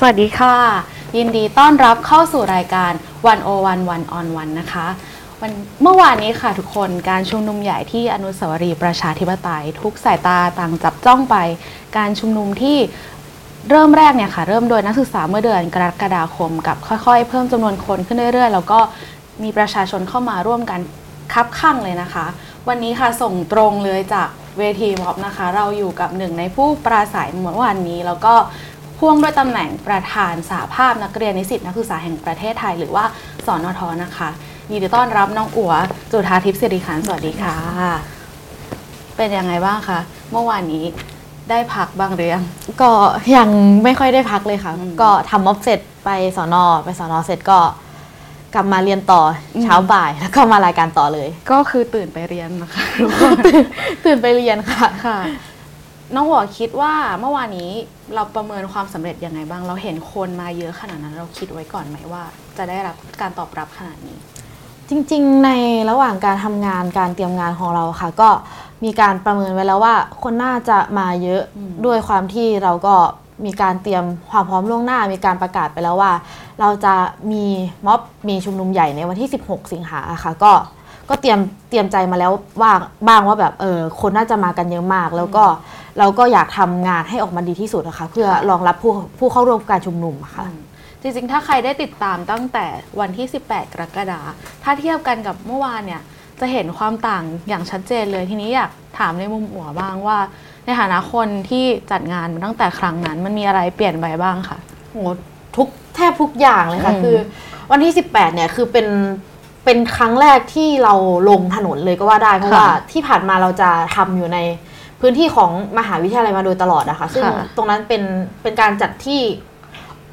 สวัสดีค่ะ ยินดีต้อนรับเข้าสู่รายการวันโอวันวันออนวันนะคะวันเมื่อวานนี้ค่ะทุกคนการชุมนุมใหญ่ที่อนุสาวรีย์ประชาธิปไตย ทุกสายตาต่างจับจ้องไป การชุมนุมที่เริ่มแรกเนี่ยค่ะ เริ่มโดยนักศึกษาเมื่อเดือนกรกฎาคมกับค่อยๆ เพิ่มจำนวนคนขึ้นเรื่อยๆ แล้วก็มีประชาชนเข้ามาร่วมกันคับข้างเลยนะคะ วันนี้ค่ะส่งตรงเลยจากเวทีม็อบนะคะ เราอยู่กับหนึ่งในผู้ปราศัยเมื่อวานนี้ แล้วก็ พ่วงด้วยตำแหน่งประธานสาภาพนักเรียนนิสิตนักศึกษาแห่งประเทศไทย หรือว่าสอนอทนะคะยินดีต้อนรับน้องอัวจุธาทิพย์สิริขันธ์สวัสดีค่ะ เป็นยังไงบ้างคะเมื่อวานนี้ได้พักบ้างหรือยังก็ยังไม่ค่อยได้พักเลยค่ะอืมก็ทำม็อบเสร็จไปสอนอไปสอนอเสร็จก็กลับมาเรียนต่ออมเช้าบ่ายแล้วก็มารายการต่อเลย ก็คือตื่นไปเรียนนะคะตื่นไปเรียนค่ะค่ะ น้องหัวคิดว่าเมื่อวานนี้เราประเมินความสำเร็จยังไงบ้าง เราเห็นคนมาเยอะขนาดนั้น เราคิดไว้ก่อนไหมว่า จะได้รับการตอบรับขนาดนี้ จริงๆ ในระหว่างการทำงานการเตรียมงานของเราค่ะ ก็มีการประเมินไว้แล้วว่า คนน่าจะมาเยอะอืม ด้วยความที่เราก็มีการเตรียมความพร้อมล่วงหน้า มีการประกาศไปแล้วว่า เราจะมีม็อบมีชุมนุมใหญ่ในวันที่ 16 สิงหาค่ะ ก็ ก็เตรียมเตรียมใจมาแล้วว่าบ้างว่าแบบเออคนน่าจะมากันเยอะมาก แล้วก็เราก็อยากทำงานให้ออกมาดีที่สุดนะคะเพื่อรองรับผู้ผู้เข้าร่วมการชุมนุมอะค่ะอืมจริงๆ ถ้าใครได้ติดตามตั้งแต่วันที่ 18 กรกฎาคมถ้าเทียบกันกับเมื่อวานเนี่ยจะเห็นความต่างอย่างชัดเจนเลยทีนี้อยากถามในมุมหัวบ้างว่า ในฐานะคนที่จัดงานมาตั้งแต่ครั้งนั้น มันมีอะไรเปลี่ยนไปบ้างคะโหทุกแทบทุกอย่างเลยค่ะอืมคือ วันที่ 18 เนี่ยคือเป็น เป็นครั้งแรกที่เราลงถนนเลยก็ว่าได้เพราะว่าที่ผ่านมาเราจะทำอยู่ในพื้นที่ของมหาวิทยาลัยมาโดยตลอดนะคะ ซึ่งตรงนั้นเป็นเป็นการจัดที่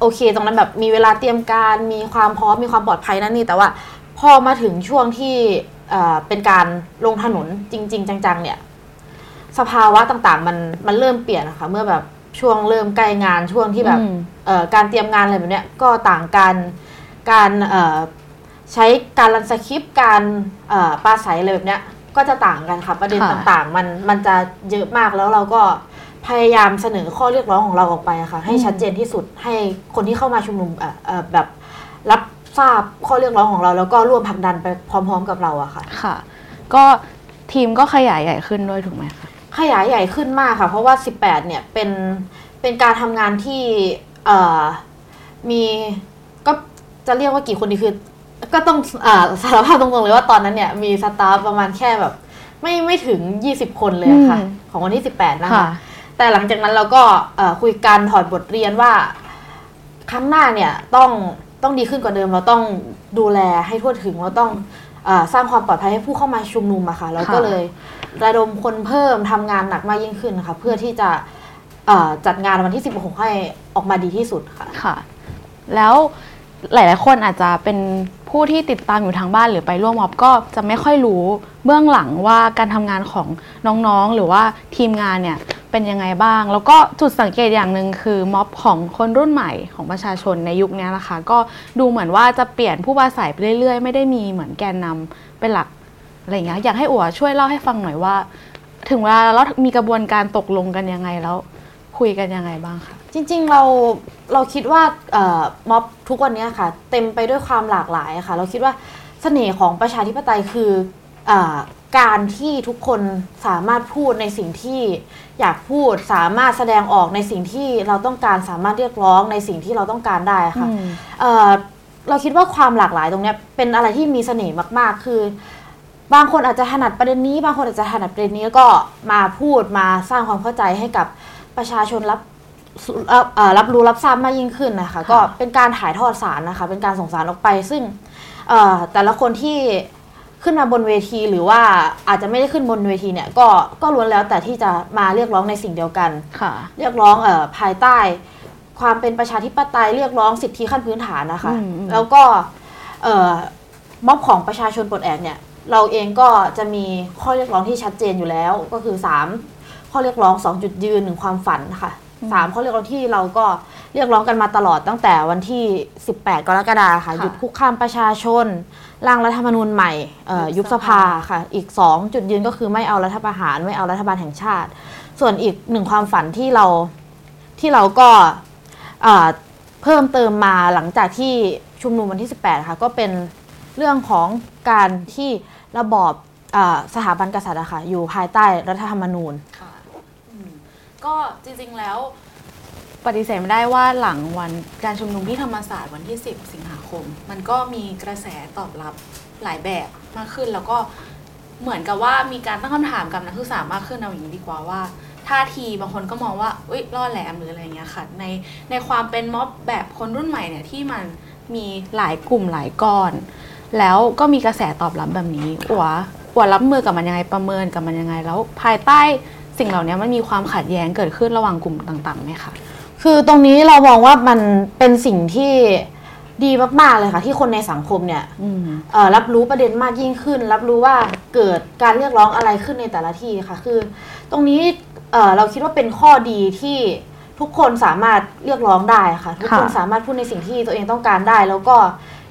โอเค ตรงนั้นแบบมีเวลาเตรียมการ มีความพร้อมมีความปลอดภัยนั่นนี่ แต่ว่าพอมาถึงช่วงที่เอ่อเป็นการลงถนนจริง ๆ จัง ๆ เนี่ย สภาวะต่างๆ มันมันเริ่มเปลี่ยนนะคะเมื่อแบบช่วงเริ่มใกล้งานช่วงที่แบบอืมเอ่อการเตรียมงานอะไรแบบเนี้ยก็ต่างกันการเอ่อ ใช้การรันสคริปต์การเอ่อปราศัยอะไรแบบเนี้ยก็จะต่างกันค่ะประเด็นค่ะต่างๆ มันมันจะเยอะมากแล้วเราก็พยายามเสนอข้อเรียกร้องของเราออกไปอะค่ะ ให้ชัดเจนที่สุดให้คนที่เข้ามาชุมนุมเอ่อเอ่อแบบรับทราบข้อเรียกร้องของเรา แล้วก็ร่วมผลักดันไปพร้อม ๆ กับเราอะค่ะ ค่ะ ก็ทีมก็ขยายใหญ่ขึ้นด้วยถูกไหมคะขยายใหญ่ขึ้นมากค่ะ เพราะว่า 18 เนี่ยเป็นเป็นการทำงานที่เอ่อมีก็จะเรียกว่ากี่คนดีคือ ก็ต้องเอ่อสารภาพตรงๆเลยว่าตอนนั้นเนี่ยมีสตาฟประมาณแค่แบบ ไม่ไม่ถึง 20 คนเลยอะค่ะอืมของวันที่ 18 นะคะค่ะแต่หลังจากนั้นเราก็เอ่อคุยกันถอดบทเรียนว่า ครั้งหน้าเนี่ยต้องต้องดีขึ้นกว่าเดิมเราต้องดูแลให้ทั่วถึงเราต้องเออสร้างความปลอดภัยให้ผู้เข้ามาชุมนุมอะค่ะเราก็ค่ะเลยระดมคนเพิ่มทำงานหนักมากยิ่งขึ้นนะคะเพื่อที่จะเอ่อจัดงานวันที่ 16 ให้ออกมาดีที่สุดค่ะค่ะ แล้วหลาย ๆ คนอาจจะเป็น ผู้ที่ติดตามอยู่ทางบ้านหรือไปร่วมม็อบก็จะไม่ค่อยรู้เบื้องหลังว่าการทำงานของน้องๆ หรือว่าทีมงานเนี่ยเป็นยังไงบ้าง แล้วก็จุดสังเกตอย่างหนึ่งคือม็อบของคนรุ่นใหม่ของประชาชนในยุคนี้นะคะ ก็ดูเหมือนว่าจะเปลี่ยนผู้ปราศัยไปเรื่อยๆ ไม่ได้มีเหมือนแกนนำเป็นหลักอะไรอย่างเงี้ยอยากให้อัวช่วยเล่าให้ฟังหน่อยว่า ถึงเวลาเรามีกระบวนการตกลงกันยังไงแล้ว คุยกันยังไงบ้างคะ จริงๆเราเราคิดว่าเอ่อม็อบทุกวันนี้ค่ะ เต็มไปด้วยความหลากหลายค่ะ เราคิดว่าเสน่ห์ของประชาธิปไตยคือเออการที่ทุกคนสามารถพูดในสิ่งที่อยากพูดสามารถแสดงออกในสิ่งที่เราต้องการสามารถเรียกร้องในสิ่งที่เราต้องการได้ค่ะอืมเอ่อเราคิดว่าความหลากหลายตรงเนี้ยเป็นอะไรที่มีเสน่ห์มากๆ คือบางคนอาจจะถนัดประเด็นนี้ บางคนอาจจะถนัดประเด็นนี้แล้วก็มาพูดมาสร้างความเข้าใจให้กับประชาชนรับ เอ่อเอ่อรับรู้รับทราบมากยิ่งขึ้นนะคะ ก็เป็นการถ่ายทอดสารนะคะ เป็นการส่งสารออกไป ซึ่งเอ่อแต่ละคนที่ขึ้นมาบนเวทีหรือว่าอาจจะไม่ได้ขึ้นบนเวทีเนี่ยก็ก็ล้วนแล้วแต่ที่จะมาเรียกร้องในสิ่งเดียวกันค่ะเรียกร้องเออภายใต้ ความเป็นประชาธิปไตยเรียกร้องสิทธิขั้นพื้นฐานนะคะอืมอืมแล้วก็เอ่อม็อบของประชาชนปลดแอกเนี่ยเราเองก็จะมีข้อเรียกร้องที่ชัดเจนอยู่แล้ว ก็คือ 3 ข้อเรียกร้อง 2 จุดยืนหนึ่งความฝันค่ะ สามข้อเรียกร้องที่เราก็เรียกร้องกันมาตลอดตั้งแต่วันที่ 18 กรกฎาคมค่ะค่ะหยุดคุกคามประชาชน ร่างรัฐธรรมนูญใหม่เอ่อยุยุบบสสภาภาค่ะ อีก 2 จุดยืนก็คือไม่เอารัฐประหารไม่เอารัฐบาลแห่งชาติ ส่วนอีกหนึ่งความฝันที่เราที่เราก็เอ่อเพิ่มเติมมาหลังจากที่ชุมนุมวันที่ 18 ค่ะ ก็เป็นเรื่องของการที่ระบอบอาสถาบันกษัตริย์อะค่ะอยู่ภายใต้รัฐธรรมนูญ ค่ะอืม ก็จริงๆแล้วปฏิเสธไม่ได้ว่าหลังวันการชุมนุมที่ธรรมศาสตร์วันที่ 10 สิงหาคม มันก็มีกระแสตอบรับหลายแบบมากขึ้น แล้วก็เหมือนกับว่ามีการตั้งคำถามกับนักศึกษามากขึ้นเอาอย่างนี้ดีกว่าว่าท่าทีบางคนก็มองว่าอุ้ยล่อแหลมหรืออะไรเงี้ยค่ะในในความเป็นม็อบแบบคนรุ่นใหม่เนี่ยที่มันมีหลายกลุ่มหลายก้อน แล้วก็มีกระแสตอบรับแบบนี้อัวอัวรับมือกับมันยังไงประเมินกับมันยังไงแล้วภายใต้ สิ่งเหล่านี้มันมีความขัดแย้งเกิดขึ้นระหว่างกลุ่มต่างๆไหมคะ คือตรงนี้เรามองว่ามันเป็นสิ่งที่ดีมากๆเลยค่ะ ที่คนในสังคมเนี่ยอืมเอ่อรับรู้ประเด็นมากยิ่งขึ้น รับรู้ว่าเกิดการเรียกร้องอะไรขึ้นในแต่ละที่ค่ะ คือ ตรงนี้เอ่อเราคิดว่าเป็นข้อดีที่ทุกคนสามารถเรียกร้องได้ค่ะ ทุกคนค่ะสามารถพูดในสิ่งที่ตัวเองต้องการได้ แล้วก็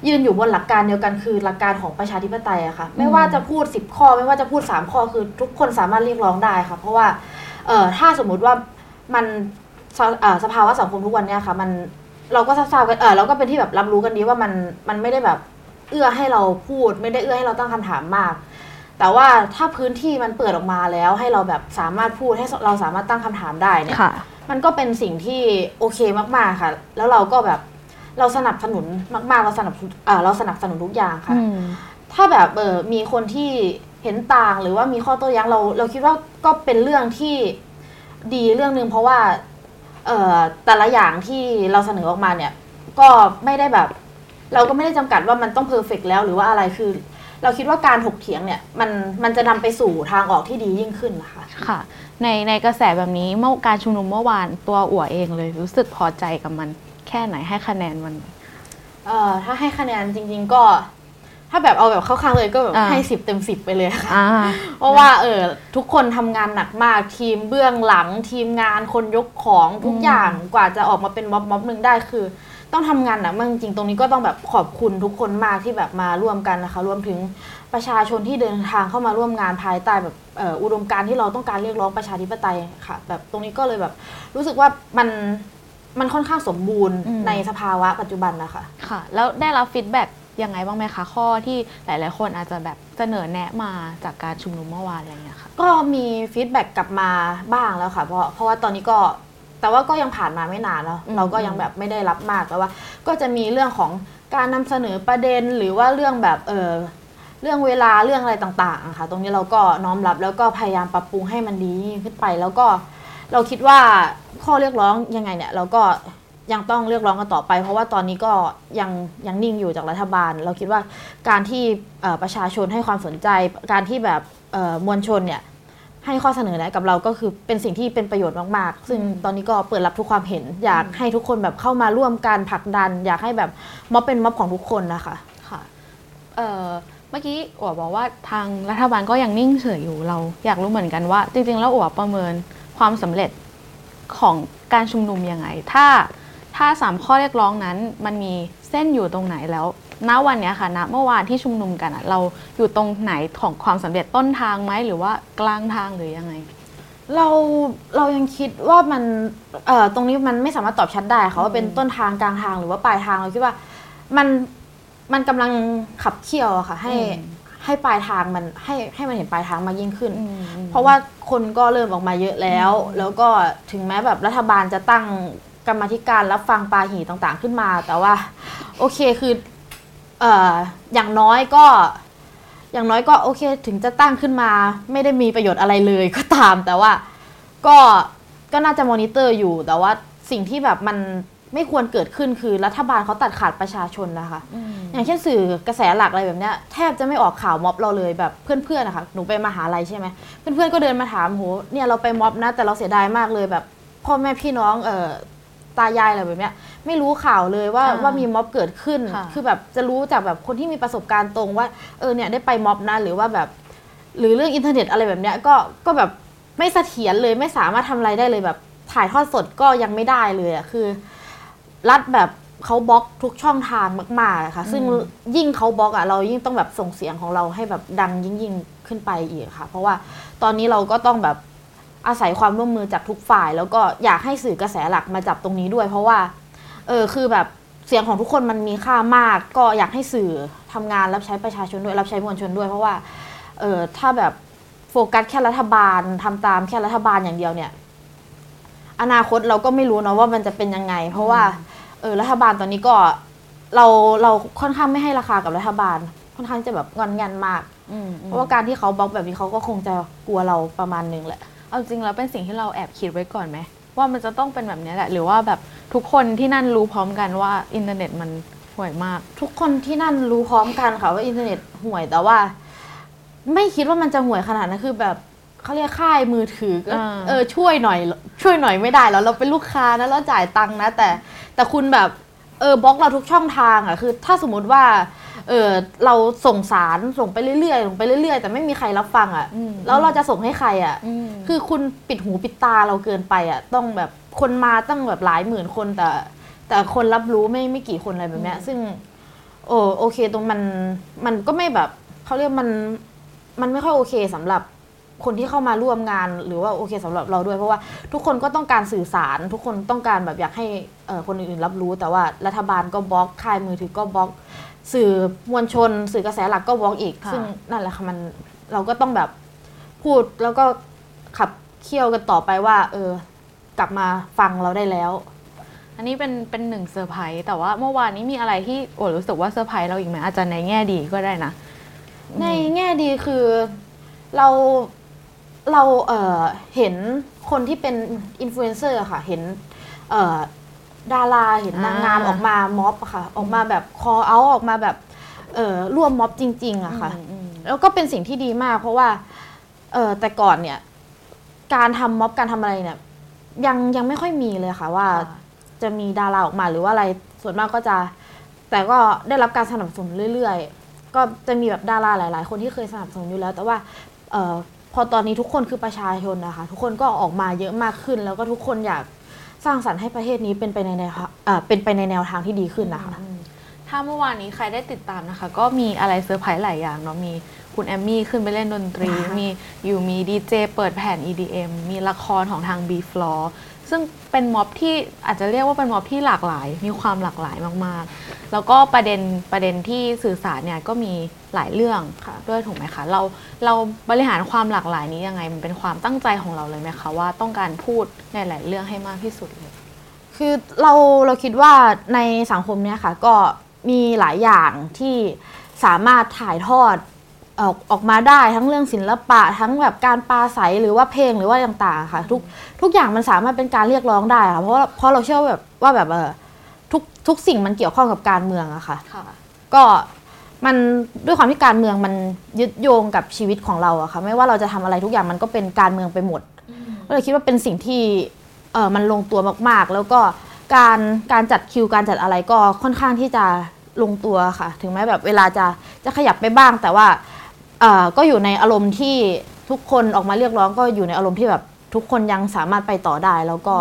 ยืนอยู่บนหลักการเดียวกันคือหลักการของประชาธิปไตยอะค่ะไม่ว่าจะพูด 10 ข้อ ไม่ว่าจะพูด 3 ข้อคือทุกคนสามารถเรียกร้องได้ค่ะเพราะว่าเอ่อถ้าสมมุติว่ามันสเอ่อสภาวะสังคมทุกวันเนี้ยค่ะ มันเราก็ทราบๆกันเออเราก็เป็นที่แบบรับรู้กันดีว่ามันมันไม่ได้แบบเอื้อให้เราพูด ไม่ได้เอื้อให้เราตั้งคำถามมาก แต่ว่าถ้าพื้นที่มันเปิดออกมาแล้ว ให้เราแบบสามารถพูดให้เราสามารถตั้งคำถามได้เนี่ยค่ะมันก็เป็นสิ่งที่โอเคมากๆค่ะ แล้วเราก็แบบ เราสนับสนุนมาก ๆ เราสนับสนุนเอ่อเราสนับสนุนทุกอย่างค่ะอืมถ้าแบบเออมีคนที่เห็นต่างหรือว่ามีข้อโต้แย้งเรา เราคิดว่าก็เป็นเรื่องที่ดีเรื่องหนึ่งเพราะว่าเอ่อแต่ละอย่างที่เราเสนอออกมาเนี่ย ก็ไม่ได้แบบ เราก็ไม่ได้จำกัดว่ามันต้องเพอร์เฟกแล้วหรือว่าอะไรคือ เราคิดว่าการถกเถียงเนี่ย มันมันจะนำไปสู่ทางออกที่ดียิ่งขึ้นนะคะค่ะ ในในกระแสแบบนี้เมื่อการชุมนุมเมื่อวานตัวอัวเองเลยรู้สึกพอใจกับมัน แค่ไหนให้คะแนนมัน เอ่อถ้าให้คะแนนจริง ๆ ก็ ถ้าแบบเอาแบบเข้าข้างเลยก็แบบอ่า ให้สิบเต็มสิบไปเลยค่ะ อ่า เพราะว่าเออทุกคนทำงานหนักมากทีมเบื้องหลังทีมงานคนยกของทุกอืมอย่างกว่าจะออกมาเป็นม็อบม็อบหนึ่งได้คือ ต้องทำงานหนักมากจริงๆตรงนี้ก็ต้องแบบขอบคุณทุกคนมากที่แบบมาร่วมกันนะคะรวมถึงประชาชนที่เดินทางเข้ามาร่วมงานภายใต้แบบเอ่ออุดมการณ์ที่เราต้องการเรียกร้องประชาธิปไตยค่ะ แบบตรงนี้ก็เลยแบบรู้สึกว่ามัน มันค่อนข้างสมบูรณ์อืม ในสภาวะปัจจุบันนะคะ ค่ะ แล้วได้รับ feedbackยังไงบ้างไหมคะ ข้อที่หลาย ๆ คนอาจจะแบบเสนอแนะมาจากการชุมนุมเมื่อวานอะไรอย่างเงี้ยค่ะ ก็มี feedback กลับมาบ้างแล้วค่ะ เพราะเพราะว่าตอนนี้ก็แต่ว่าก็ยังผ่านมาไม่นานแล้วอืม เราก็ยังแบบไม่ได้รับมากแต่ว่า ก็จะมีเรื่องของการนำเสนอประเด็นหรือว่าเรื่องแบบเออเรื่องเวลาเรื่องอะไรต่างๆอะค่ะ ตรงนี้เราก็น้อมรับแล้วก็พยายามปรับปรุงให้มันดียิ่งขึ้นไป แล้วก็ เราคิดว่าข้อเรียกร้องยังไงเนี่ย เราก็ยังต้องเรียกร้องกันต่อไป เพราะว่าตอนนี้ก็ยังยังนิ่งอยู่จากรัฐบาล เราคิดว่าการที่เอ่อประชาชนให้ความสนใจ การที่แบบเอ่อมวลชนเนี่ยให้ข้อเสนอแนะกับเราก็คือเป็นสิ่งที่เป็นประโยชน์มาก ๆ ซึ่งตอนนี้ก็เปิดรับทุกความเห็น อยากให้ทุกคนแบบเข้ามาร่วมการผลักดัน อยากให้แบบม็อบเป็นม็อบของทุกคนนะคะค่ะเอ่อเมื่อกี้อัวบอกว่าทางรัฐบาลก็ยังนิ่งเฉยอยู่เรา อยากรู้เหมือนกันว่า จริง ๆ แล้วอัวประเมิน ความสำเร็จของการชุมนุมยังไง ถ้าถ้าสามข้อเรียกร้องนั้นมันมีเส้นอยู่ตรงไหนแล้ว ณ วันเนี้ยค่ะณเมื่อวานที่ชุมนุมกันอะเราอยู่ตรงไหนของความสำเร็จต้นทางไหมหรือว่ากลางทางหรือยังไง เราเรายังคิดว่ามันเอ่อตรงนี้มันไม่สามารถตอบชัดได้ค่ะว่าเป็นต้นทางกลางทางหรือว่าปลายทางเราคิดว่ามันมันกำลังขับเคี่ยวอะค่ะ ให้อืม ให้ปลายทางมันให้ให้มันเห็นปลายทางมากยิ่งขึ้นอืมเพราะว่าคนก็เริ่มออกมาเยอะแล้ว แล้วก็ถึงแม้แบบรัฐบาลจะตั้งกรรมาธิการรับฟังปาหีต่างๆขึ้นมา แต่ว่า โอเคคือเอ่ออย่างน้อยก็ อย่างน้อยก็โอเค ถึงจะตั้งขึ้นมา ไม่ได้มีประโยชน์อะไรเลยก็ตาม แต่ว่าก็ก็น่าจะมอนิเตอร์อยู่แต่ว่าสิ่งที่แบบมัน ไม่ควรเกิดขึ้นคือรัฐบาลเขาตัดขาดประชาชนนะคะอืมอย่างเช่นสื่อกระแสหลักอะไรแบบเนี้ยแทบจะไม่ออกข่าวม็อบเราเลยแบบเพื่อนๆนะคะหนูไปมหาลัยใช่ไหมเพื่อนๆก็เดินมาถามโหเนี่ยเราไปม็อบนะ แต่เราเสียดายมากเลยแบบ พ่อแม่พี่น้องเอ่อตายายอะไรแบบเนี้ยไม่รู้ข่าวเลยว่าอ่าว่ามีม็อบเกิดขึ้นค่ะคือแบบจะรู้จากแบบคนที่มีประสบการณ์ตรงว่าเออเนี่ยได้ไปม็อบนะหรือว่าแบบ หรือเรื่องอินเทอร์เน็ตอะไรแบบเนี้ยก็ก็แบบไม่เสถียรเลยไม่สามารถทำอะไรได้เลยแบบถ่ายทอดสดก็ยังไม่ได้เลยอะคือ รัฐแบบเขาบล็อกทุกช่องทางมากๆอะค่ะ ซึ่งอืมยิ่งเขาบล็อกอะเรายิ่งต้องแบบส่งเสียงของเราให้แบบดังยิ่งยิ่งๆขึ้นไปอีกค่ะ เพราะว่าตอนนี้เราก็ต้องแบบอาศัยความร่วมมือจากทุกฝ่าย แล้วก็อยากให้สื่อกระแสหลักมาจับตรงนี้ด้วย เพราะว่าเออคือแบบเสียงของทุกคนมันมีค่ามาก ก็อยากให้สื่อทำงานรับใช้ประชาชนด้วยรับใช้มวลชนด้วยเพราะว่าเออถ้าแบบโฟกัสแค่รัฐบาลทำตามแค่รัฐบาลอย่างเดียวเนี่ย อนาคตเราก็ไม่รู้เนาะว่ามันจะเป็นยังไง เพราะว่าเออรัฐบาลตอนนี้ก็เราเราค่อนข้างไม่ให้ราคากับรัฐบาล ค่อนข้างจะแบบงอนงันมากอืมเพราะว่าการที่เขาบล็อกแบบนี้เขาก็คงจะกลัวเราประมาณนึงแหละเอาจริงแล้วเป็นสิ่งที่เราแอบคิดไว้ก่อนไหมว่ามันจะต้องเป็นแบบนี้แหละ หรือว่าแบบทุกคนที่นั่นรู้พร้อมกันว่าอินเทอร์เน็ตมันห่วยมาก ทุกคนที่นั่นรู้พร้อมกันค่ะว่าอินเทอร์เน็ตห่วยแต่ว่า ไม่คิดว่ามันจะห่วยขนาดนั้นคือแบบ เขาเรียกค่ายมือถือก็อ่าเออช่วยหน่อย ช่วยหน่อยไม่ได้แล้วเราเป็นลูกค้านะเราจ่ายตังค์นะ แต่แต่คุณแบบเออบล็อกเราทุกช่องทางอะคือ ถ้าสมมุติว่าเออเราส่งสารส่งไปเรื่อยๆส่งไปเรื่อยๆ แต่ไม่มีใครรับฟังอะอืมแล้วเราจะส่งให้ใครอะอืมคือคุณปิดหูปิดตาเราเกินไปอะต้องแบบคนมาตั้งแบบหลายหมื่นคนแต่ แต่คนรับรู้ไม่ไม่กี่คนอะไรแบบเนี้ย ซึ่ง โอ้โอเคตรงมันมันก็ไม่แบบเขาเรียกมันมันไม่ค่อยโอเคสำหรับ คนที่เข้ามาร่วมงานหรือว่าโอเคสำหรับเราด้วยเพราะว่าทุกคนก็ต้องการสื่อสาร ทุกคนต้องการแบบอยากให้เอ่อคนอื่นๆรับรู้ แต่ว่ารัฐบาลก็บล็อกค่ายมือถือก็บล็อก สื่อมวลชน สื่อกระแสหลักก็บล็อกอีกค่ะซึ่งนั่นแหละค่ะมันเราก็ต้องแบบพูดแล้วก็ขับเคี่ยวกันต่อไปว่า เออ กลับมาฟังเราได้แล้ว อันนี้เป็นเป็นหนึ่งเซอร์ไพรส์แต่ว่าเมื่อวานนี้มีอะไรที่โอ้รู้สึกว่าเซอร์ไพรส์เราอีกไหมอาจจะในแง่ดีก็ได้นะ ในแง่ดีคือเรา เราเอ่อเห็นคนที่เป็นอินฟลูเอนเซอร์ค่ะ เห็นเอ่อดาราเห็นนางงามอ่าออกมาม็อบอะค่ะ ออกมาแบบคอเอาออกมาแบบเอ่อร่วมม็อบจริง ๆอะค่ะอืมอืมแล้วก็เป็นสิ่งที่ดีมาก เพราะว่าเออแต่ก่อนเนี่ย การทำม็อบการทำอะไรเนี่ยยังยังไม่ค่อยมีเลยค่ะว่าค่ะจะมีดาราออกมาหรือว่าอะไรส่วนมากก็จะ แต่ก็ได้รับการสนับสนุนเรื่อย ๆ ก็จะมีแบบดาราหลาย ๆ คนที่เคยสนับสนุนอยู่แล้ว แต่ว่าเออ พอตอนนี้ทุกคนคือประชาชนนะคะ ทุกคนก็ออกมาเยอะมากขึ้น แล้วก็ทุกคนอยากสร้างสรรค์ให้ประเทศนี้เป็นไปในแนวเอ่อเป็นไปในแนวทางที่ดีขึ้นนะคะอืมถ้าเมื่อวานนี้ใครได้ติดตามนะคะ ก็มีอะไรเซอร์ไพรส์หลายอย่างเนาะมีคุณแอมมี่ขึ้นไปเล่นดนตรีค่ะมีอยู่มีดีเจเปิดแผ่น EDM มีละครของทาง B Floor ซึ่งเป็นม็อบที่อาจจะเรียกว่าเป็นม็อบที่หลากหลาย มีความหลากหลายมากๆ แล้วก็ประเด็นประเด็นที่สื่อสารเนี่ยก็มีหลายเรื่องค่ะด้วยถูกไหมคะเราเราบริหารความหลากหลายนี้ยังไงมันเป็นความตั้งใจของเราเลยไหมคะว่าต้องการพูดในหลายเรื่องให้มากที่สุดเลยคือเราเราคิดว่าในสังคมเนี้ยค่ะก็มีหลายอย่างที่สามารถถ่ายทอดออกออกมาได้ทั้งเรื่องศิลปะ ทั้งแบบการปาศัยหรือว่าเพลงหรือว่าต่างๆค่ะ ทุกทุกอย่างมันสามารถเป็นการเรียกร้องได้ค่ะเพราะเพราะเราเชื่อว่าแบบว่าแบบเออ ทุกทุกสิ่งมันเกี่ยวข้องกับการเมืองอะค่ะ ค่ะ ก็มันด้วยความที่การเมืองมันยึดโยงกับชีวิตของเราอะค่ะ ไม่ว่าเราจะทำอะไรทุกอย่างมันก็เป็นการเมืองไปหมด ก็เลยคิดว่าเป็นสิ่งที่เออมันลงตัวมากๆ แล้วก็การการจัดคิวการจัดอะไรก็ค่อนข้างที่จะลงตัวค่ะ ถึงแม้แบบเวลาจะจะขยับไปบ้าง แต่ว่าเอ่อก็อยู่ในอารมณ์ที่ทุกคนออกมาเรียกร้องก็อยู่ในอารมณ์ที่แบบทุกคนยังสามารถไปต่อได้ แล้วก็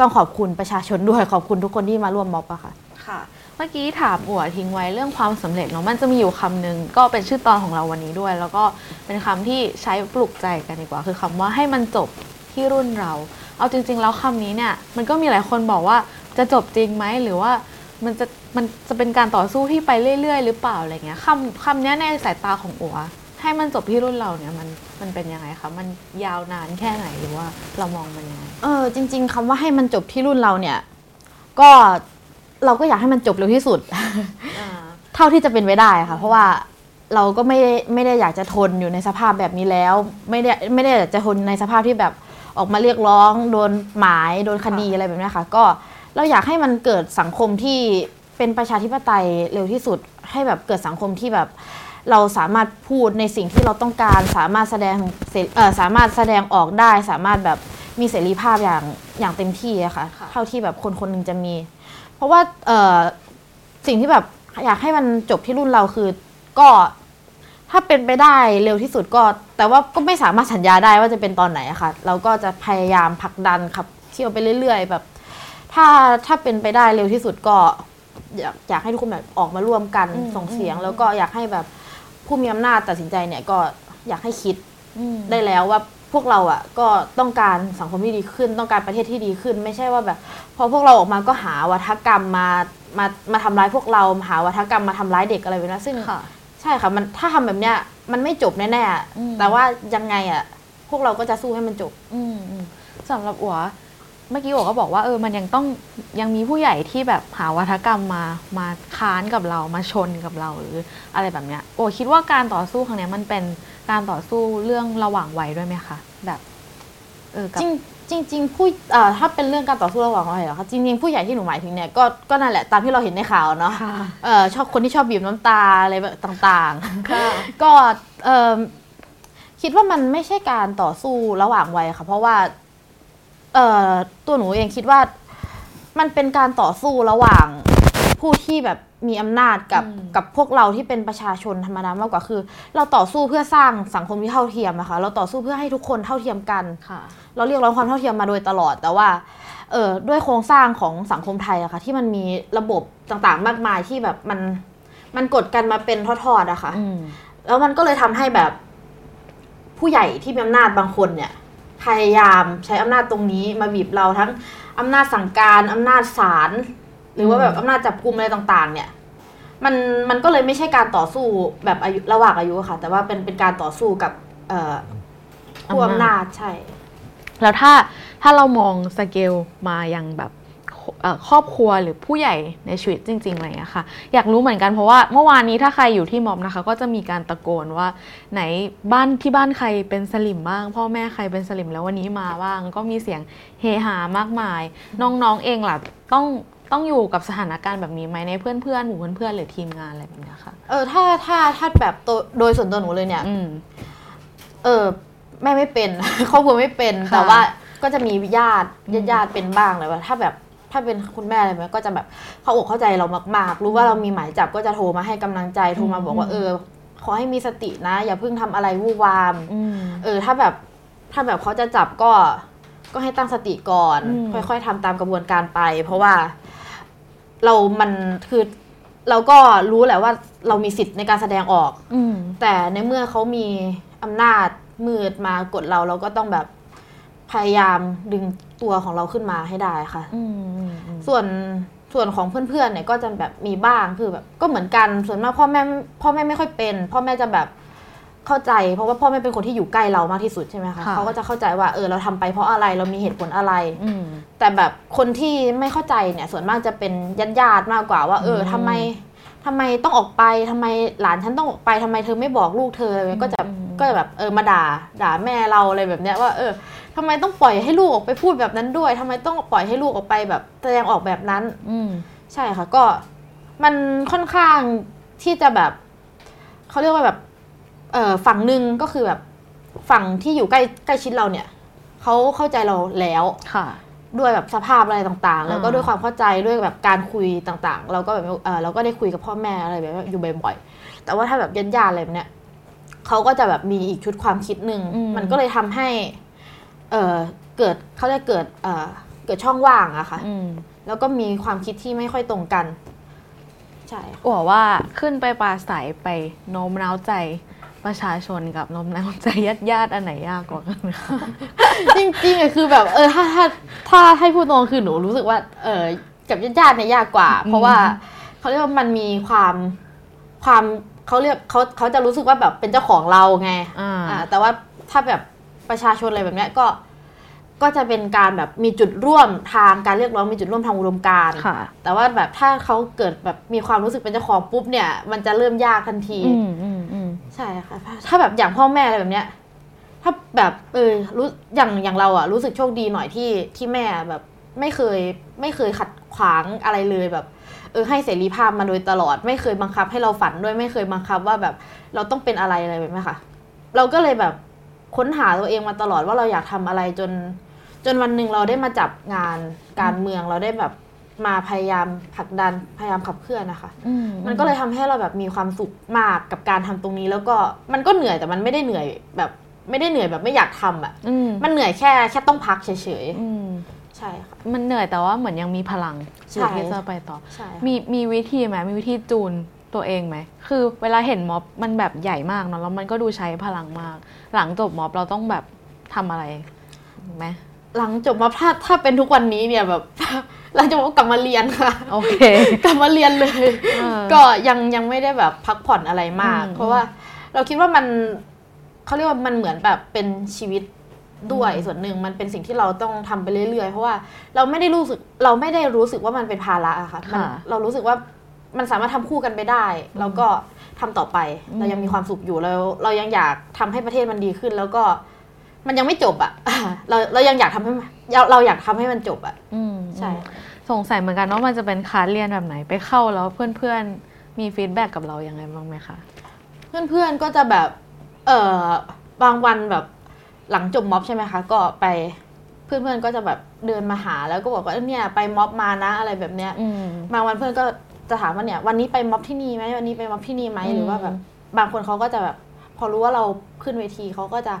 ต้องขอบคุณประชาชนด้วยขอบคุณทุกคนที่มาร่วมม็อบอะค่ะค่ะ เมื่อกี้ถามอัวทิ้งไว้เรื่องความสำเร็จเนาะมันจะมีอยู่คำหนึ่งก็เป็นชื่อตอนของเราวันนี้ด้วย แล้วก็เป็นคำที่ใช้ปลุกใจกันดีกว่า คือคำว่าให้มันจบที่รุ่นเรา เอาจริง ๆ แล้วคำนี้เนี่ยมันก็มีหลายคนบอกว่าจะจบจริงไหมหรือว่ามันจะมันจะเป็นการต่อสู้ที่ไปเรื่อย ๆ หรือเปล่าอะไรเงี้ยคำคำนี้ในสายตาของอัว ให้มันจบที่รุ่นเราเนี่ยมันมันเป็นยังไงคะมันยาวนานแค่ไหนหรือว่าเรามองมันยังไงเออจริง ๆคำว่าให้มันจบที่รุ่นเราเนี่ย ก็เราก็อยากให้มันจบเร็วที่สุดเท่าที่จะเป็นไปได้ค่ะ เพราะว่าเราก็ไม่ได้ไม่ได้อยากจะทนอยู่ในสภาพแบบนี้แล้ว ไม่ได้ไม่ได้อยากจะทนในสภาพที่แบบออกมาเรียกร้องโดนหมายโดนคดีค่ะอะไรแบบเนี้ยค่ะ ก็เราอยากให้มันเกิดสังคมที่เป็นประชาธิปไตยเร็วที่สุด ให้แบบเกิดสังคมที่แบบ เราสามารถพูดในสิ่งที่เราต้องการ สามารถแสดงเสเอ่อสามารถแสดงออกได้ สามารถแบบมีเสรีภาพอย่างอย่างเต็มที่อะค่ะค่ะเท่าที่แบบคนคนหนึ่งจะมี เพราะว่าเอ่อสิ่งที่แบบอยากให้มันจบที่รุ่นเราคือก็ถ้าเป็นไปได้เร็วที่สุดก็ แต่ว่าก็ไม่สามารถสัญญาได้ว่าจะเป็นตอนไหนอะค่ะ เราก็จะพยายามผลักดันขับเคี่ยวไปเรื่อย ๆ แบบ ถ้าถ้าเป็นไปได้เร็วที่สุดก็อยากอยากให้ทุกคนแบบออกมาร่วมกันอืมส่งเสียงอืมแล้วก็อยากให้แบบ ผู้มีอำนาจตัดสินใจเนี่ยก็อยากให้คิดอืมได้แล้วว่าพวกเราอะก็ต้องการสังคมที่ดีขึ้น ต้องการประเทศที่ดีขึ้น ไม่ใช่ว่าแบบ พอพวกเราออกมาก็หาวัฒกรรมมามามาทำร้ายพวกเราหาวัฒกรรมมาทำร้ายเด็กอะไรแบบนั้นซึ่งค่ะใช่ค่ะมันถ้าทำแบบเนี้ยมันไม่จบแน่อืมๆแต่ว่ายังไงอะพวกเราก็จะสู้ให้มันจบอืมอืมสำหรับอัว เมื่อกี้อัวก็บอกว่าเออมันยังต้องยังมีผู้ใหญ่ที่แบบหาวัฒกรรมมามาค้านกับเรามาชนกับเราหรืออะไรแบบเนี้ยอัวคิดว่าการต่อสู้ครั้งเนี้ยมันเป็นการต่อสู้เรื่องระหว่างวัยด้วยไหมคะแบบเออกับ จริงจริงๆผู้เอ่อถ้าเป็นเรื่องการต่อสู้ระหว่างวัยเหรอคะจริงๆผู้ใหญ่ที่หนูหมายถึงเนี่ยก็ก็นั่นแหละตามที่เราเห็นในข่าวเนาะค่ะ เอ่อชอบคนที่ชอบบีบน้ำตาอะไรแบบต่างค่ะๆก็เอ่อคิดว่ามันไม่ใช่การต่อสู้ระหว่างวัยค่ะ เพราะว่า เอ่อตัวหนูเองคิดว่ามันเป็นการต่อสู้ระหว่างผู้ที่แบบมีอำนาจกับอืมกับพวกเราที่เป็นประชาชนธรรมดามากกว่าคือ เราต่อสู้เพื่อสร้างสังคมที่เท่าเทียมอะค่ะเราต่อสู้เพื่อให้ทุกคนเท่าเทียมกันค่ะเราเรียกร้องความเท่าเทียมมาโดยตลอดแต่ว่าเออด้วยโครงสร้างของสังคมไทยอะค่ะที่มันมีระบบต่างๆมากมายที่แบบมันมันกดกันมาเป็นทอดๆอะค่ะอืมแล้วมันก็เลยทำให้แบบผู้ใหญ่ที่มีอำนาจบางคนเนี่ย พยายามใช้อำนาจตรงนี้มาบีบเราทั้งอำนาจสั่งการอำนาจศาลหรือว่าแบบอำนาจจับกุมอะไรต่างๆ เนี่ยมันมันก็เลยไม่ใช่การต่อสู้แบบอายุระหว่างอายุอะค่ะ แต่ว่าเป็นเป็นการต่อสู้กับเอ่อผู้อำนาจใช่ แล้วถ้าถ้าเรามองสเกลมาอย่างแบบเอ่อ ครอบครัวหรือผู้ใหญ่ในชีวิตจริง ๆ อะไรอย่างเงี้ค่ะ อยากรู้เหมือนกันเพราะว่าเมื่อวานนี้ถ้าใครอยู่ที่ม็อบนะคะ ก็จะมีการตะโกนว่าไหนบ้านที่บ้านใครเป็นสลิมบ้าง พ่อแม่ใครเป็นสลิมแล้ววันนี้มาบ้าง ก็มีเสียงเฮฮามากมาย น้องๆเองล่ะต้องต้องอยู่กับสถานการณ์แบบนี้ไหมในเพื่อนๆหมู่เพื่อนๆหรือทีมงานอะไรแบบนี้ค่ะเออถ้าถ้าถ้าแบบโดยส่วนตัวหนูเลยเนี่ยอเออแม่ไม่เป็นครอบครัวไม่เป็นแต่ว่าก็จะมีญาติญาติญาติเป็นบ้างเลยว่าถ้าแบบ ถ้าเป็นคุณแม่อะไรแบบก็จะแบบเขาอกเข้าใจเรามากๆ รู้ว่าเรามีหมายจับก็จะโทรมาให้กำลังใจโทรมาบอกว่าเออ ขอให้มีสตินะ อย่าเพิ่งทำอะไรวู่วามอืมเออ ถ้าแบบถ้าแบบเขาจะจับก็ก็ให้ตั้งสติก่อนอืมค่อยๆทำตามกระบวนการไป เพราะว่าเรามันคือเราก็รู้แหละว่าเรามีสิทธิ์ในการแสดงออกอืมแต่ในเมื่อเขามีอำนาจมืดมากดเราเราก็ต้องแบบ พยายามดึงตัวของเราขึ้นมาให้ได้ค่ะอืมอืมอืมส่วนส่วนของเพื่อนๆเนี่ยก็จะแบบมีบ้างคือแบบก็เหมือนกันส่วนมากพ่อแม่พ่อแม่ไม่ค่อยเป็น พ่อแม่จะแบบเข้าใจ เพราะว่าพ่อแม่เป็นคนที่อยู่ใกล้เรามากที่สุดใช่ไหมคะค่ะเขาก็จะเข้าใจว่าเออเราทำไปเพราะอะไรเรามีเหตุผลอะไรอืมแต่แบบคนที่ไม่เข้าใจเนี่ย ส่วนมากจะเป็นญาติญาติๆมากกว่าว่า เอออืมทำไมทำไมต้องออกไปทำไมหลานฉันต้องออกไปทำไมเธอไม่บอกลูกเธออะไรแบบนี้ก็จะอืมก็จะแบบเออมาด่าด่าแม่เราอะไรแบบเนี้ยว่า เออ ทำไมต้องปล่อยให้ลูกออกไปพูดแบบนั้นด้วยทำไมต้องปล่อยให้ลูกออกไปแบบแสดงออกแบบนั้น อืมใช่ค่ะ ก็มันค่อนข้างที่จะแบบเขาเรียกว่าแบบ เออฝั่งหนึ่งก็คือแบบฝั่งที่อยู่ใกล้ใกล้ชิดเราเนี่ยเขาเข้าใจเราแล้วค่ะ ด้วยแบบสภาพอะไรต่างๆ แล้วก็อ่าด้วยความเข้าใจด้วยแบบการคุยต่างๆ เราก็แบบเออเราก็ได้คุยกับพ่อแม่อะไรแบบนี้อยู่บ่อยๆแต่ว่าถ้าแบบญาติๆอะไรแบบเนี้ยเขาก็จะแบบมีอีกชุดความคิดหนึ่งอืมมันก็เลยทำให้ เออเกิดเขาจะเกิดเออเกิดช่องว่างอะค่ะอืมแล้วก็มีความคิดที่ไม่ค่อยตรงกัน ใช่ค่ะอัวว่าขึ้นไปปราศัยไปโน้มน้าวใจประชาชนกับโน้มน้าวใจญาติญาติๆอันไหนยากกว่ากันคะจริงๆอะคือแบบเออถ้าถ้าถ้าให้พูดตรงคือหนูรู้สึกว่า เออกับญาติๆเนี่ยยากกว่า เพราะว่าเขาเรียกว่ามันมีความความเขาเรียกเขาเขาจะรู้สึกว่าแบบเป็นเจ้าของเราไงอ่าอ่าแต่ว่าถ้าแบบ ประชาชนอะไรแบบเนี้ยก็ก็จะเป็นการแบบมีจุดร่วมทางการเรียกร้องมีจุดร่วมทางอุดมการณ์ค่ะแต่ว่าแบบถ้าเขาเกิดแบบมีความรู้สึกเป็นเจ้าของปุ๊บเนี่ย มันจะเริ่มยากทันทีอืมอืมอืมใช่ค่ะ ถ้าแบบอย่างพ่อแม่อะไรแบบเนี้ย ถ้าแบบเออรู้อย่างอย่างเราอะรู้สึกโชคดีหน่อยที่ที่แม่แบบไม่เคยไม่เคยขัดขวางอะไรเลยแบบ เออให้เสรีภาพมาโดยตลอด ไม่เคยบังคับให้เราฝันด้วยไม่เคยบังคับว่าแบบเราต้องเป็นอะไรอะไรแบบนี้ค่ะ เราก็เลยแบบ ค้นหาตัวเองมาตลอดว่าเราอยากทำอะไรจน จนวันหนึ่งเราได้มาจับงานการเมืองเราได้แบบมาพยายามผลักดันพยายามขับเคลื่อนนะคะอืมมันก็เลยทำให้เราแบบมีความสุขมากกับการทำตรงนี้ แล้วก็มันก็เหนื่อยแต่มันไม่ได้เหนื่อยแบบไม่ได้เหนื่อยแบบไม่อยากทำอะอืมมันเหนื่อยแค่แค่ต้องพักเฉยอืมๆใช่ค่ะมันเหนื่อยแต่ว่าเหมือนยังมีพลังใช่อยู่ที่จะไปต่อใช่มีมีวิธีไหมมีวิธีจูนตัวเองไหม คือเวลาเห็นม็อบมันแบบใหญ่มากเนาะแล้วมันก็ดูใช้พลังมาก หลังจบม็อบเราต้องแบบทำอะไรไหมหลังจบมาถ้าถ้าเป็นทุกวันนี้เนี่ยแบบหลังจบก็กลับมาเรียนค่ะโอเค กลับมาเรียนเลยเออก็ยังยังไม่ได้แบบพักผ่อนอะไรมากอืมเพราะว่าเราคิดว่ามันเขาเรียกว่ามันเหมือนแบบเป็นชีวิตด้วยอืมส่วนหนึ่งมันเป็นสิ่งที่เราต้องทำไปเรื่อยๆ เพราะว่าเราไม่ได้รู้สึกเราไม่ได้รู้สึกว่ามันเป็นภาระอะค่ะมันเรารู้สึกว่า มันสามารถทำคู่กันไปได้ แล้วก็ทำต่อไปเรายังมีความสุขอยู่แล้ว เรายังอยากทำให้ประเทศมันดีขึ้น แล้วก็มันยังไม่จบอะเราเรายังอยากทำให้มันเราเราอยากทำให้มันจบอะอืมใช่สงสัยเหมือนกันว่ามันจะเป็นคลาสเรียนแบบไหนไปเข้าแล้วเพื่อนๆมี feedback กับเรายังไงบ้างไหมคะเพื่อนๆก็จะแบบเออบางวันแบบหลังจบม็อบใช่ไหมคะก็ไปเพื่อนๆก็จะแบบเดินมาหาแล้วก็บอกว่าเออเนี่ยไปม็อบมานะอะไรแบบเนี้ยอืมบางวันเพื่อนก็ จะถามว่าเนี่ยวันนี้ไปม็อบที่นี่ไหมวันนี้ไปม็อบที่นี่ไหมอืมหรือว่าแบบบางคนเขาก็จะแบบพอรู้ว่าเราขึ้นเวทีเขาก็จะ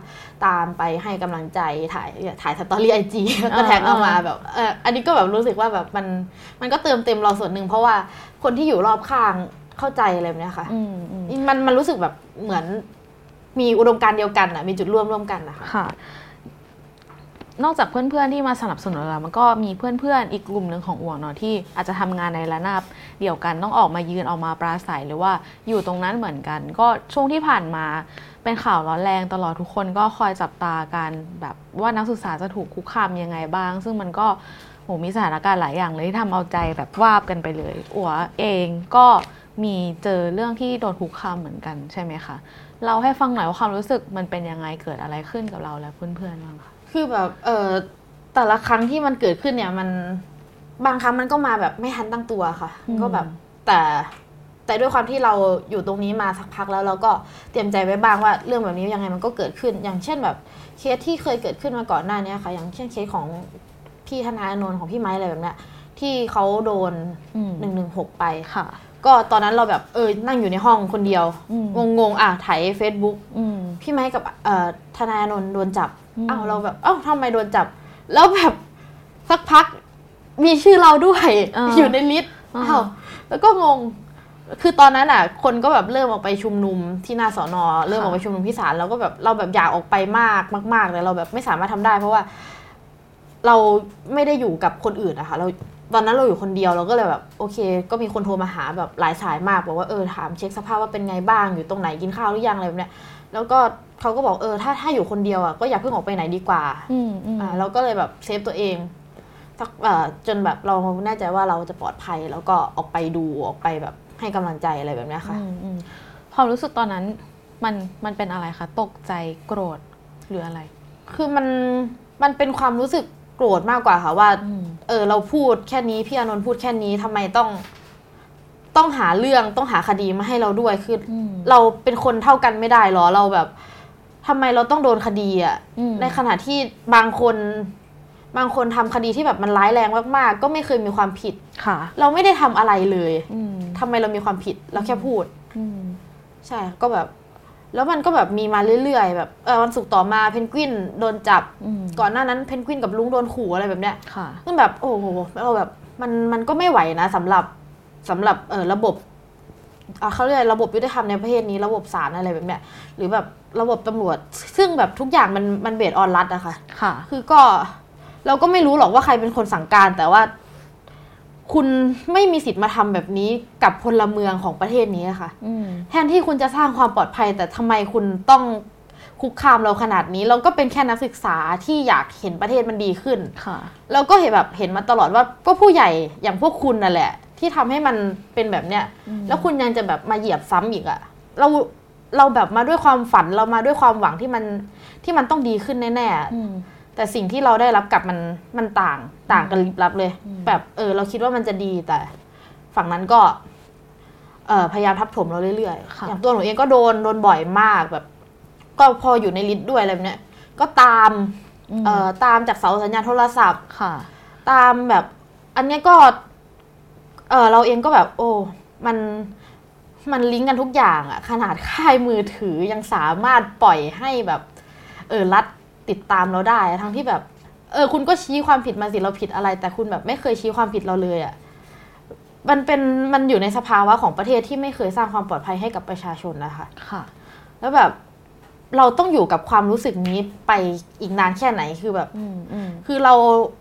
ตามไปให้กำลังใจถ่ายถ่ายสตอรี่ไอจีแล้วก็แท็กเข้ามาแบบเอออันนี้ก็แบบรู้สึกว่าแบบมันมันก็เติมเต็มเราส่วนหนึ่งเพราะว่าคนที่อยู่รอบข้างเข้าใจอะไรแบบเนี้ยค่ะอืมอืมมันมันรู้สึกแบบเหมือนมีอุดมการณ์เดียวกันอะมีจุดร่วมร่วมกันนะคะค่ะ นอกจากเพื่อนๆที่มาสนับสนุนเรา มันก็มีเพื่อนๆอีกกลุ่มหนึ่งของอ่วงเนาะที่อาจจะทำงานในระนาบเดียวกันต้องออกมายืนออกมาปราศัยหรือว่าอยู่ตรงนั้นเหมือนกัน ก็ช่วงที่ผ่านมาเป็นข่าวร้อนแรงตลอดทุกคนก็คอยจับตากันแบบว่านักศึกษาจะถูกคุกคามยังไงบ้าง ซึ่งมันก็โหมีสถานการณ์หลายอย่างเลยที่ทำเอาใจแบบวาบกันไปเลยอัวเองก็มีเจอเรื่องที่โดนคุกคามเหมือนกันใช่ไหมคะเราให้ฟังหน่อยว่าความรู้สึกมันเป็นยังไงเกิดอะไรขึ้นกับเราและเพื่อนๆบ้างคะ คือแบบเออแต่ละครั้งที่มันเกิดขึ้นเนี่ยมันบางครั้งมันก็มาแบบไม่ทันตั้งตัวค่ะอืมก็แบบแต่แต่ด้วยความที่เราอยู่ตรงนี้มาสักพักแล้วเราก็เตรียมใจไว้บ้างว่าเรื่องแบบนี้ยังไงมันก็เกิดขึ้น อย่างเช่นแบบเคสที่เคยเกิดขึ้นมาก่อนหน้านี้ค่ะ อย่างเช่นเคสของพี่ธนาอานนท์ของพี่ไม้อะไรแบบเนี้ยที่เขาโดนอืมหนึ่งหนึ่งหกไปค่ะ ก็ตอนนั้นเราแบบเออนั่งอยู่ในห้องคนเดียวอืมงงๆอะถ่ายเฟซบุ๊กอืมพี่ไม้กับเอ่อทนายอานนท์โดนจับ อืมอ้าวเราแบบเอ้าทำไมโดนจับ แล้วแบบสักพักมีชื่อเราด้วยอยู่ในลิสต์อ้าวแล้วก็งง คือตอนนั้นอะ คนก็แบบเริ่มออกไปชุมนุมที่หน้าสอนอเริ่มออกไปชุมนุมที่ศาลแล้วก็แบบเราแบบอยากออกไปมากมากๆแต่เราแบบไม่สามารถทำได้ เพราะว่า เราไม่ได้อยู่กับคนอื่นอะค่ะเราตอนนั้นเราอยู่คนเดียวเราก็เลยแบบโอเค ก็มีคนโทรมาหาแบบหลายสายมากบอกว่าเออถามเช็คสภาพว่าเป็นไงบ้างอยู่ตรงไหนกินข้าวหรือยังอะไรแบบเนี้ย แล้วก็เขาก็บอกเออถ้าถ้าอยู่คนเดียวอะก็อย่าเพิ่งออกไปไหนดีกว่าอืมอืมอ่าเราก็เลยแบบเซฟตัวเองสักเอ่อจนแบบเราแน่ใจว่าเราจะปลอดภัย แล้วก็ออกไปดูออกไปแบบให้กำลังใจอะไรแบบเนี้ยค่ะอืมอืมความรู้สึกตอนนั้นมันมันเป็นอะไรคะตกใจโกรธหรืออะไร คือมันมันเป็นความรู้สึกโกรธมากกว่าค่ะว่าอืมเออเราพูดแค่นี้พี่อานนท์พูดแค่นี้ทำไมต้อง ต้องหาเรื่องต้องหาคดีมาให้เราด้วยคือออืมเราเป็นคนเท่ากันไม่ได้หรอเราแบบทำไมเราต้องโดนคดีอะอืมในขณะที่บางคน บางคนทำคดีที่แบบมันร้ายแรงมากๆ ก็ไม่เคยมีความผิดค่ะ เราไม่ได้ทำอะไรเลยอืมทำไมเรามีความผิด เราแค่พูดอืมใช่ก็แบบ แล้วมันก็แบบมีมาเรื่อยๆ แบบเออวันศุกร์ต่อมาเพนกวินโดนจับอืมก่อนหน้านั้นเพนกวินกับลุงโดนขู่อะไรแบบเนี้ยค่ะซึ่งแบบ โอ้โหเราแบบมันมันก็ไม่ไหวนะสำหรับ สำหรับเออระบบอะเขาเรียกอะไรระบบยุติธรรมในประเทศนี้ระบบศาลอะไรแบบเนี้ยหรือแบบระบบตำรวจ ซึ่งแบบทุกอย่างมันมันเบสออนรัฐอะค่ะ ค่ะ คือก็เราก็ไม่รู้หรอกว่าใครเป็นคนสั่งการ แต่ว่า คุณไม่มีสิทธิ์มาทำแบบนี้กับพลเมืองของประเทศนี้อะค่ะอืมแทนที่คุณจะสร้างความปลอดภัย แต่ทำไมคุณต้องคุกคามเราขนาดนี้ เราก็เป็นแค่นักศึกษาที่อยากเห็นประเทศมันดีขึ้นค่ะเราก็เห็นแบบเห็นมาตลอดว่าก็ผู้ใหญ่อย่างพวกคุณนั่นแหละ ที่ทำให้มันเป็นแบบเนี้ยอืมแล้วคุณยังจะแบบมาเหยียบซ้ำอีกอะเราเราแบบมาด้วยความฝันเรามาด้วยความหวังที่มันที่มันต้องดีขึ้นแน่ๆอืมแต่สิ่งที่เราได้รับกลับมันมันต่างต่างกันลิบลับเลยอืมแบบเออ เราคิดว่ามันจะดีแต่ ฝั่งนั้นก็เออพยายามทับถมเราเรื่อยค่ะๆอย่างตัวหนูเองก็โดนโดนบ่อยมากแบบ ก็พออยู่ในลิสต์ด้วยอะไรแบบเนี้ยก็ตามมเอ่อตามจากเสาสัญญาณโทรศัพท์ค่ะ ตามแบบ อันเนี้ยก็ เออเราเองก็แบบ โอ้ มันมันลิงก์กันทุกอย่างอะขนาดค่ายมือถือยังสามารถปล่อยให้แบบ เออรัฐติดตามเราได้ ทั้งที่แบบ เออ คุณก็ชี้ความผิดมาสิเราผิดอะไร แต่คุณแบบไม่เคยชี้ความผิดเราเลยอะมันเป็นมันอยู่ในสภาวะของประเทศที่ไม่เคยสร้างความปลอดภัยให้กับประชาชนนะคะ ค่ะ แล้วแบบเราต้องอยู่กับความรู้สึกนี้ไปอีกนานแค่ไหนคือแบบอืมอืมคือเรา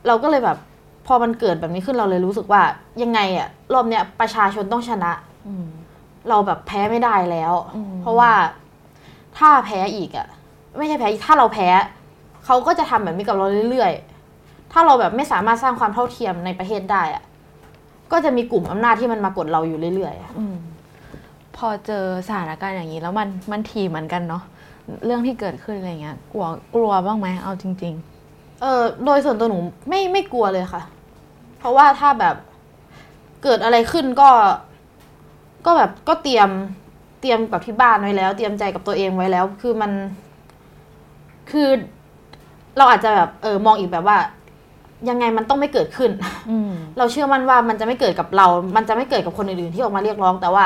เราก็เลยแบบ พอมันเกิดแบบนี้ขึ้นเราเลยรู้สึกว่ายังไงอะรอบเนี้ยประชาชนต้องชนะอืมเราแบบแพ้ไม่ได้แล้วอืมเพราะว่าถ้าแพ้อีกอะไม่ใช่แพ้อีกถ้าเราแพ้เขาก็จะทำแบบนี้กับเราเรื่อยๆ ถ้าเราแบบไม่สามารถสร้างความเท่าเทียมในประเทศได้อะก็จะมีกลุ่มอำนาจที่มันมากดเราอยู่เรื่อยๆอะอืมพอเจอสถานการณ์อย่างนี้แล้วมันมันทีเหมือนกันเนาะเรื่องที่เกิดขึ้นอะไรเงี้ยกลัวกลัวบ้างไหมเอาจริงเออโดยส่วนตัวหนูไม่ไม่กลัวเลยค่ะ เพราะว่าถ้าแบบเกิดอะไรขึ้นก็ ก็แบบก็เตรียมเตรียมกับที่บ้านไว้แล้ว เตรียมใจกับตัวเองไว้แล้ว คือมัน คือเราอาจจะแบบเออมองอีกแบบว่า ยังไงมันต้องไม่เกิดขึ้นๆอืมเราเชื่อมั่นว่ามันจะไม่เกิดกับเรา มันจะไม่เกิดกับคนอื่นๆที่ออกมาเรียกร้อง แต่ว่า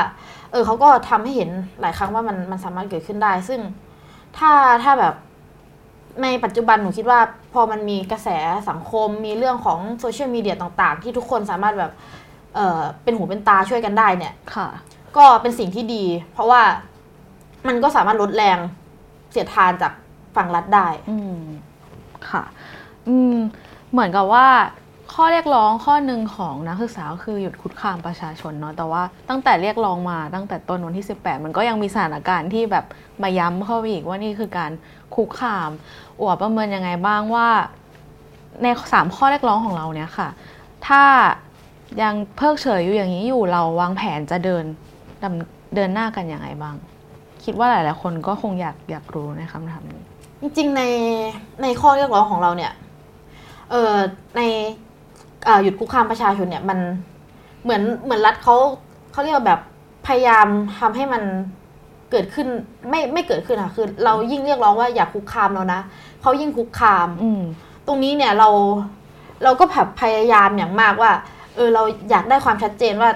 เออเขาก็ทำให้เห็นหลายครั้งว่ามันมันสามารถเกิดขึ้นได้ ซึ่งถ้าถ้าแบบ ในปัจจุบันหนูคิดว่าพอมันมีกระแสสังคมมีเรื่องของโซเชียลมีเดียต่างๆ ที่ทุกคนสามารถแบบเออเป็นหูเป็นตาช่วยกันได้เนี่ยค่ะ ก็เป็นสิ่งที่ดี เพราะว่ามันก็สามารถลดแรงเสียดทานจากฝั่งรัฐได้ อืมค่ะ อืมเหมือนกับว่า ข้อเรียกร้องข้อหนึ่งของนักศึกษาก็คือหยุดคุกคามประชาชนเนาะแต่ว่าตั้งแต่เรียกร้องมาตั้งแต่ต้นวันที่ 18 มันก็ยังมีสถานการณ์ที่แบบมาย้ำเข้าไปอีกว่านี่คือการคุกคามอวบประเมินยังไงบ้างว่า ในสามข้อเรียกร้องของเราเนี่ยค่ะ ถ้ายังเพิกเฉยอยู่อย่างนี้อยู่เราวางแผนจะเดินดเดินหน้ากันยังไงบ้าง คิดว่าหลาย ๆ คนก็คงอยากอยากรู้ในคำถามนี้จริงๆในในข้อเรียกร้องของเราเนี่ยเออใน หยุดคุกคามประชาชนเนี่ยมันเหมือนเหมือนรัฐเขาเขาเรียกว่าแบบพยายามทำให้มันเกิดขึ้นไม่ไม่เกิดขึ้นอะคือ เรายิ่งเรียกร้องว่าอย่าคุกคามเรานะเขายิ่งคุกคาม อืมตรงนี้เนี่ยเราเราก็แบบพยายามอย่างมากว่า เออเราอยากได้ความชัดเจนว่า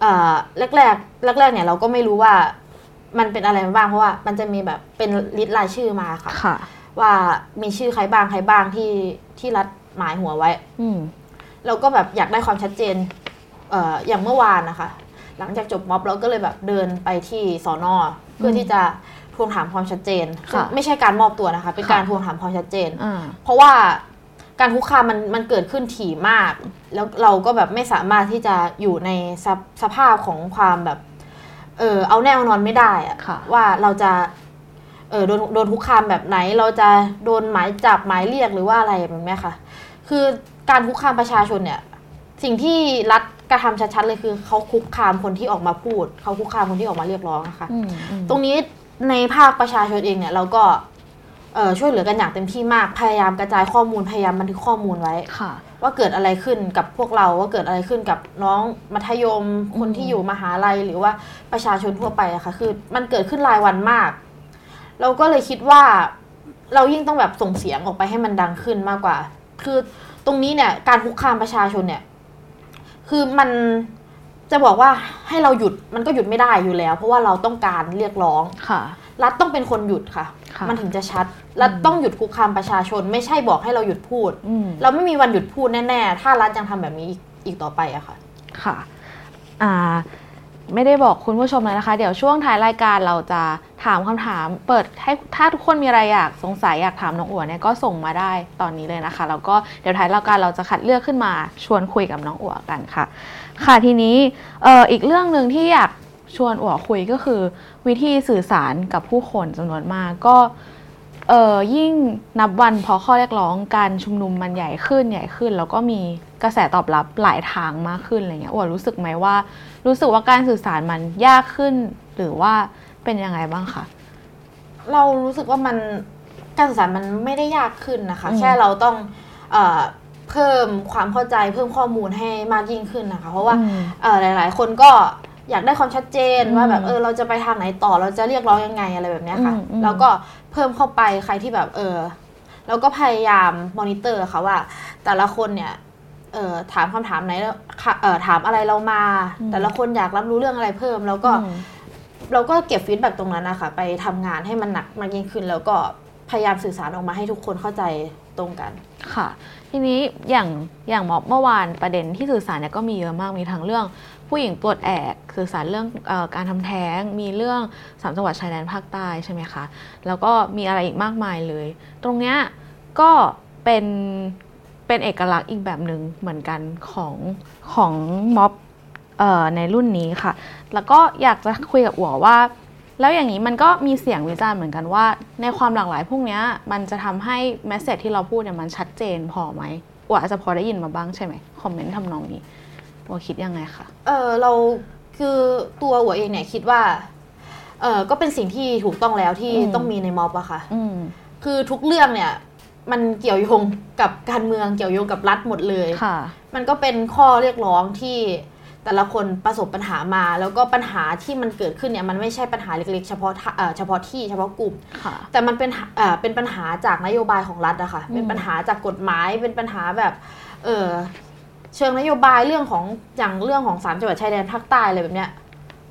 เอ่อแรกแรกแรกแรกๆเนี่ยเราก็ไม่รู้ว่ามันเป็นอะไรมาบ้างเพราะว่า มันจะมีแบบเป็นลิสต์รายชื่อมาค่ะค่ะว่ามีชื่อใครบ้างใครบ้างที่ที่รัฐ หมายหัวไว้อืมเราก็แบบอยากได้ความชัดเจนเอ่ออย่างเมื่อวานนะคะ หลังจากจบม็อบเราก็เลยแบบเดินไปที่สอนอเพื่อที่จะทวงถามความชัดเจนค่ะไม่ใช่การมอบตัวนะคะ เป็นค่ะการทวงถามความชัดเจนอ่าเพราะว่าการคุกคามมันมันเกิดขึ้นถี่มาก แล้วเราก็แบบไม่สามารถที่จะอยู่ในสภสภาพของความแบบ เออเอาแน่เอานอนไม่ได้อะค่ะว่าเราจะ เออโดนโดนคุกคามแบบไหน เราจะโดนหมายจับหมายเรียกหรือว่าอะไรแบบนี้ค่ะ คือการคุกคามประชาชนเนี่ย สิ่งที่รัฐกระทำชัดๆเลยคือเขาคุกคามคนที่ออกมาพูดเขาคุกคามคนที่ออกมาเรียกร้องนะคะอืมอืมตรงนี้ในภาคประชาชนเองเนี่ยเราก็เอ่อช่วยเหลือกันอย่างเต็มที่มาก พยายามกระจายข้อมูล พยายามบันทึกข้อมูลไว้ค่ะว่าเกิดอะไรขึ้นกับพวกเรา ว่าเกิดอะไรขึ้นกับน้องมัธยม คนที่อยู่มหาลัย หรือว่าประชาชนทั่วไปอะค่ะ คือมันเกิดขึ้นรายวันมาก เราก็เลยคิดว่าเรายิ่งต้องแบบส่งเสียงออกไปให้มันดังขึ้นมากกว่า คือตรงนี้เนี่ยการคุกคามประชาชนเนี่ย คือมันจะบอกว่าให้เราหยุดมันก็หยุดไม่ได้อยู่แล้ว เพราะว่าเราต้องการเรียกร้องค่ะ รัฐต้องเป็นคนหยุดค่ะค่ะมันถึงจะชัดรัฐต้องหยุดคุกคามประชาชน ไม่ใช่บอกให้เราหยุดพูดอืมเราไม่มีวันหยุดพูดแน่ ๆ ถ้ารัฐยังทำแบบนี้อีกอีกต่อไปอะค่ะ ค่ะ อ่า ไม่ได้บอกคุณผู้ชมเลยนะคะ เดี๋ยวช่วงท้ายรายการเราจะถามคำถาม เปิดให้ถ้าทุกคนมีอะไรอยากสงสัยอยากถามน้องอั๋วเนี่ยก็ส่งมาได้ตอนนี้เลยนะคะ แล้วก็เดี๋ยวท้ายรายการเราจะคัดเลือกขึ้นมาชวนคุยกับน้องอั๋วกันค่ะ ค่ะทีนี้อออีกเรื่องหนึ่งที่อยากชวนอั๋วคุยก็คือ วิธีสื่อสารกับผู้คนจำนวนมากก็เออยิ่งนับวันพอข้อเรียกร้องการชุมนุมมันใหญ่ขึ้นใหญ่ขึ้น แล้วก็มีกระแสตอบรับหลายทางมากขึ้นอะไรเงี้ยอั๋วรู้สึกไหมว่า รู้สึกว่าการสื่อสารมันยากขึ้น หรือว่าเป็นยังไงบ้างคะ เรารู้สึกว่ามันการสื่อสารมันไม่ได้ยากขึ้นนะคะ อืม แค่เราต้องเออเพิ่มความเข้าใจเพิ่มข้อมูลให้มากยิ่งขึ้นนะคะ เพราะว่า อืม เอ่อหลาย ๆ คนก็อยากได้ความชัดเจนอืมว่าแบบเออเราจะไปทางไหนต่อเราจะเรียกร้องยังไงอะไรแบบเนี้ยค่ะ อืมอืม แล้วก็เพิ่มเข้าไปใครที่แบบเออเราก็พยายามมอนิเตอร์ค่ะว่า แต่ละคนเนี่ยเออ ถามคำถามไหนแล้วค่ะเออถามอะไรเรามา แต่ละคนอยากรับรู้เรื่องอะไรเพิ่ม แล้วก็อืมเราก็เก็บ feedback ตรงนั้นนะคะไปทำงานให้มันหนักมากยิ่งขึ้น แล้วก็พยายามสื่อสารออกมาให้ทุกคนเข้าใจตรงกัน ค่ะ ทีนี้อย่างอย่างม็อบเมื่อวานประเด็นที่สื่อสารเนี่ยก็มีเยอะมากมีทั้งเรื่องผู้หญิงปลดแอกสื่อสารเรื่องเออการทำแท้ง มีเรื่องสามจังหวัดชายแดนภาคใต้ใช่ไหมคะ แล้วก็มีอะไรอีกมากมายเลย ตรงเนี้ยก็เป็น เป็นเอกลักษณ์อีกแบบหนึ่งเหมือนกันของของม็อบเอ่อในรุ่นนี้ค่ะ แล้วก็อยากจะคุยกับอัวว่า แล้วอย่างนี้มันก็มีเสียงวิจารณ์เหมือนกันว่า ในความหลากหลายพวกเนี้ยมันจะทำให้แมสเซจที่เราพูดเนี่ยมันชัดเจนพอไหมอัวอาจจะพอได้ยินมาบ้างใช่ไหมคอมเมนต์ทำนองนี้อัวคิดยังไงคะเออเราคือตัวหัวเองเนี่ยคิดว่าเออก็เป็นสิ่งที่ถูกต้องแล้วที่อืมต้องมีในม็อบอะค่ะอืมคือทุกเรื่องเนี่ย มันเกี่ยวโยงกับการเมืองเกี่ยวโยงกับรัฐหมดเลยค่ะมันก็เป็นข้อเรียกร้องที่แต่ละคนประสบปัญหามา แล้วก็ปัญหาที่มันเกิดขึ้นเนี่ยมันไม่ใช่ปัญหาเล็กๆ เฉพาะท่าเอ่อเฉพาะที่เฉพาะกลุ่มค่ะแต่มันเป็นเอ่อเป็นปัญหาจากนโยบายของรัฐอะค่ะอืมเป็นปัญหาจากกฎหมายเป็นปัญหาแบบเออเชิงนโยบายเรื่องของอย่างเรื่องของสามจังหวัดชายแดนภาคใต้อะไรแบบเนี้ย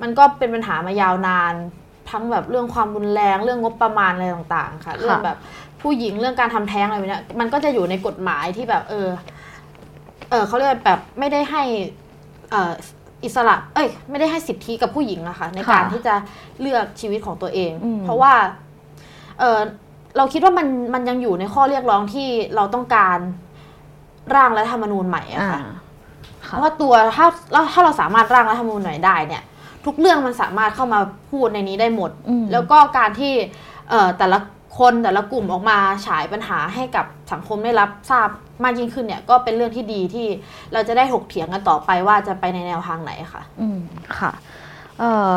มันก็เป็นปัญหามายาวนานทั้งแบบเรื่องความรุนแรงเรื่องงบประมาณอะไรต่างๆ ค่ะ เรื่องแบบ ผู้หญิงเรื่องการทำแท้งอะไรแบบเนี้ยมันก็จะอยู่ในกฎหมายที่แบบ เออ เออเขาเรียกว่าแบบไม่ได้ให้เอ่ออิสระ เอ้ย ไม่ได้ให้สิทธิกับผู้หญิงอะค่ะ ในการที่จะเลือกชีวิตของตัวเองอืมเพราะว่า เออเราคิดว่ามันมันยังอยู่ในข้อเรียกร้องที่เราต้องการร่างรัฐธรรมนูญใหม่อะอ่าค่ะเพค่ะราะว่าตัวถ้าเราถ้าเราสามารถร่างรัฐธรรมนูญใหม่ได้เนี่ย ทุกเรื่องมันสามารถเข้ามาพูดในนี้ได้หมดอืมแล้วก็การที่เอ่อแต่ละ คนแต่ละกลุ่มออกมาฉายปัญหาให้กับสังคมได้รับทราบมากยิ่งขึ้นเนี่ยก็เป็นเรื่องที่ดีที่เราจะได้ถกเถียงกันต่อไปว่าจะไปในแนวทางไหนค่ะ อืมค่ะเอ่อ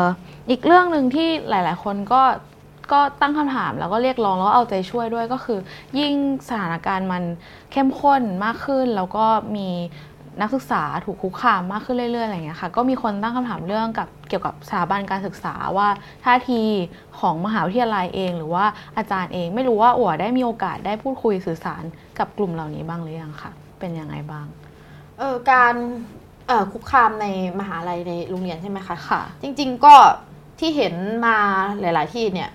อีกเรื่องหนึ่งที่หลาย ๆ คนก็ก็ตั้งคำถามแล้วก็เรียกร้องแล้วก็เอาใจช่วยด้วยก็คือ ยิ่งสถานการณ์มันเข้มข้นมากขึ้น แล้วก็มี นักศึกษาถูกคุกคามมากขึ้นเรื่อยๆอะไรอย่างเงี้ยค่ะก็มีคนตั้งคำถามเรื่องกับเกี่ยวกับสถาบันการศึกษาว่าท่าทีของมหาวิทยาลัยเอง หรือว่าอาจารย์เองไม่รู้ว่าอัวได้มีโอกาสได้พูดคุยสื่อสารกับกลุ่มเหล่านี้บ้างหรือยังคะเป็นยังไงบ้างเออการเอ่อคุกคามในมหาลัยในโรงเรียนใช่ไหมคะค่ะ จริง ๆก็ที่เห็นมาหลาย ๆ ที่เนี่ย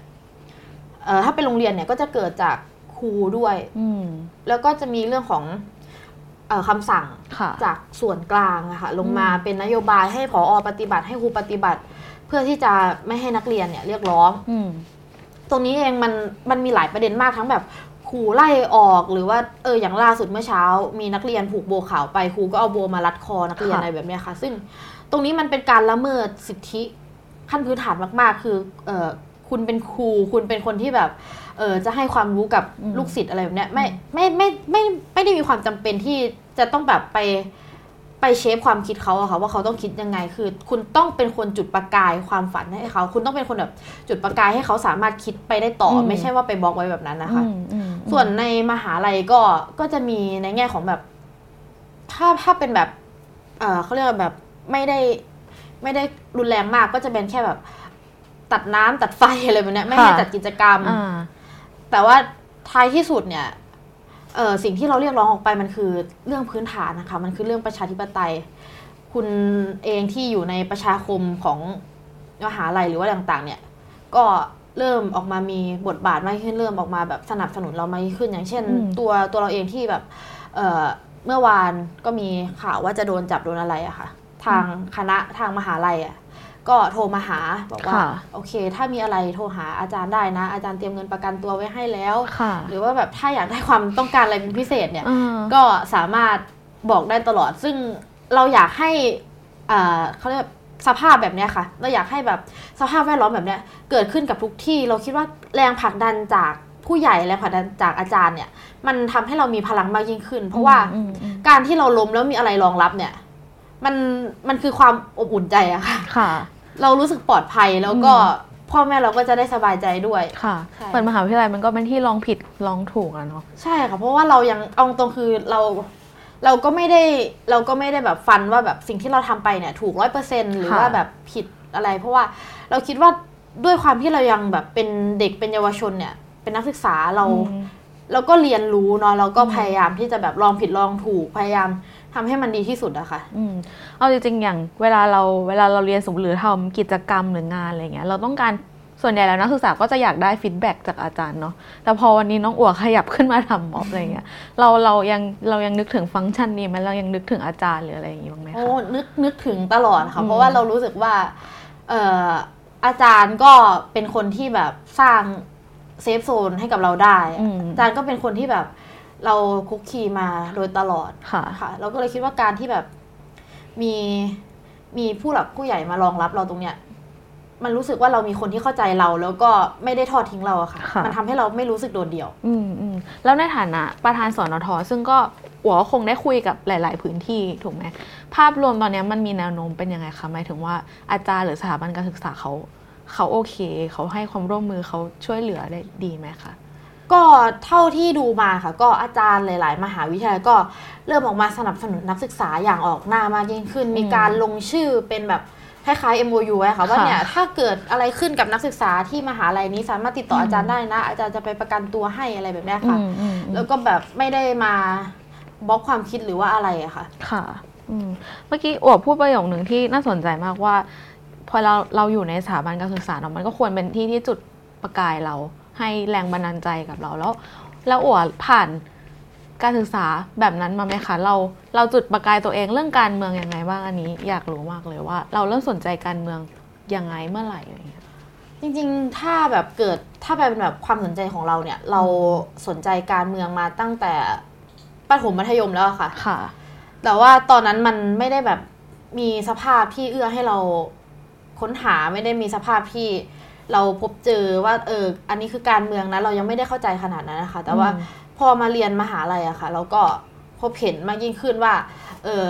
เอ่อถ้าเป็นโรงเรียนเนี่ยก็จะเกิดจากครูด้วยอืมแล้วก็จะมีเรื่องของเออ คำสั่งค่ะจากส่วนกลางอะค่ะลงมาอืมเป็นนโยบายให้ผอปฏิบัติให้ครูปฏิบัติ เพื่อที่จะไม่ให้นักเรียนเนี่ยเรียกร้องอืมตรงนี้เองมันมันมีหลายประเด็นมากทั้งแบบครูไล่ออกหรือว่าเอออย่างล่าสุดเมื่อเช้า มีนักเรียนผูกโบว์ขาวไปครูก็เอาโบว์มารัดคอนักเรียนค่ะอะไรแบบเนี้ยค่ะ ซึ่งตรงนี้มันเป็นการละเมิดสิทธิขั้นพื้นฐานมาก ๆ คือเออ คุณเป็นครูคุณเป็นคนที่แบบเออจะให้ความรู้กับอืมลูกศิษย์อะไรแบบเนี้ยไม่ไม่ไม่ไม่ไม่ไม่ได้มีความจำเป็นที่จะต้องแบบไปไปเชฟความคิดเขาอะค่ะว่าเขาต้องคิดยังไงคือ คุณต้องเป็นคนจุดประกายความฝันให้เขา คุณต้องเป็นคนแบบจุดประกายให้เขาสามารถคิดไปได้ต่ออมไม่ใช่ว่าไปบล็อกไว้แบบนั้นนะคะอืมอืมส่วนในมหาลัยก็ก็จะมีในแง่ของแบบ ถ้าถ้าเป็นแบบ เออเขาเรียกว่าแบบไม่ได้ไม่ได้รุนแรงมากก็จะเป็นแค่แบบ ตัดน้ำตัดไฟอะไรแบบเนี้ยไม่ให้จัดกิจกรรมอ่าแต่ว่าท้ายที่สุดเนี่ยเออสิ่งที่เราเรียกร้องออกไปมันคือเรื่องพื้นฐานนะคะ มันคือเรื่องประชาธิปไตย คุณเองที่อยู่ในประชาคมของมหาลัยหรือว่าต่างๆ เนี่ย ก็เริ่มออกมามีบทบาทมากขึ้นเริ่มออกมาแบบสนับสนุนเรามากขึ้นอย่างเช่นอืมตัวตัวเราเองที่แบบเอ่อเมื่อวานก็มีข่าวว่าจะโดนจับโดนอะไรอะค่ะ ทางคณะทางมหาลัยอะ ก็โทรมาหาบอกว่าค่ะโอเค ถ้ามีอะไรโทรหาอาจารย์ได้นะ อาจารย์เตรียมเงินประกันตัวไว้ให้แล้วค่ะหรือว่าแบบถ้าอยากได้ความต้องการอะไรเป็นพิเศษเนี่ยอ่าก็สามารถบอกได้ตลอด ซึ่งเราอยากให้อ่าเขาเรียกสภาพแบบเนี้ยค่ะ เราอยากให้แบบสภาพแวดล้อมแบบเนี้ยเกิดขึ้นกับทุกที่ เราคิดว่าแรงผลักดันจากผู้ใหญ่แรงผลักดันจากอาจารย์เนี่ย มันทำให้เรามีพลังมากยิ่งขึ้น เพราะว่าอืมอืมการที่เราล้มแล้วมีอะไรรองรับเนี่ย มันมันคือความอบอุ่นใจอะค่ะค่ะ เรารู้สึกปลอดภัยแล้วก็พ่อแม่เราก็จะได้สบายใจด้วยค่ะใช่เหมือนมหาวิทยาลัยมันก็เป็นที่ลองผิดลองถูกอะเนาะใช่ค่ะเพราะว่าเรายังเอาตรงคือเราเราก็ไม่ได้เราก็ไม่ได้แบบฟันว่าแบบสิ่งที่เราทำไปเนี่ยถูกร้อยเปอร์เซ็นหรือค่ะว่าแบบผิดอะไร เพราะว่าเราคิดว่าด้วยความที่เรายังแบบเป็นเด็กเป็นเยาวชนเนี่ย เป็นนักศึกษาเราอืมเราก็เรียนรู้เนาะเราก็อืมพยายามที่จะแบบลองผิดลองถูกพยายาม ทำให้มันดีที่สุดอะค่ะอืมเอาจริงๆอย่างเวลาเราเวลาเราเรียนสมมติหรือทำกิจกรรมหรืองานอะไรเงี้ยเราต้องการส่วนใหญ่แล้วนักศึกษาก็จะอยากได้ feedback จากอาจารย์เนาะแต่พอวันนี้น้องอั๋วขยับขึ้นมาทำม็อบอะไรเงี้ยเราเรายังเรายังนึกถึงฟังก์ชันนี้ไหมเรายังนึกถึงอาจารย์หรืออะไรอย่างงี้บ้างไหมโอ้คะนึกนึกถึงตลอดค่ะอืมเพราะว่าเรารู้สึกว่าเอ่ออาจารย์ก็เป็นคนที่แบบสร้าง safe zone ให้กับเราได้อืมอาจารย์ก็เป็นคนที่แบบ เราคลุกคลีมาโดยตลอดค่ะค่ะ เราก็เลยคิดว่าการที่แบบมีมีผู้หลักผู้ใหญ่มารองรับเราตรงเนี้ย มันรู้สึกว่าเรามีคนที่เข้าใจเรา แล้วก็ไม่ได้ทอดทิ้งเราอะค่ะค่ะมันทำให้เราไม่รู้สึกโดดเดี่ยว อืมอืมแล้วในฐานะประธานสนทซึ่งก็อัวก็คงได้คุยกับหลาย ๆ พื้นที่ถูกไหมภาพรวมตอนนี้มันมีแนวโน้มเป็นยังไงคะหมายถึงว่าอาจารย์หรือสถาบันการศึกษาเขาเขาโอเค เขาให้ความร่วมมือเขาช่วยเหลือได้ดีไหมคะ ก็เท่าที่ดูมาค่ะ ก็อาจารย์หลาย ๆ มหาวิทยาลัยก็เริ่มออกมาสนับสนุนนักศึกษาอย่างออกหน้ามากยิ่งขึ้น มีการลงชื่อเป็นแบบคล้ายๆ MOU ไว้ค่ะว่าค่ะเนี่ยถ้าเกิดอะไรขึ้นกับนักศึกษาที่มหาลัยนี้สามารถติดต่ออาจารย์ได้นะ อาจารย์จะไปประกันตัวให้อะไรแบบเนี้ยค่ะอืมอืมอืมแล้วก็แบบไม่ได้มาบล็อกความคิดหรือว่าอะไรอะค่ะ ค่ะอืมเมื่อกี้อวบพูดประโยคหนึ่งที่น่าสนใจมากว่า พอเราเราอยู่ในสถาบันการศึกษาเนาะมันก็ควรเป็นที่ที่จุดประกายเรา ให้แรงบันดาลใจกับเราแล้ว แล้วอวบผ่านการศึกษาแบบนั้นมาไหมคะเราเราจุดประกายตัวเองเรื่องการเมืองยังไงบ้างอันนี้อยากรู้มากเลยว่า เราเริ่มสนใจการเมืองยังไงเมื่อไหร่อะไรเงี้ยจริงๆ ถ้าแบบเกิดถ้าเป็นแบบความสนใจของเราเนี่ย เราสนใจการเมืองมาตั้งแต่ประถมมัธยมแล้วอะค่ะค่ะ แต่ว่าตอนนั้นมันไม่ได้แบบมีสภาพที่เอื้อให้เราค้นหาไม่ได้มีสภาพที่ เราพบเจอว่าเอออันนี้คือการเมืองนะเรายังไม่ได้เข้าใจขนาดนั้นนะคะ แต่ว่าอืมพอมาเรียนมหาลัยอะค่ะ เราก็พบเห็นมากยิ่งขึ้นว่าเออ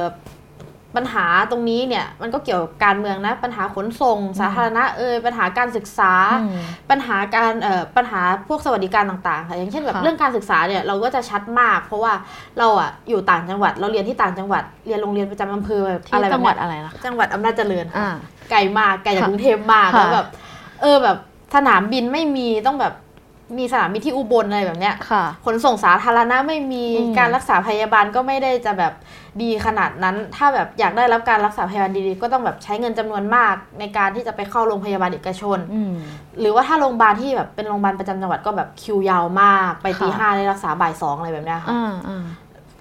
ปัญหาตรงนี้เนี่ยมันก็เกี่ยวกับการเมืองนะ ปัญหาขนส่ง สาธารณะเอยปัญหาการศึกษาอืมปัญหาการเอ่อปัญหาพวกสวัสดิการต่างๆค่ะอย่างเช่นแบบค่ะเรื่องการศึกษาเนี่ยเราก็จะชัดมาก เพราะว่าเราอะอยู่ต่างจังหวัด เราเรียนที่ต่างจังหวัดเรียนโรงเรียนประจำอำเภอแบบที่อะไรจังหวัดแบบอะไรเนี้ยนะคะจังหวัดอำนาจเจริญค่ะอ่าไกลมากไกลจากค่ะกรุงเทพมากค่ะแล้วแบบ เออแบบสนามบินไม่มีต้องแบบมีสนามบินที่อุบลอะไรแบบเนี้ยค่ะขนส่งสาธารณะไม่มีอืมการรักษาพยาบาลก็ไม่ได้จะแบบดีขนาดนั้น ถ้าแบบอยากได้รับการรักษาพยาบาลดีๆ ก็ต้องแบบใช้เงินจำนวนมากในการที่จะไปเข้าโรงพยาบาลเอกชนอืมหรือว่าถ้าโรงพยาบาลที่แบบเป็นโรงพยาบาลประจำจังหวัดก็แบบคิวยาวมาก ไปตีค่ะห้าได้รักษาบ่ายสองอะไรแบบเนี้ยค่ะอ่าอ่า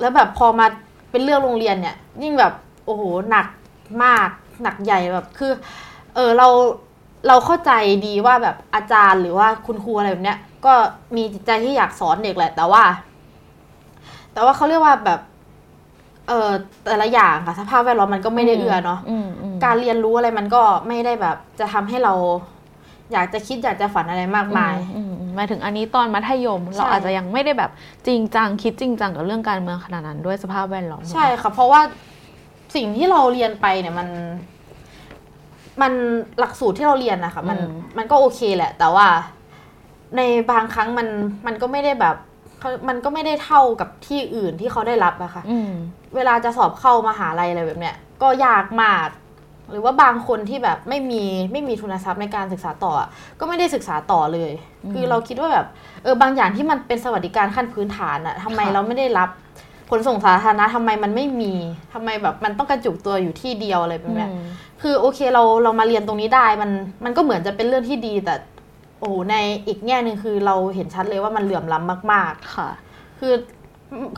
แล้วแบบพอมาเป็นเรื่องโรงเรียนเนี่ย ยิ่งแบบโอ้โหหนักมากหนักใหญ่แบบคือ เออเรา เราเข้าใจดีว่าแบบอาจารย์หรือว่าคุณครูอะไรแบบเนี้ย ก็มีจิตใจที่อยากสอนเด็กแหละ แต่ว่า แต่ว่าเขาเรียกว่าแบบ เออแต่ละอย่างค่ะสภาพแวดล้อมมันก็ไม่ได้เอื้อเนาะอืมอืมการเรียนรู้อะไรมันก็ไม่ได้แบบ จะทำให้เรา อยากจะคิดอยากจะฝันอะไรมากมายอืมอืมหมายถึงอันนี้ตอนมัธยมใช่เราอาจจะยังไม่ได้แบบจริงจังคิดจริงจังกับเรื่องการเมืองขนาดนั้นด้วยสภาพแวดล้อมใช่ค่ะเพราะว่าสิ่งที่เราเรียนไปเนี่ยมัน มันหลักสูตรที่เราเรียนนะคะมันมันก็โอเคแหละ แต่ว่าในบางครั้งมันมันก็ไม่ได้แบบเขามันก็ไม่ได้เท่ากับที่อื่นที่เขาได้รับอะค่ะอืมเวลาจะสอบเข้ามหาลัยอะไรแบบเนี้ยก็ยากมาก หรือว่าบางคนที่แบบไม่มีไม่มีทุนทรัพย์ในการศึกษาต่ออะก็ไม่ได้ศึกษาต่อเลย คือเราคิดว่าแบบเออบางอย่างที่มันเป็นสวัสดิการขั้นพื้นฐานอะทำไมเราไม่ได้รับ ขนส่งสาธารณะทำไมมันไม่มีทำไมแบบมันต้องกระจุกตัวอยู่ที่เดียวอะไรแบบเนี้ยอืมคือโอเคเราเรามาเรียนตรงนี้ได้มันมันก็เหมือนจะเป็นเรื่องที่ดีแต่โอ้โหในอีกแง่หนึ่งคือเราเห็นชัดเลยว่ามันเหลื่อมล้ำมาก ๆ ค่ะ คือ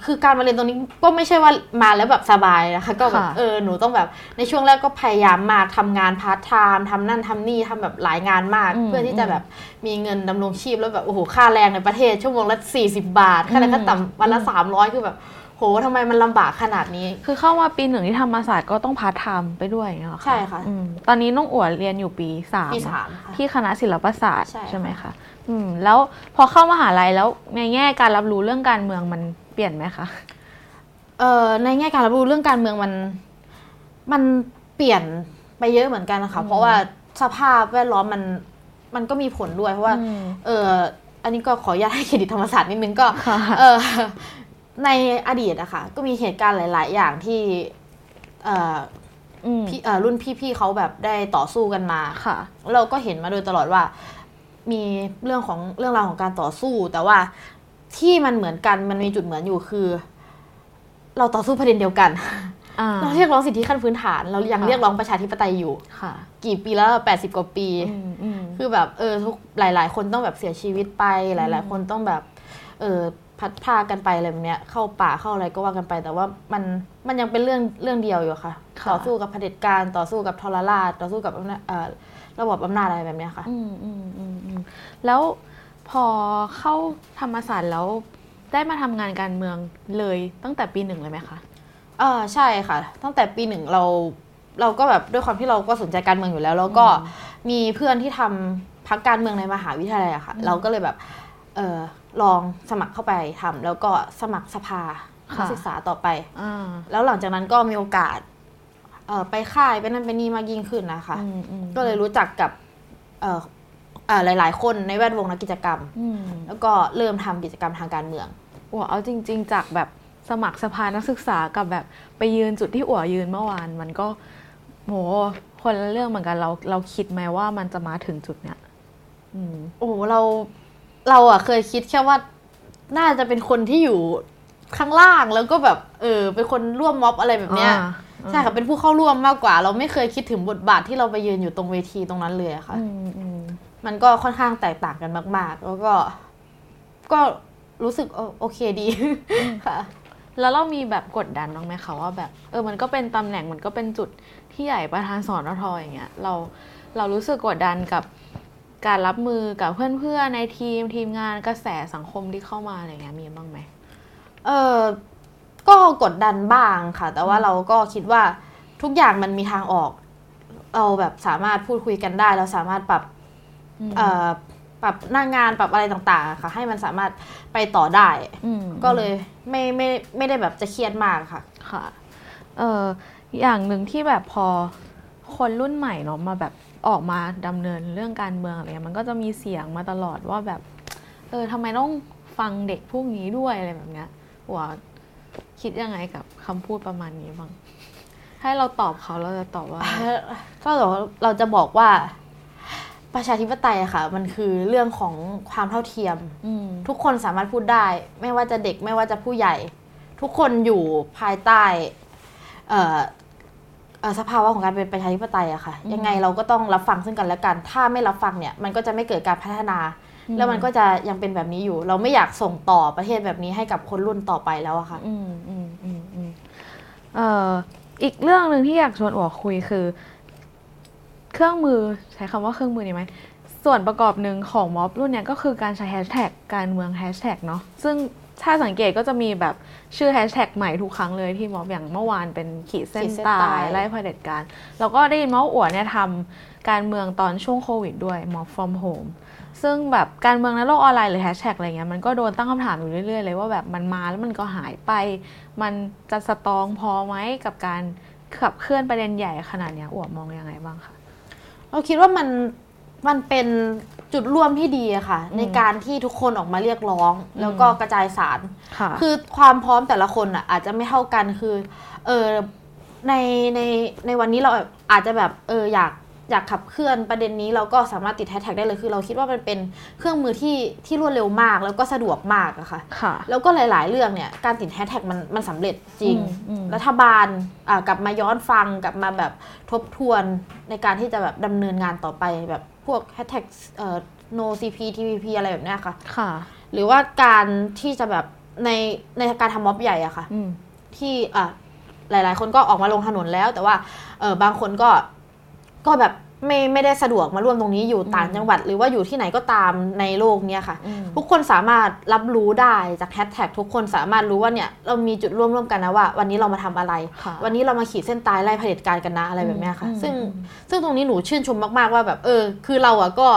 คือการมาเรียนตรงนี้ก็ไม่ใช่ว่ามาแล้วแบบสบายนะคะก็แบบค่ะเออหนูต้องแบบในช่วงแรกก็พยายามมากทำงานพาร์ทไทม์ทำนั่นทำนี่ทำแบบหลายงานมาก เพื่อที่จะแบบมีเงินดำรงชีพแล้วแบบโอ้โหค่าแรงในประเทศชั่วโมงละ40บาทค่าแรงขั้นต่ำวันละ300คือแบบ โหทำไมมันลำบากขนาดนี้ คือเข้ามาปีหนึ่งที่ธรรมศาสตร์ก็ต้องพาร์ทไทม์ไปด้วยอย่างเงี้ยเหรอคะใช่ค่ะอืมตอนนี้น้องอั๋วเรียนอยู่ปีสามปีสามค่ะ ที่คณะศิลปศาสตร์ใช่ค่ะใช่ไหมคะอืมแล้วพอเข้ามหาลัยแล้วในแง่การรับรู้เรื่องการเมืองมันเปลี่ยนไหมคะ เอ่อในแง่การรับรู้เรื่องการเมืองมันมันเปลี่ยนไปเยอะเหมือนกันนะคะเพราะว่าสภาพแวดล้อมมันมันก็มีผลด้วยเพราะว่า อืม เอออันนี้ก็ขออนุญาตให้เครดิตธรรมศาสตร์นิดนึงก็ ค่ะ เออ ในอดีตอะค่ะ ก็มีเหตุการณ์หลาย ๆ อย่างที่เอ่ออืมพี่เอ่อรุ่นพี่ ๆเขาแบบได้ต่อสู้กันมาค่ะ เราก็เห็นมาโดยตลอดว่า มีเรื่องของเรื่องราวของการต่อสู้ แต่ว่าที่มันเหมือนกันมันมีจุดเหมือนอยู่คือ เราต่อสู้ประเด็นเดียวกันอ่าเราเรียกร้องสิทธิขั้นพื้นฐาน เรายังค่ะเรียกร้องประชาธิปไตยอยู่ค่ะ กี่ปีแล้วแปดสิบกว่าปีอืมอืมคือแบบเออทุกหลาย ๆ คนต้องแบบเสียชีวิตไป หลาย ๆ คนต้องแบบ เออ พัดพากันไปอะไรแบบเนี้ยเข้าป่าเข้าอะไรก็ว่ากันไป แต่ว่ามันมันยังเป็นเรื่องเรื่องเดียวอยู่อะค่ะค่ะ ต่อสู้กับเผด็จการต่อสู้กับทรราช ต่อสู้กับอำนาจเอ่อระบบอำนาจอะไรแบบเนี้ยค่ะอืมอืมอืมอืมแล้วพอเข้าธรรมศาสตร์แล้วได้มาทำงานการเมืองเลยตั้งแต่ปีหนึ่งเลยไหมคะเออใช่ค่ะ ตั้งแต่ปีหนึ่งเราเราก็แบบด้วยความที่เราก็สนใจการเมืองอยู่แล้ว แล้วก็มีเพื่อนที่ทำพักการเมืองในมหาวิทยาลัยอะค่ะ เราก็เลยแบบเออ ลองสมัครเข้าไปทำแล้วก็สมัครสภาค่ะนักศึกษาต่อไปอ่าแล้วหลังจากนั้นก็มีโอกาสเอ่อไปค่ายไปนั่นไปนี่มากยิ่งขึ้นนะคะอืมอืมก็เลยรู้จักกับเอ่อเอ่อหลาย ๆ คนในแวดวงนักกิจกรรมอืมแล้วก็เริ่มทำกิจกรรมทางการเมืองอัวเอาจริง ๆ จากแบบสมัครสภานักศึกษากับแบบไปยืนจุดที่อัวยืนเมื่อวาน มันก็โหคนละเรื่องเหมือนกันเราเราคิดไหมว่ามันจะมาถึงจุดเนี้ยอืมโอ้โหเรา เราอะเคยคิดแค่ว่าน่าจะเป็นคนที่อยู่ข้างล่างแล้วก็แบบ เออ เป็นคนร่วมม็อบอะไรแบบเนี้ยอ่าใช่ค่ะเป็นผู้เข้าร่วมมากกว่า เราไม่เคยคิดถึงบทบาทที่เราไปยืนอยู่ตรงเวทีตรงนั้นเลยอะค่ะอืมอืมมันก็ค่อนข้างแตกต่างกันมาก ๆ แล้วก็ ก็รู้สึกโอโอเคดีค่ะ แล้วเรามีแบบกดดันบ้างไหมคะว่าแบบ เออ มันก็เป็นตำแหน่งมันก็เป็นจุดที่ใหญ่ประธานสอนอทออย่างเงี้ยเราเรารู้สึกกดดันกับ การรับมือกับเพื่อนๆในทีมทีมงานกระแสสังคมที่เข้ามาอะไรเงี้ยมีบ้างไหมเออก็กดดันบ้างค่ะ แต่ว่าเราก็คิดว่าทุกอย่างมันมีทางออก เราแบบสามารถพูดคุยกันได้ เราสามารถปรับอืมเอ่อปรับหน้างานปรับอะไรต่างๆอะค่ะ ให้มันสามารถไปต่อได้อืมก็เลยไม่ไม่ไม่ได้แบบจะเครียดมากค่ะ ค่ะ เอออย่างหนึ่งที่แบบพอคนรุ่นใหม่เนาะมาแบบ ออกมาดำเนินเรื่องการเมืองอะไรเงี้ยมันก็จะมีเสียงมาตลอดว่าแบบเออทำไมต้องฟังเด็กพวกนี้ด้วยอะไรแบบเนี้ยหัวคิดยังไงกับคำพูดประมาณนี้บ้างให้เราตอบเขาเราจะตอบว่าก็เราเราจะบอกว่าประชาธิปไตยอะค่ะ มันคือเรื่องของความเท่าเทียมอืมทุกคนสามารถพูดได้ ไม่ว่าจะเด็กไม่ว่าจะผู้ใหญ่ ทุกคนอยู่ภายใต้เอ่อเอ่อ สภาวะของการเป็นประชาธิปไตยอะค่ะอืมยังไงเราก็ต้องรับฟังซึ่งกันและกัน ถ้าไม่รับฟังเนี่ยมันก็จะไม่เกิดการพัฒนาอืมแล้วมันก็จะยังเป็นแบบนี้อยู่ เราไม่อยากส่งต่อประเทศแบบนี้ให้กับคนรุ่นต่อไปแล้วอะค่ะอืมอืมอืมอืมเอ่ออีกเรื่องหนึ่งที่อยากชวนอัวคุยคือ เครื่องมือใช้คำว่าเครื่องมือดีไหมส่วนประกอบหนึ่งของม็อบรุ่นเนี้ยก็คือการใช้แฮชแท็กการเมืองแฮชแท็กเนาะซึ่ง ถ้าสังเกตก็จะมีแบบชื่อแฮชแท็กใหม่ทุกครั้งเลยที่ม็อบอย่างเมื่อวานเป็นขีดเส้นขีดเส้นใตาใต้ยไล่เผด็จการ แล้วก็ได้ยินมาว่าอัวเนี่ยทำการเมืองตอนช่วงโควิดด้วยม็อบ from home ซึ่งแบบการเมืองในโลกออนไลน์หรือแฮชแท็กอะไรเงี้ยมันก็โดนตั้งคำถามอยู่เรื่อยๆเลยว่าแบบมันมาแล้วมันก็หายไป มันจะสตรองพอไหมกับการขับเคลื่อนประเด็นใหญ่ขนาดเนี้ยอวบมองยังไงบ้างคะเราคิดว่ามันมันเป็น จุดร่วมที่ดีอะค่ะอืมในการที่ทุกคนออกมาเรียกร้อง แล้วก็กระจายสารค่ะคือความพร้อมแต่ละคนอะอาจจะไม่เท่ากันคือเออในในในวันนี้เราแบบอาจจะแบบเอออยากอยากขับเคลื่อนประเด็นนี้เราก็สามารถติดแฮชแท็กได้เลยคือเราคิดว่ามันเป็นเครื่องมือที่ที่รวดเร็วมาก แล้วก็สะดวกมากอะค่ะค่ะ แล้วก็หลาย ๆ เรื่องเนี่ยการติดแฮชแท็กมันมันสำเร็จจริงอืมอืมรัฐบาลอ่ากลับมาย้อนฟังกลับมาแบบทบทวนในการที่จะแบบดำเนินงานต่อไปแบบ พวกแฮชแท็กเอ่อ no cp tvp อะไรแบบเนี้ยค่ะ ค่ะ หรือว่าการที่จะแบบในในการทำม็อบใหญ่อะค่ะ อืม ที่อะหลาย ๆ คนก็ออกมาลงถนนแล้ว แต่ว่าเออบางคนก็ก็แบบ ไม่ไม่ได้สะดวกมาร่วมตรงนี้อยู่ต่างจังหวัด หรือว่าอยู่ที่ไหนก็ตามในโลกเนี้ยค่ะอืมทุกคนสามารถรับรู้ได้จากแฮชแท็กทุกคนสามารถรู้ว่าเนี่ยเรามีจุดร่วมร่วมกันนะว่า วันนี้เรามาทำอะไรค่ะวันนี้เรามาขีดเส้นตายไล่เผด็จการกันนะอะไรแบบเนี้ยค่ะอืมซึ่งอืมซึ่งตรงนี้หนูชื่นชมมากๆว่าแบบเออ คือเราอะก็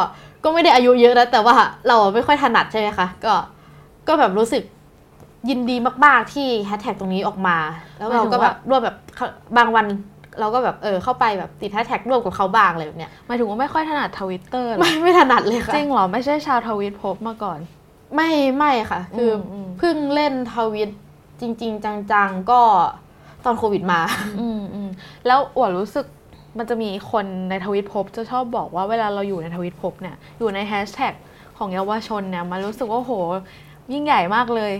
ก็ไม่ได้อายุเยอะนะแต่ว่าเราอะไม่ค่อยถนัดใช่ไหมคะก็ก็แบบรู้สึกยินดีมาก ๆ ที่แฮชแท็กตรงนี้ออกมา แล้วเราก็แบบร่วมแบบบางวัน เราก็แบบเออเข้าไปแบบติดแฮชแท็กร่วมกับเขาบ้างอะไรแบบเนี้ยหมายถึงว่าไม่ค่อยถนัดทวิตเตอร์ไม่ไม่ถนัดเลยค่ะจริงเหรอไม่ใช่ชาวทวิตพบมาก่อน ไม่ไม่ค่ะ คืออมเพิ่งเล่นทวิตจริง ๆ จังๆก็ตอนโควิดมา อืมอืมแล้วอวดรู้สึกมันจะมีคนในทวิตพบจะชอบบอกว่าเวลาเราอยู่ในทวิตพบเนี่ยอยู่ในแฮชแท็กของเยาวชนเนี่ยมันรู้สึกว่าโห ยิ่งใหญ่มากเลย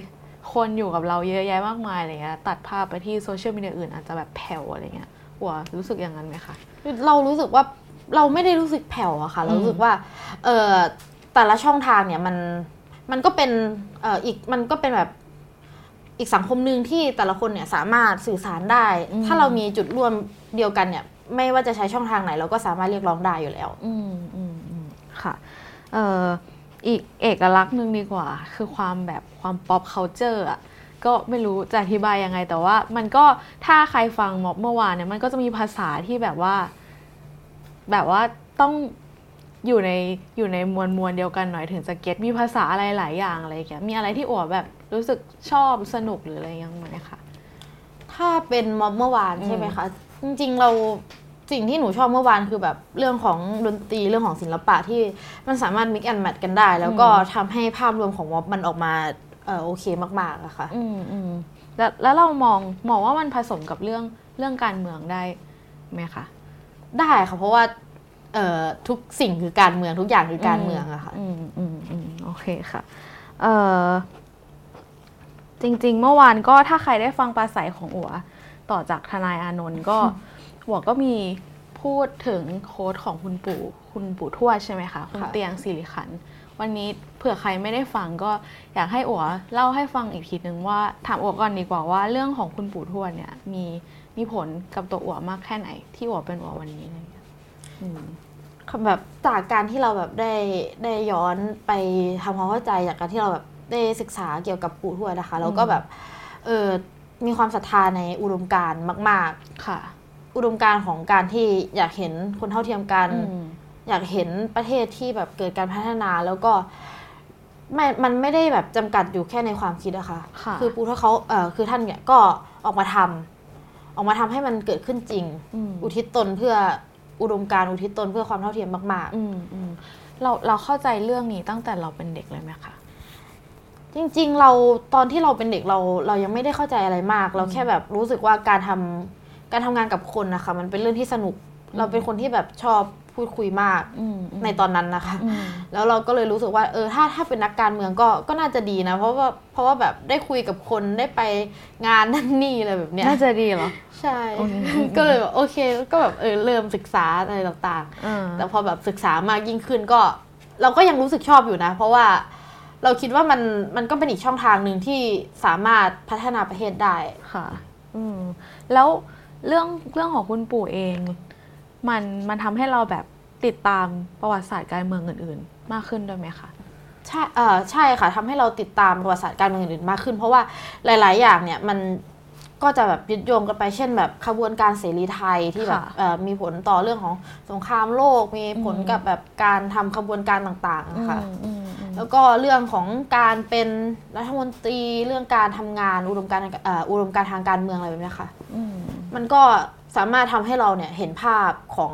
คนอยู่กับเราเยอะแยะมากมายอะไรเงี้ยตัดภาพไปที่โซเชียลมีเดียอื่นอาจจะแบบแผ่วอะไรเงี้ย หัวรู้สึกอย่างนั้นไหมคะเรารู้สึกว่าเราไม่ได้รู้สึกแผ่วอะค่ะ เรารู้สึกว่าเออแต่ละช่องทางเนี่ยมันมันก็เป็นเอ่ออีกมันก็เป็นแบบอีกสังคมหนึ่งที่แต่ละคนเนี่ยสามารถสื่อสารได้อืมถ้าเรามีจุดร่วมเดียวกันเนี่ย ไม่ว่าจะใช้ช่องทางไหน เราก็สามารถเรียกร้องได้อยู่แล้วอืมอืมอืมค่ะเอ่ออีกเอกลักษณ์หนึ่งดีกว่า คือความแบบความ pop culture อะ ก็ไม่รู้จะอธิบายยังไง แต่ว่า มันก็ถ้าใครฟังม็อบเมื่อวานเนี่ยมันก็จะมีภาษาที่แบบว่า แบบว่าต้องอยู่ในอยู่ในมวลมวลเดียวกันหน่อยถึงจะเก็ตมีภาษาอะไรหลายอย่างอะไรอย่างเงี้ยมีอะไรที่อัวแบบรู้สึกชอบสนุกหรืออะไรยังไงไหมคะถ้าเป็นม็อบเมื่อวานอืมใช่ไหมคะจริงๆเราสิ่งที่หนูชอบเมื่อวานคือแบบเรื่องของดนตรีเรื่องของศิลปะที่มันสามารถ mix and match กันได้ แล้วก็ทำให้ภาพรวมของม็อบมันออกมาเออ โอเคมากๆอะค่ะอืมอืมแล้วแล้วเรามองมองว่ามันผสมกับเรื่องเรื่องการเมืองได้ไหมคะได้ค่ะเพราะว่าเอ่อทุกสิ่งคือการเมืองทุกอย่างคือการเมืองอะค่ะอืมอืมอืมโอเคค่ะเอ่อจริง ๆ เมื่อวานก็ถ้าใครได้ฟังปราศัยของอัวต่อจากทนายอานนท์ก็หัวก็มีพูดถึงโค้ดของคุณปู่ คุณปู่ทวดใช่ไหมคะ คุณค่ะเตียงสิริขันธ์ วันนี้เผื่อใครไม่ได้ฟังก็อยากให้อัวเล่าให้ฟังอีกทีนึงว่าถามอัวก่อนดีกว่าว่าเรื่องของคุณปู่ทวดเนี่ยมีมีผลกับตัวอัวมากแค่ไหน ที่อัวเป็นอัววันนี้อะไรอย่างเงี้ยอืมแบบจากการที่เราแบบได้ได้ย้อนไปทำความเข้าใจจากการที่เราแบบได้ศึกษาเกี่ยวกับปู่ทวดนะคะแล้วก็แบบเออมีความศรัทธาในอุดมการณ์มากค่ะๆอุดมการณ์ของการที่อยากเห็นคนเท่าเทียมกัน อืมอยากเห็นประเทศที่แบบเกิดการพัฒนาแล้วก็ไม่มันไม่ได้แบบจำกัดอยู่แค่ในความคิดอะค่ะค่ะอปู่ทวดเขาเออคือท่านเนี่ยก็ออกมาทำออกมาทำให้มันเกิดขึ้นจริงอืมอุทิศตนเพื่ออุดมการณ์อุทิศตนเพื่อความเท่าเทียมมากอืมอืมเราเราเข้าใจเรื่องนี้ตั้งแต่เราเป็นเด็กเลยไหมคะๆจริง ๆ เราตอนที่เราเป็นเด็กเราเรายังไม่ได้เข้าใจอะไรมาก เราแค่แบบรู้สึกว่าการทำการทำงานกับคนนะคะมันเป็นเรื่องที่สนุก เราเป็นคนที่แบบชอบ พูดคุยมากอืมอืมในตอนนั้นนะคะอืมแล้วเราก็เลยรู้สึกว่าเออถ้าถ้าเป็นนักการเมืองก็ก็น่าจะดีนะ เพราะว่าเพราะว่าแบบได้คุยกับคนได้ไปงานนั่นนี่อะไรแบบเนี้ยน่าจะดีเหรอใช่อืมก็เลยแบบโอเคก็แบบเออเริ่มศึกษาอะไรต่างอ่าๆแต่พอแบบศึกษามากยิ่งขึ้นก็ เราก็ยังรู้สึกชอบอยู่นะ เพราะว่าเราคิดว่ามันมันก็เป็นอีกช่องทางหนึ่งที่สามารถพัฒนาประเทศได้ค่ะ อืมแล้วเรื่องเรื่องของคุณปู่เอง มันมันทำให้เราแบบติดตามประวัติศาสตร์การเมืองอื่น ๆ มากขึ้นด้วยไหมคะใช่เออใช่ค่ะทำให้เราติดตามประวัติศาสตร์การเมืองอื่นๆมากขึ้น เพราะว่าหลาย ๆ อย่างเนี่ยมันก็จะแบบยึดโยงกันไปเช่นแบบขบวนการเสรีไทยที่แบบค่ะเอ่อมีผลต่อเรื่องของสงครามโลก มีผลอืมกับแบบการทำขบวนการต่างๆนะคะอืมอืมอืมแล้วก็เรื่องของการเป็นรัฐมนตรีเรื่องการทำงานอุดมการณ์เอ่ออุดมการณ์ทางการเมืองอะไรแบบเนี้ยค่ะอืมมันก็ สามารถทำให้เราเนี่ยเห็นภาพของ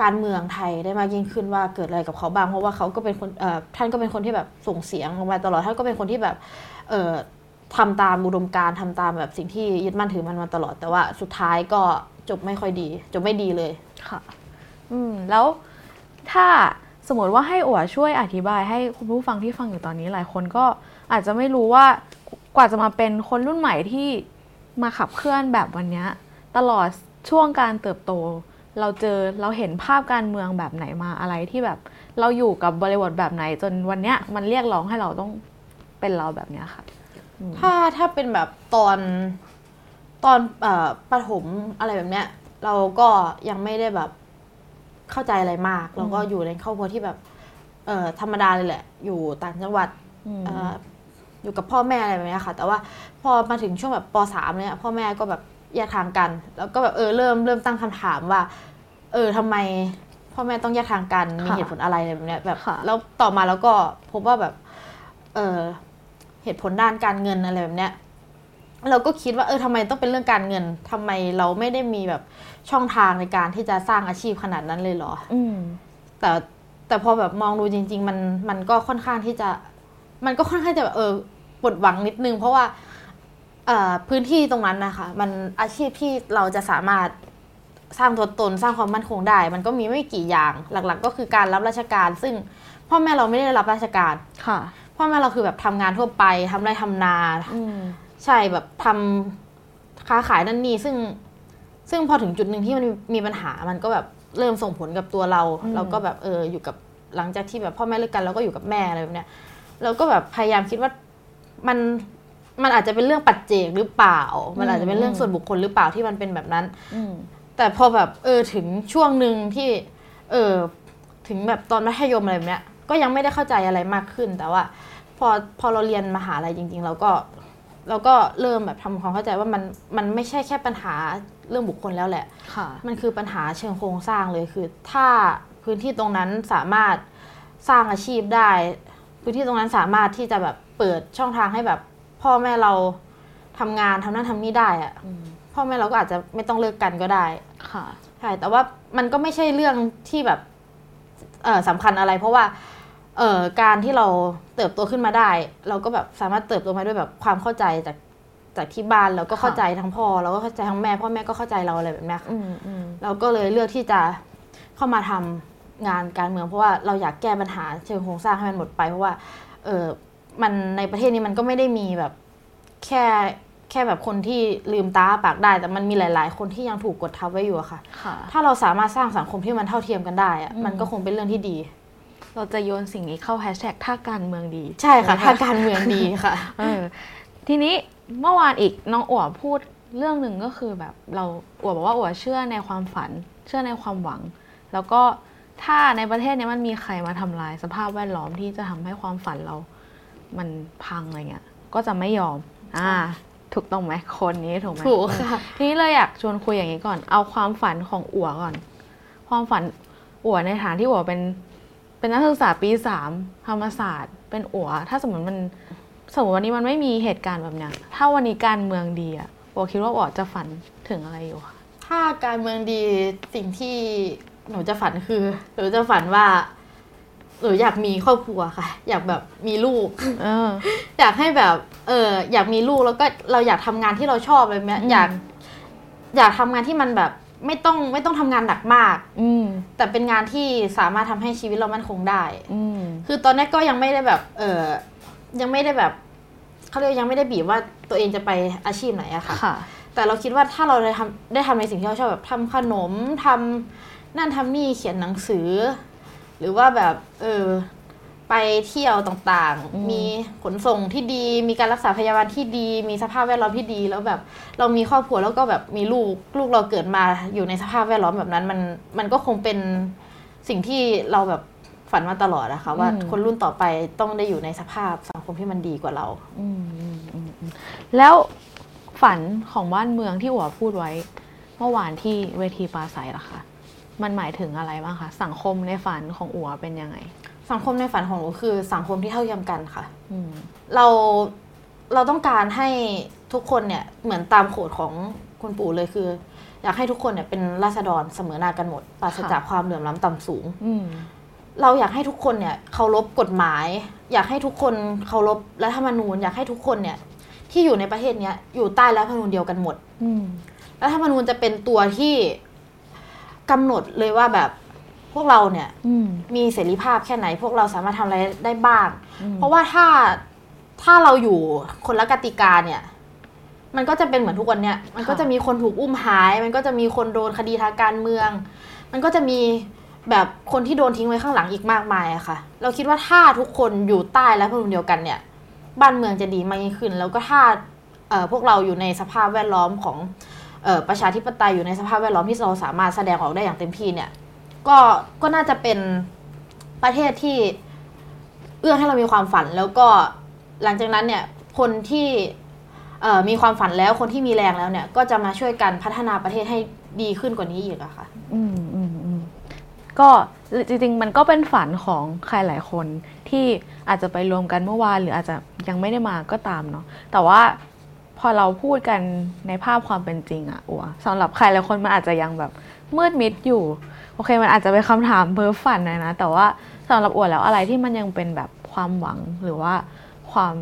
การเมืองไทยได้มากยิ่งขึ้นว่าเกิดอะไรกับเขาบ้างเพราะว่าเขาก็เป็นคนท่านก็เป็นคนที่แบบส่งเสียงออกมาตลอดท่านก็เป็นคนที่แบบทำตามอุดมการณ์ทำตามแบบสิ่งที่ยึดมั่นถือมันมาตลอด แต่ว่าสุดท้ายก็จบไม่ค่อยดี จบไม่ดีเลยค่ะ อืมแล้วถ้าสมมติว่าให้อัวช่วยอธิบายให้คุณผู้ฟังที่ฟังอยู่ตอนนี้หลายคนก็อาจจะไม่รู้ว่ากว่าจะมาเป็นคนรุ่นใหม่ที่มาขับเคลื่อนแบบวันนี้ ตลอดช่วงการเติบโต เราเจอเราเห็นภาพการเมืองแบบไหนมาอะไรที่แบบ เราอยู่กับบริบทแบบไหน จนวันเนี้ยมันเรียกร้องให้เราต้องเป็นเราแบบเนี้ยค่ะ ถ้าถ้าเป็นแบบตอนตอนเอ่อประถมอะไรแบบเนี้ย เราก็ยังไม่ได้แบบเข้าใจอะไรมาก เราก็อยู่ในครอบครัวที่แบบเอ่อธรรมดาเลยแหละ อยู่ต่างจังหวัดอืมเอ่ออยู่กับพ่อแม่อะไรแบบเนี้ยค่ะ แต่ว่าพอมาถึงช่วงแบบปสามเนี่ย พ่อแม่ก็แบบ แยกทางกัน แล้วก็แบบเออเริ่มเริ่มตั้งคำถามว่า เออทำไมพ่อแม่ต้องแยกทางกันมีค่ะเหตุผลอะไรอะไรแบบเนี้ยแบบค่ะแล้วต่อมาแล้วก็พบว่าแบบ เออเหตุผลด้านการเงินอะไรแบบเนี้ยเราก็คิดว่าเออทำไมต้องเป็นเรื่องการเงินทำไมเราไม่ได้มีแบบช่องทางในการที่จะสร้างอาชีพขนาดนั้นเลยเหรอ อืมแต่แต่พอแบบมองดูจริง ๆ มันมันก็ค่อนข้างที่จะ มันก็ค่อนข้างจะแบบเออปวดหวังนิดนึง เพราะว่าเอ่อ พื้นที่ตรงนั้นนะคะ มันอาชีพที่เราจะสามารถสร้างตัวตนสร้างความมั่นคงได้ มันก็มีไม่กี่อย่างหลักๆ ก็คือการรับราชการ ซึ่งพ่อแม่เราไม่ได้รับราชการค่ะ พ่อแม่เราคือแบบทำงานทั่วไปทำไรทำนาอืมใช่แบบทำค้าขายนั่นนี่ซึ่ง ซึ่งพอถึงจุดหนึ่งที่มันมีปัญหามันก็แบบเริ่มส่งผลกับตัวเราอืมเราก็แบบเอออยู่กับหลังจากที่แบบพ่อแม่เลิกกันเราก็อยู่กับแม่อะไรแบบเนี้ยเราก็แบบพยายามคิดว่ามัน มันอาจจะเป็นเรื่องปัจเจกหรือเปล่า มันอาจจะเป็นเรื่องส่วนบุคคลหรือเปล่าที่มันเป็นแบบนั้นอืมแต่พอแบบเออถึงช่วงหนึ่งที่ เออถึงแบบตอนมัธยมอะไรแบบเนี้ย ก็ยังไม่ได้เข้าใจอะไรมากขึ้น แต่ว่า พอพอเราเรียนมหาลัยจริง ๆ เราก็เราก็เริ่มแบบทำความเข้าใจว่ามันมันไม่ใช่แค่ปัญหาเรื่องบุคคลแล้วแหละค่ะ มันคือปัญหาเชิงโครงสร้างเลยคือ ถ้าพื้นที่ตรงนั้นสามารถสร้างอาชีพได้ พื้นที่ตรงนั้นสามารถที่จะแบบเปิดช่องทางให้แบบ พ่อแม่เราทำงานทำนั่นทำนี่ได้อะอืมพ่อแม่เราก็อาจจะไม่ต้องเลิกกันก็ได้ ค่ะใช่แต่ว่ามันก็ไม่ใช่เรื่องที่แบบเออสำคัญอะไร เพราะว่าเออการที่เราเติบโตขึ้นมาได้ เราก็แบบสามารถเติบโตมาด้วยแบบความเข้าใจจากจากที่บ้านเราก็เข้าใจทั้งพ่อเราก็เข้าใจทั้งแม่พ่อแม่ก็เข้าใจเราอะไรแบบเนี้ยค่ะอืมอืมเราก็เลยเลือกที่จะเข้ามาทำงานการเมือง เพราะว่าเราอยากแก้ปัญหาเชิงโครงสร้างให้มันหมดไปเพราะว่าเออ มันในประเทศนี้มันก็ไม่ได้มีแบบแค่แค่แบบคนที่ลืมตาอ้าปากได้ แต่มันมีหลาย ๆ คนที่ยังถูกกดทับไว้อยู่อะค่ะค่ะ ถ้าเราสามารถสร้างสังคมที่มันเท่าเทียมกันได้อะอืมมันก็คงเป็นเรื่องที่ดี เราจะโยนสิ่งนี้เข้าแฮชแท็กถ้าการเมืองดี ใช่ค่ะนถ้าการเมืองดีค่ะเออทีนี้เมื่อวานอีกน้องอั๋วพูดเรื่องหนึ่งก็คือแบบเราอั๋วบอกว่าอั๋วเชื่อในความฝัน เชื่อในความหวัง แล้วก็ถ้าในประเทศเนี้ยมันมีใครมาทำลายสภาพแวดล้อมที่จะทำให้ความฝันเรา มันพังอะไรเงี้ยก็จะไม่ยอมอ่าถูกต้องไหมคนนี้ถูกไหมถูกค่ะทีนี้เลยอยากชวนคุยอย่างนี้ก่อน เอาความฝันของอั๋วก่อน ความฝันอั๋วในฐานที่อั๋วเป็น เป็นนักศึกษาปีสามธรรมศาสตร์ เป็นอั๋วถ้าสมมติมันสมมติวันนี้มันไม่มีเหตุการณ์แบบเนี้ยถ้าวันนี้การเมืองดีอะอั๋วคิดว่าอั๋วจะฝันถึงอะไรอยู่คะถ้าการเมืองดีสิ่งที่หนูจะฝันคือ หนูจะฝันว่า หนูอยากมีครอบครัวค่ะ อยากแบบมีลูกเอออยากให้แบบเอออยากมีลูกแล้วก็เราอยากทำงานที่เราชอบอะไรแบบเนี้ยอืมอยาก อยากทำงานที่มันแบบไม่ต้องไม่ต้องทำงานหนักมาก อืมแต่เป็นงานที่สามารถทำให้ชีวิตเรามั่นคงได้ อืมคือตอนนี้ก็ยังไม่ได้แบบ เออยังไม่ได้แบบเขาเรียกยังไม่ได้บีบว่าตัวเองจะไปอาชีพไหนอะค่ะค่ะแต่เราคิดว่าถ้าเราได้ทำได้ทำในสิ่งที่เราชอบแบบทำขนมทำนั่นทำนี่เขียนหนังสือห รือว่าแบบเออไปเที่ยวต่างอืมๆมีขนส่งที่ดี มีการรักษาพยาบาลที่ดี มีสภาพแวดล้อมที่ดี แล้วแบบเรามีครอบครัวแล้วก็แบบมีลูก ลูกเราเกิดมาอยู่ในสภาพแวดล้อมแบบนั้น มันมันก็คงเป็นสิ่งที่เราแบบฝันมาตลอดนะคะว่าคนรุ่นต่อไปต้องได้อยู่ในสภาพสังคมที่มันดีกว่าเราอืมอืมอืมอืมแล้วฝันของบ้านเมืองที่อั๋วพูดไว้ เมื่อวานที่เวทีปราศัยล่ะคะ มันหมายถึงอะไรบ้างคะสังคมในฝันของอั๋วเป็นยังไง สังคมในฝันของหนูคือสังคมที่เท่าเทียมกันค่ะอืมเราเราต้องการให้ทุกคนเนี่ยเหมือนตามโขดของคุณปู่เลยคือ อยากให้ทุกคนเนี่ยเป็นราษฎรเสมอหน้ากันหมดปราศจากความเหลื่อมล้ำต่ำสูงอืมเราอยากให้ทุกคนเนี่ยเคารพกฎหมาย อยากให้ทุกคนเคารพรัฐธรรมนูญอยากให้ทุกคนเนี่ย ที่อยู่ในประเทศเนี้ยอยู่ใต้รัฐธรรมนูญเดียวกันหมดอืมรัฐธรรมนูญจะเป็นตัวที่ กำหนดเลยว่าแบบพวกเราเนี่ยอืมมีเสรีภาพแค่ไหน พวกเราสามารถทำอะไรได้บ้างอืมเพราะว่าถ้าถ้าเราอยู่คนละกติกาเนี่ย มันก็จะเป็นเหมือนทุกวันเนี้ยมันก็จะมีคนถูกอุ้มหาย มันก็จะมีคนโดนคดีทางการเมือง มันก็จะมีแบบคนที่โดนทิ้งไว้ข้างหลังอีกมากมายอะค่ะ เราคิดว่าถ้าทุกคนอยู่ใต้และพนุนเดียวกันเนี่ย บ้านเมืองจะดีมากยิ่งขึ้น แล้วก็ถ้าเอ่อพวกเราอยู่ในสภาพแวดล้อมของเอ่อ ประชาธิปไตยอยู่ในสภาพแวดล้อมที่เราสามารถแสดงออกได้อย่างเต็มที่เนี่ยก็ก็น่าจะเป็นประเทศที่เอื้อให้เรามีความฝัน แล้วก็หลังจากนั้นเนี่ยคนที่มีความฝันแล้วคนที่มีแรงแล้วเนี่ยก็จะมาช่วยกันพัฒนาประเทศให้ดีขึ้นกว่านี้อีกอะค่ะ อืมอืมอืมก็จริงๆ มันก็เป็นฝันของใครหลายคนที่อาจจะไปรวมกันเมื่อวานหรืออาจจะยังไม่ได้มาก็ตามเนาะแต่ว่า อเราพูดกันในภาพความเป็นจริงอะอัวสำหรับใครหลายคนมันอาจจะยังแบบมืดมิดอยู่ โอเค มันอาจจะเป็นคำถามเพ้อฝันหนะนะ แต่ว่าสำหรับอัวแล้วอะไรที่มันยังเป็นแบบความหวังหรือว่าความ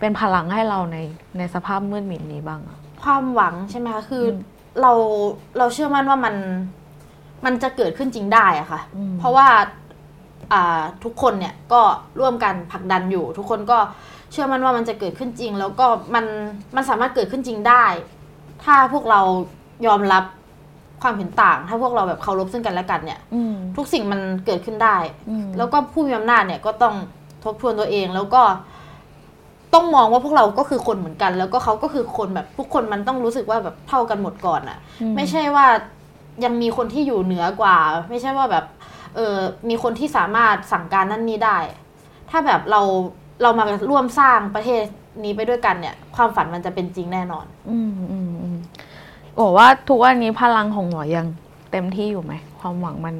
เป็นพลังให้เราในในสภาพมืดมิดนี้บ้างอะความหวังใช่ไหมคะคืออมเราเราเชื่อมั่นว่ามันมันจะเกิดขึ้นจริงได้อะค่ะอืมเพราะว่าอ่า ทุกคนเนี่ยก็ร่วมกันผลักดันอยู่ ทุกคนก็เชื่อมั่นว่ามันจะเกิดขึ้นจริง แล้วก็มันมันสามารถเกิดขึ้นจริงได้ ถ้าพวกเรายอมรับความเห็นต่าง ถ้าพวกเราแบบเคารพซึ่งกันและกันเนี่ยอืมทุกสิ่งมันเกิดขึ้นได้อืมแล้วก็ผู้มีอำนาจเนี่ยก็ต้องทบทวนตัวเองแล้วก็ต้องมองว่าพวกเราก็คือคนเหมือนกัน แล้วก็เขาก็คือคนแบบทุกคนมันต้องรู้สึกว่าแบบเท่ากันหมดก่อนอะ่ะ ไม่ใช่ว่ายังมีคนที่อยู่เหนือกว่า ไม่ใช่ว่าแบบ เออมีคนที่สามารถสั่งการนั่นนี่ได้ ถ้าแบบเราเรามาร่วมสร้างประเทศนี้ไปด้วยกันเนี่ย ความฝันมันจะเป็นจริงแน่นอน อืมอืมอืมโอ้ว่าทุกวันนี้พลังของหมอยังเต็มที่อยู่ไหม ความหวังมัน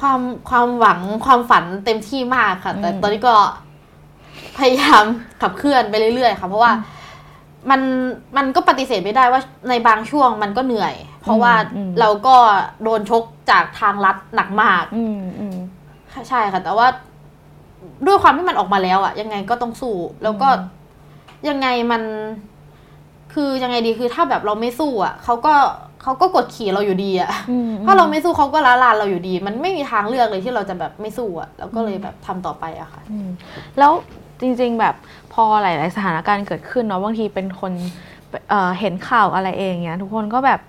ความความหวังความฝันเต็มที่มากค่ะ แต่อืมตอนนี้ก็พยายามขับเคลื่อนไปเรื่อยๆค่ะ เพราะว่ามันมันก็ปฏิเสธไม่ได้ว่าในบางช่วงมันก็เหนื่อย เพราะว่าเราก็โดนชกจากทางลัดหนักมากอืมอืมใช่ค่ะ แต่ว่าด้วยความที่มันออกมาแล้วอะยังไงก็ต้องสู้ แล้วก็ยังไงมัน คือยังไงดีคือถ้าแบบเราไม่สู้อะเขาก็เขาก็กดขี่เราอยู่ดีอะอืมถ้าเราไม่สู้เขาก็ละลานเราอยู่ดี มันไม่มีทางเลือกเลยที่เราจะแบบไม่สู้อะเราก็เลยแบบทำต่อไปอะค่ะอืมแล้วจริง ๆ แบบพอหลาย ๆ สถานการณ์เกิดขึ้นเนาะบางทีเป็นคนเอ่อเห็นข่าวอะไรเองเนี้ย ทุกคนก็แบบ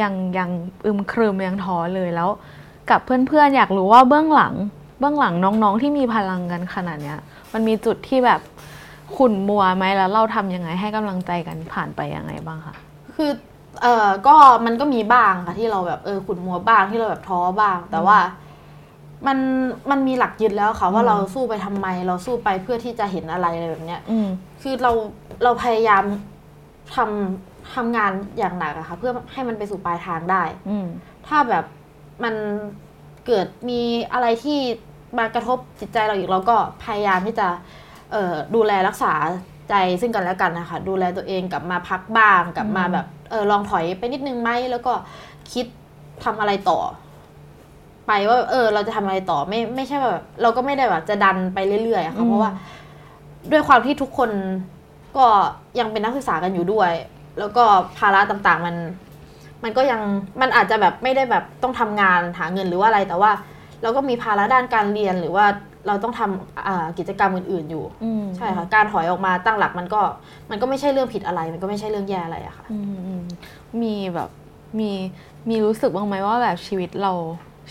ยังยังอึมครึมยังท้อเลยแล้ว กับเพื่อนๆอยากรู้ว่าเบื้องหลัง เบื้องหลังน้องๆที่มีพลังกันขนาดเนี้ย มันมีจุดที่แบบขุ่นมัวไหมแล้วเราทำยังไงให้กำลังใจกันผ่านไปยังไงบ้างคะคือเออก็มันก็มีบ้างค่ะที่เราแบบเออขุนมัวบ้างที่เราแบบท้อบ้าง แต่ว่ามันมันมีหลักยึดแล้วค่ะว่าเราสู้ไปทำไม เราสู้ไปเพื่อที่จะเห็นอะไรอะไรแบบเนี้ยอืมคือเราเราพยายามทำ ทำงานอย่างหนักอะค่ะ เพื่อให้มันไปสู่ปลายทางได้ อืมถ้าแบบมันเกิดมีอะไรที่มากระทบจิตใจเราอีกเราก็พยายามที่จะเอ่อดูแลรักษาใจซึ่งกันและกันนะคะดูแลตัวเองกลับมาพักบ้างกลับมาแบบเออลองถอยไปนิดนึงไหมแล้วก็คิดทำอะไรต่อ ไปว่า เออ เราจะทำอะไรต่อไม่ไม่ใช่แบบเราก็ไม่ได้แบบจะดันไปเรื่อยๆอะค่ะเพราะว่า ด้วยความที่ทุกคนก็ยังเป็นนักศึกษากันอยู่ด้วย แล้วก็ภาระต่างๆมัน มันก็ยังมันอาจจะแบบไม่ได้แบบต้องทำงานหาเงินหรือว่าอะไรแต่ว่า เราก็มีภาระด้านการเรียนหรือว่าเราต้องทำอ่ากิจกรรมอื่น ๆอยู่อืมใช่ค่ะการถอยออกมาตั้งหลักมันก็มันก็ไม่ใช่เรื่องผิดอะไร มันก็ไม่ใช่เรื่องแย่อะไรอะค่ะอืมอืมมีแบบมีมีรู้สึกบ้างไหมว่าแบบชีวิตเรา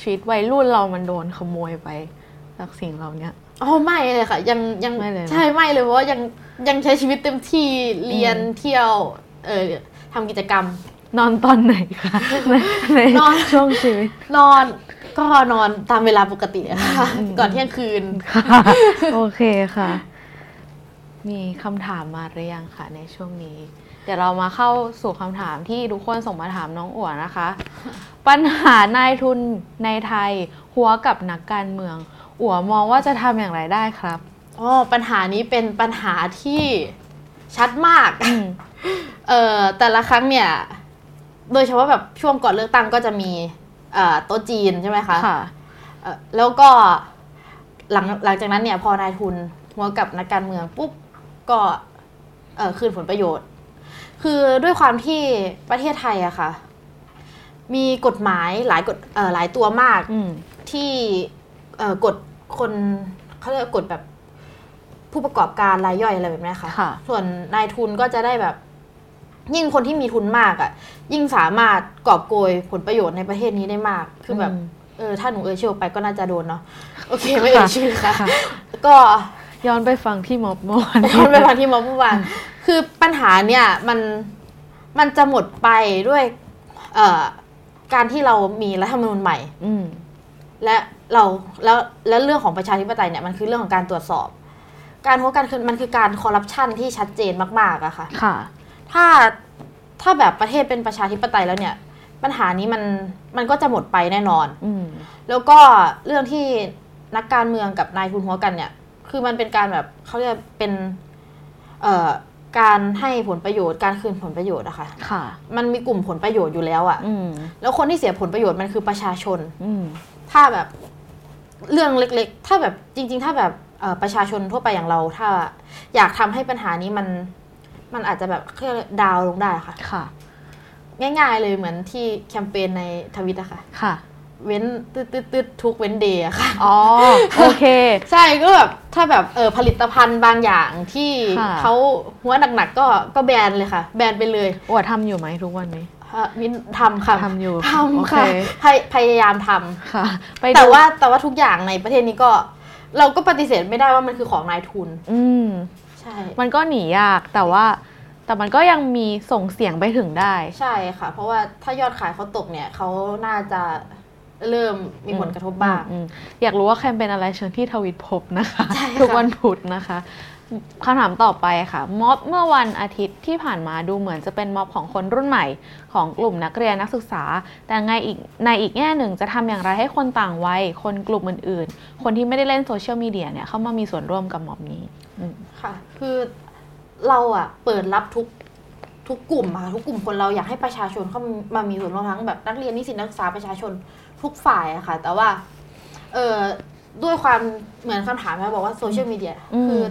ชีวิตวัยรุ่นเรามันโดนขโมยไปจากสิ่งเหล่าเนี้ยอ๋อไม่เลยค่ะ ยังยังไม่เลยนะใช่ไม่เลยเพราะว่ายังยังใช้ชีวิตเต็มที่เรียนเที่ยว เออทำกิจกรรม นอนตอนไหนคะในในนอน ช่วงชีวิตนอนก็นอนตามเวลาปกติอะค่ะ ก่อนเที่ยงคืน ค่ะโอเคค่ะ มีคำถามมาหรือยังคะในช่วงนี้ เดี๋ยวเรามาเข้าสู่คำถามที่ทุกคนส่งมาถามน้องอั๋วนะคะ ปัญหานายทุนในไทยหัวกับนักการเมือง อั๋วมองว่าจะทำอย่างไรได้ครับ อ๋อ ปัญหานี้เป็นปัญหาที่ชัดมากอืม เอ่อแต่ละครั้งเนี่ย โดยเฉพาะแบบช่วงก่อนเลือกตั้งก็จะมีเอ่อโต๊ะจีนใช่ไหมคะค่ะเอ่อแล้วก็หลังหลังจากนั้นเนี่ย พอนายทุนหัวกับนักการเมืองปุ๊บก็เอ่อคืนผลประโยชน์ คือด้วยความที่ประเทศไทยอะค่ะ มีกฎหมายหลายกฎเอ่อหลายตัวมากอืมที่เอ่อกดคนเขาเรียกว่ากดแบบผู้ประกอบการรายย่อยอะไรแบบนี้ค่ะค่ะส่วนนายทุนก็จะได้แบบ ยิ่งคนที่มีทุนมากอะ่ะ ยิ่งสามารถกอบโกยผลประโยชน์ในประเทศนี้ได้มาก คือแบบอืมเออถ้าหนูเอ่ยชื่อออกไปก็น่าจะโดนเนาะโอเคไม่เอ่ยชื่อค่ะค่ะ ก็ย้อนไปฟังที่ม็อบเมื่อวานย้อนไปฟังที่มอเมื่อวานคือปัญหาเนี่ยมันมันจะหมดไปด้วยเอ่อการที่เรามีรัฐธรรมนูญใหม่ อืมและเราแล้วแล้วเรื่องของประชาธิปไตยเนี่ยมันคือเรื่องของการตรวจสอบ การหัวการคือมันคือการคอร์รัปชันที่ชัดเจนมากๆอะค่ะ ค่ะ ถ้าถ้าแบบประเทศเป็นประชาธิปไตยแล้วเนี่ย ปัญหานี้มันมันก็จะหมดไปแน่นอนอืมแล้วก็เรื่องที่นักการเมืองกับนายทุนหัวกันเนี่ย คือมันเป็นการแบบเขาเรียกเป็นเอ่อการให้ผลประโยชน์การคืนผลประโยชน์อะค่ะค่ะ มันมีกลุ่มผลประโยชน์อยู่แล้วอะอืมแล้วคนที่เสียผลประโยชน์มันคือประชาชนอืมถ้าแบบเรื่องเล็ก ๆ ถ้าแบบจริง ๆ ถ้าแบบเอ่อประชาชนทั่วไปอย่างเรา ถ้าอยากทำให้ปัญหานี้มัน มันอาจจะแบบเรียกอะไรดาวน์ลงได้ค่ะ ค่ะ ง่ายๆเลยเหมือนที่แคมเปญในทวิตอะค่ะ ค่ะ เว้นตืดตืดตืดทุกเว้นเดย์อะค่ะ อ๋อ โอเค ใช่ก็แบบถ้าแบบเออผลิตภัณฑ์บางอย่างที่ค่ะ เขาหัวหนักๆก็ก็แบนเลยค่ะ แบนไปเลยอวดทำอยู่ไหมทุกวันนี้ฮะมินทำค่ะทำอยู่ทำโอเคค่ะพยพยายามทำค่ะ ไปแต่ดูว่าแต่ว่าทุกอย่างในประเทศนี้ก็ เราก็ปฏิเสธไม่ได้ว่ามันคือของนายทุน อืม ใช่ มันก็หนียากแต่ว่า แต่มันก็ยังมีส่งเสียงไปถึงได้ ใช่ค่ะ เพราะว่าถ้ายอดขายเขาตกเนี่ยเขาน่าจะเริ่มมีผลกระทบบ้างอืมอยากรู้ว่าแคมเปญอะไรเชิญที่ทวิตพบนะคะใช่ค่ะทุกวันพุธนะคะคำถามต่อไปค่ะ ม็อบเมื่อวันอาทิตย์ที่ผ่านมาดูเหมือนจะเป็นม็อบของคนรุ่นใหม่ ของกลุ่มนักเรียนนักศึกษา แต่ไงอีกในอีกแง่หนึ่งจะทำอย่างไรให้คนต่างวัยคนกลุ่มอื่น ๆ คนที่ไม่ได้เล่นโซเชียลมีเดียเนี่ยเข้ามามีส่วนร่วมกับม็อบนี้อืม ค่ะ คือเราอะเปิดรับทุกทุกกลุ่มค่ะทุกกลุ่มคนเราอยากให้ประชาชนเข้ามามีส่วนร่วมทั้งแบบนักเรียนนิสิตนักศึกษาประชาชนทุกฝ่ายอะค่ะ แต่ว่า เออด้วยความเหมือนคำถามนะบอกว่าโซเชียลมีเดียอืมคือ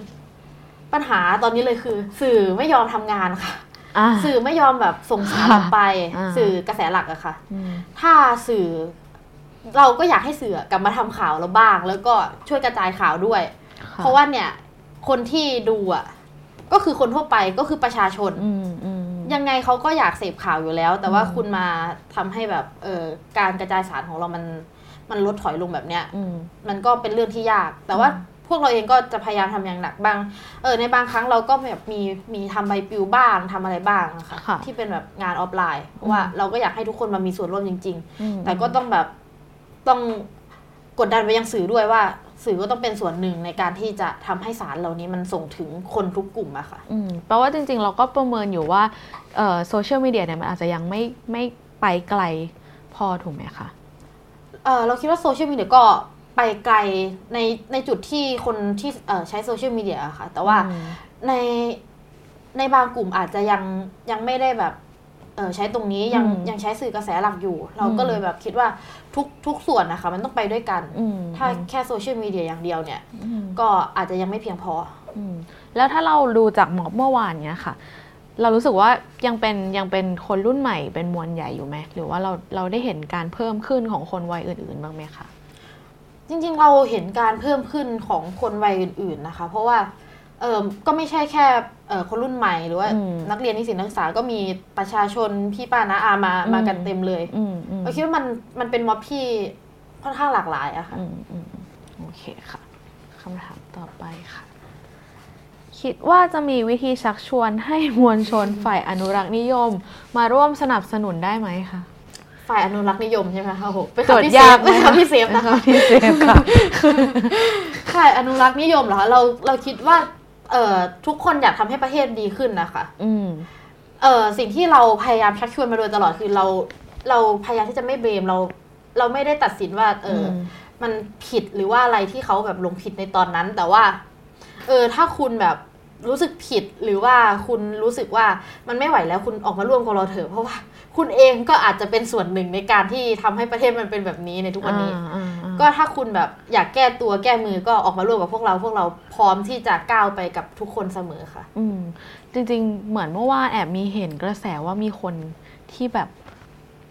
ปัญหาตอนนี้เลยคือ สื่อไม่ยอมทำงานค่ะอะ สื่อไม่ยอมแบบส่งสารออกไปอ่าสื่อกระแสหลักอะค่ะอืมถ้าสื่อ เราก็อยากให้สื่อกลับมาทำข่าวเราบ้าง แล้วก็ช่วยกระจายข่าวด้วยค่เพราะว่าเนี่ย คนที่ดูอะ ก็คือคนทั่วไปก็คือประชาชนอืมอืมยังไงเขาก็อยากเสพข่าวอยู่แล้ว แต่ว่าอืมคุณมาทำให้แบบเออการกระจายสารของเรามันมันลดถอยลงแบบเนี้ยอืมมันก็เป็นเรื่องที่ยาก แต่ว่าอืมพวกเราเองก็จะพยายามทำอย่างหนักบ้าง เออในบางครั้งเราก็แบบมีมีทำใบปลิวบ้างทำอะไรบ้างอะค่ะค่ะที่เป็นแบบงานออฟไลน์เพราะว่าอืมเราก็อยากให้ทุกคนมามีส่วนร่วมจริงอืมๆแต่ก็ต้องแบบต้องกดดันไปยังสื่อด้วยว่า สื่อก็ต้องเป็นส่วนหนึ่งในการที่จะทำให้สารเหล่านี้มันส่งถึงคนทุกกลุ่มอะค่ะอืมแปลว่าจริง ๆ เราก็ประเมินอยู่ว่าโซเชียลมีเดียเนี่ยมันอาจจะยังไม่ไม่ไปไกลพอถูกไหมคะเออเราคิดว่าโซเชียลมีเดียก็ไปไกลในในจุดที่คนที่เอ่อใช้โซเชียลมีเดียอะค่ะ แต่ว่าอืมในในบางกลุ่มอาจจะยังยังไม่ได้แบบเออ ใช้ตรงนี้ยังอืมยังใช้สื่อกระแสหลักอยู่ เราก็อืมเลยแบบคิดว่าทุกทุกส่วนนะคะมันต้องไปด้วยกันอืมถ้าแค่โซเชียลมีเดียอย่างเดียวเนี่ยอืมก็อาจจะยังไม่เพียงพออืมแล้วถ้าเราดูจากม็อบเมื่อวานเนี้ยค่ะ เรารู้สึกว่ายังเป็นยังเป็นคนรุ่นใหม่เป็นมวลใหญ่อยู่ไหมหรือว่าเราเราได้เห็นการเพิ่มขึ้นของคนวัยอื่นๆบ้างไหมคะจริงๆเราเห็นการเพิ่มขึ้นของคนวัยอื่นๆนะคะ เพราะว่า เออก็ไม่ใช่แค่เออคนรุ่นใหม่หรือว่าอืมนักเรียนนิสิตนักศึกษาก็มีประชาชนพี่ป้านาอามาอืมมากันเต็มเลยอืมอืมเราคิดว่ามันมันเป็นม็อบที่ค่อนข้างหลากหลายอะค่ะอืมอืมโอเคค่ะคำถามต่อไปค่ะ คิดว่าจะมีวิธีชักชวนให้มวลชนฝ่ายอนุรักษ์นิยม มาร่วมสนับสนุนได้ไหมคะฝ่ายอนุรักษ์นิยมใช่ไหมคะโอ้โหเป็นโจทคำที่ย์เซยาฟกไหมเป็นคำที่เซฟนะคะที่เซฟค่ะฝ่ายอนุรักษ์นิยมเหรอคะเราเราคิดว่า เอ่อทุกคนอยากทำให้ประเทศดีขึ้นนะคะ อืมเออสิ่งที่เราพยายามชักชวนมาโดยตลอดคือเรา เราพยายามที่จะไม่เบรมเรา เราไม่ได้ตัดสินว่า เอออมมันผิดหรือว่าอะไรที่เขาแบบลงผิดในตอนนั้น แต่ว่า เออ ถ้าคุณแบบรู้สึกผิดหรือว่าคุณรู้สึกว่ามันไม่ไหวแล้วคุณออกมาร่วมกับเราเถอะเพราะว่า คุณเองก็อาจจะเป็นส่วนหนึ่งในการที่ทำให้ประเทศมันเป็นแบบนี้ในทุกวันนี้อ่าอ่าอ่า ก็ถ้าคุณแบบอยากแก้ตัวแก้มือก็ออกมาร่วมกับพวกเราพวกเราพร้อมที่จะก้าวไปกับทุกคนเสมอค่ะ อืมจริง ๆ เหมือนเมื่อวานแอบมีเห็นกระแสว่ามีคนที่แบบ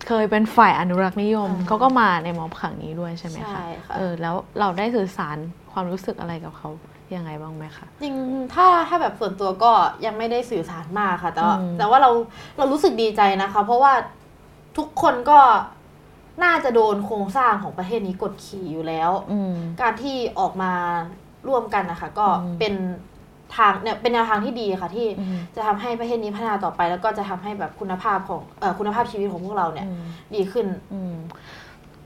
เคยเป็นฝ่ายอนุรักษ์นิยมอ่าเขาก็มาในม็อบครั้งนี้ด้วยใช่ไหมใช่คะค่ะเออแล้วเราได้สื่อสารความรู้สึกอะไรกับเขายังไงบ้างไหมคะจริงถ้าถ้าแบบส่วนตัวก็ยังไม่ได้สื่อสารมากค่ะ แต่ว่าอืมแต่ว่าเราเรารู้สึกดีใจนะคะ เพราะว่าทุกคนก็ น่าจะโดนโครงสร้างของประเทศนี้กดขี่อยู่แล้วอืมการที่ออกมาร่วมกันนะคะก็อืมเป็นทางเนี่ยเป็นแนวทางที่ดีค่ะที่อืมจะทำให้ประเทศนี้พัฒนาต่อไป แล้วก็จะทำให้แบบคุณภาพของเอ่อคุณภาพชีวิตของพวกเราเนี่ยอืมดีขึ้นอืม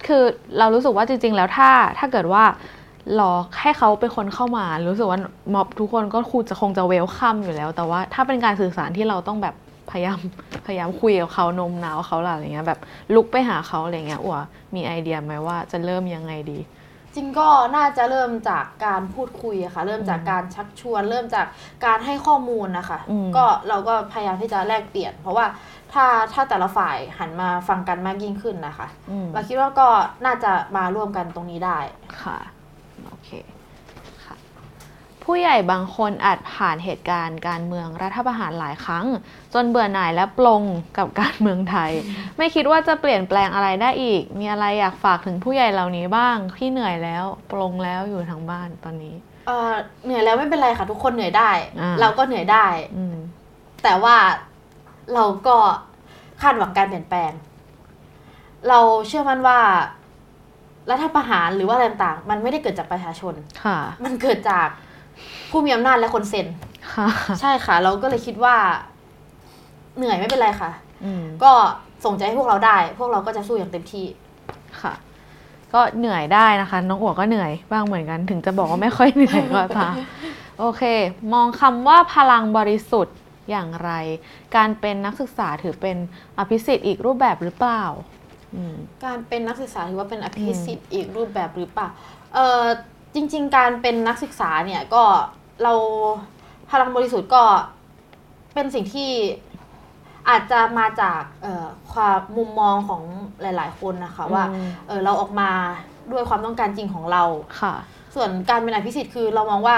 คือเรารู้สึกว่าจริง ๆ แล้วถ้าถ้าเกิดว่ารอให้เขาเป็นคนเข้ามา รู้สึกว่าม็อบทุกคนก็คูจะคงจะเวลคัมอยู่แล้ว แต่ว่าถ้าเป็นการสื่อสารที่เราต้องแบบ พยายามพยายามคุยกับเขาโนมน้าวเขาอะไรอย่างเงี้ยแบบลุกไปหาเขาอะไรเงี้ยอัวมีไอเดียไหมว่าจะเริ่มยังไงดี จริงก็น่าจะเริ่มจากการพูดคุยอะค่ะ เริ่มจากการชักชวน เริ่มจากการให้ข้อมูลนะคะอืมก็เราก็พยายามที่จะแลกเปลี่ยน เพราะว่าถ้าถ้าแต่ละฝ่ายหันมาฟังกันมากยิ่งขึ้นนะคะอืมเราคิดว่าก็น่าจะมาร่วมกันตรงนี้ได้ค่ะโอเคค่ะ ผู้ใหญ่บางคนอาจผ่านเหตุการณ์การเมืองรัฐประหารหลายครั้ง จนเบื่อหน่ายและปลงกับการเมืองไทย ไม่คิดว่าจะเปลี่ยนแปลงอะไรได้อีก มีอะไรอยากฝากถึงผู้ใหญ่เหล่านี้บ้างที่เหนื่อยแล้วปลงแล้วอยู่ทางบ้านตอนนี้เอ่อเหนื่อยแล้วไม่เป็นไรค่ะทุกคนเหนื่อยได้อ่าเราก็เหนื่อยได้อืมแต่ว่าเราก็คาดหวังการเปลี่ยนแปลง เราเชื่อมั่นว่ารัฐประหารหรือว่าอะไรต่างๆมันไม่ได้เกิดจากประชาชนค่ะมันเกิดจาก ผู้มีอำนาจและคนเซ็นค่ะใช่ค่ะ เราก็เลยคิดว่า เหนื่อยไม่เป็นไรค่ะอืมก็ส่งใจให้พวกเราได้ พวกเราก็จะสู้อย่างเต็มที่ค่ะ ก็เหนื่อยได้นะคะ น้องอัวก็เหนื่อยบ้างเหมือนกัน ถึงจะบอกว่าไม่ค่อยเหนื่อยก็ตามโอเค มองคำว่าพลังบริสุทธิ์อย่างไร การเป็นนักศึกษาถือเป็นอภิสิทธิ์อีกรูปแบบหรือเปล่าอืมการเป็นนักศึกษาถือว่าเป็นอภิสิทธิ์อีกรูปแบบหรือเปล่าเออ จริง ๆ การเป็นนักศึกษาเนี่ยก็เราพลังบริสุทธิ์ก็เป็นสิ่งที่อาจจะมาจากเอ่อความมุมมองของหลาย ๆ คนนะคะว่าอืมเออเราออกมาด้วยความต้องการจริงของเราค่ะ ส่วนการเป็นอภิสิทธิ์คือเรามองว่า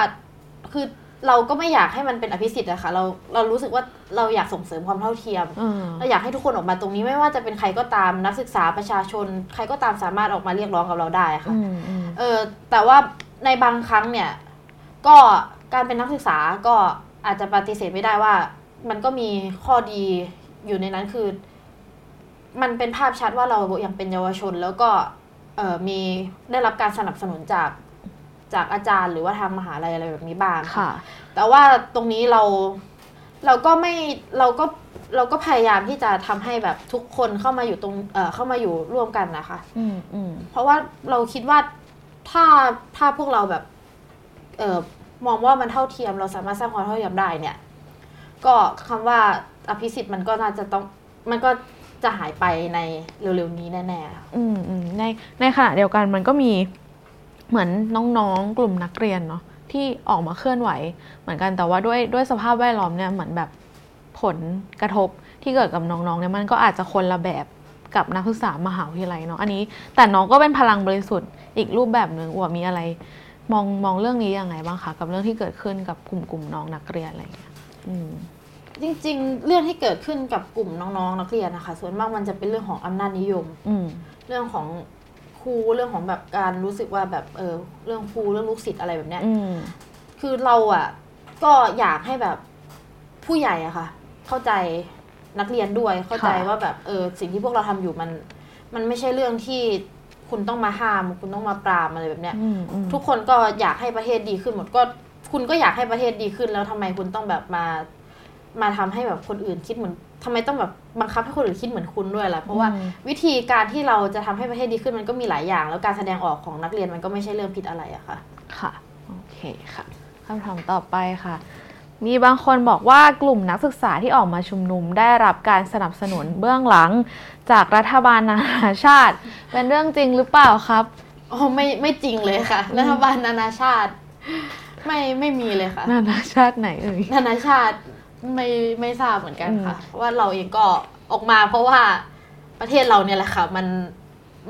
คือเราก็ไม่อยากให้มันเป็นอภิสิทธิ์อะค่ะเราเรารู้สึกว่าเราอยากส่งเสริมความเท่าเทียมอืมเราอยากให้ทุกคนออกมาตรงนี้ไม่ว่าจะเป็นใครก็ตามนักศึกษาประชาชน ใครก็ตามสามารถออกมาเรียกร้องกับเราได้ค่ะอืมอืมเออแต่ว่า ในบางครั้งเนี่ย ก็การเป็นนักศึกษาก็อาจจะปฏิเสธไม่ได้ว่า มันก็มีข้อดีอยู่ในนั้นคือ มันเป็นภาพชัดว่าเรายังเป็นเยาวชน แล้วก็เออมีได้รับการสนับสนุนจากจากอาจารย์หรือว่าทางมหาลัยอะไรแบบนี้บ้างค่ะ แต่ว่าตรงนี้เราเราก็ไม่เราก็เราก็พยายามที่จะทำให้แบบทุกคนเข้ามาอยู่ตรงเอ่อเข้ามาอยู่ร่วมกันนะคะ อืมอืมเพราะว่าเราคิดว่า ถ้าถ้าพวกเราแบบเออมองว่ามันเท่าเทียม เราสามารถสร้างความเท่าเทียมได้เนี่ย ก็คำว่าอภิสิทธิ์มันก็น่าจะต้องมันก็จะหายไปในเร็วๆนี้แน่ๆอืมอืมในในขณะเดียวกันมันก็มีเหมือนน้องๆ กลุ่มนักเรียนเนาะที่ออกมาเคลื่อนไหว เหมือนกันแต่ว่าด้วยด้วยสภาพแวดล้อมเนี่ยเหมือนแบบผลกระทบที่เกิดกับน้องๆเนี่ยมันก็อาจจะคนละแบบ กับนักศึกษามหาวิทยาลัยเนาะอันนี้ แต่น้องก็เป็นพลังบริสุทธิ์อีกรูปแบบหนึ่งอวดมีอะไร มองมองเรื่องนี้ยังไงบ้างคะกับเรื่องที่เกิดขึ้นกับกลุ่มกลุ่มน้องนักเรียนอะไรอย่างเงี้ยอืมจริง ๆ เรื่องที่เกิดขึ้นกับกลุ่มน้องๆนักเรียนนะคะ ส่วนมากมันจะเป็นเรื่องของอำนาจนิยม อืมเรื่องของครูเรื่องของแบบการรู้สึกว่าแบบเออเรื่องครูเรื่องลูกศิษย์อะไรแบบเนี้ยอืมคือเราอะ่ะก็อยากให้แบบผู้ใหญ่อะค่ะ เข้าใจ นักเรียนด้วยเข้าใจว่าแบบเออสิ่งที่พวกเราทำอยู่มัน มันไม่ใช่เรื่องที่คุณต้องมาห้าม คุณต้องมาปรามอะไรแบบเนี้ยอืมอืมทุกคนก็อยากให้ประเทศดีขึ้นหมดก็คุณก็อยากให้ประเทศดีขึ้นแล้วทำไมคุณต้องแบบมา มาทำให้แบบคนอื่นคิดเหมือนทำไมต้องแบบบังคับให้คนอื่นคิดเหมือนคุณด้วยล่ะเพราะว่าอืมวิธีการที่เราจะทำให้ประเทศดีขึ้นมันก็มีหลายอย่าง แล้วการแสดงออกของนักเรียนมันก็ไม่ใช่เรื่องผิดอะไรอะค่ะ ค่ะโอเคค่ะคำถามต่อไปค่ะ มีบางคนบอกว่ากลุ่มนักศึกษาที่ออกมาชุมนุมได้รับการสนับสนุนเบื้องหลัง จากรัฐบาลนานาชาติ เป็นเรื่องจริงหรือเปล่าครับโอ้ไม่ไม่จริงเลยค่ะ รัฐบาลนานาชาติ ไม่ไม่มีเลยค่ะ นานาชาติไหนเอ่ยนานาชาติไม่ไม่ทราบเหมือนกันค่ะเพราะว่าเราเองก็ออกมาเพราะว่าประเทศเราเนี่ยแหละค่ะ มัน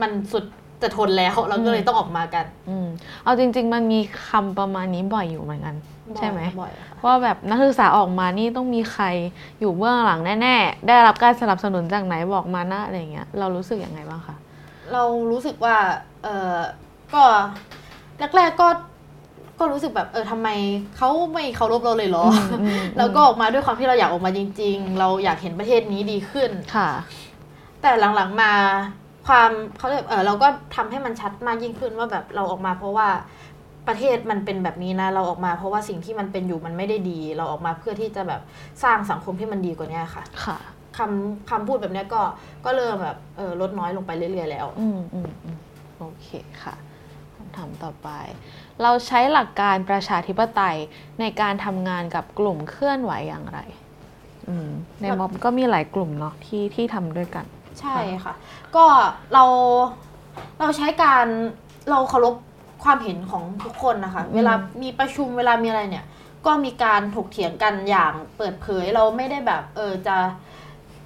มันสุดจะทนแล้วเราก็เลยต้องออกมากัน อืมเอาจริง ๆ มันมีคำประมาณนี้บ่อยอยู่เหมือนกัน ใช่ไหมบ่อยค่ะว่าแบบนักศึกษาออกมานี่ต้องมีใครอยู่เบื้องหลังแน่ๆ ได้รับการสนับสนุนจากไหนบอกมานะอะไรอย่างเงี้ยเรารู้สึกยังไงบ้างคะเรารู้สึกว่าเออก็แรกๆก็ก็รู้สึกแบบเออทำไมเขาไม่เคารพเราเลยเหรอออืมแล้วก็ออกมาด้วยความที่เราอยากออกมาจริง ๆ เราอยากเห็นประเทศนี้ดีขึ้นค่ะ แต่หลังๆมาความเขาเรียกเออเราก็ทำให้มันชัดมากยิ่งขึ้นว่าแบบเราออกมาเพราะว่า ประเทศมันเป็นแบบนี้นะเราออกมา เพราะว่าสิ่งที่มันเป็นอยู่มันไม่ได้ดี เราออกมาเพื่อที่จะแบบสร้างสังคมที่มันดีกว่านี้ค่ะ ค่ะคำคำพูดแบบเนี้ยก็ก็เริ่มแบบเออลดน้อยลงไปเรื่อยๆแล้ว อืมอืมอืมโอเคค่ะคำถามต่อไป เราใช้หลักการประชาธิปไตยในการทำงานกับกลุ่มเคลื่อนไหวอย่างไรอืมในม็อบก็มีหลายกลุ่มเนาะที่ที่ทำด้วยกัน ใช่ค่ะ ก็เราเราใช้การเราเคารพ ความเห็นของทุกคนนะคะ เวลามีประชุมเวลามีอะไรเนี่ย ก็มีการถกเถียงกันอย่างเปิดเผยเราไม่ได้แบบเออจะ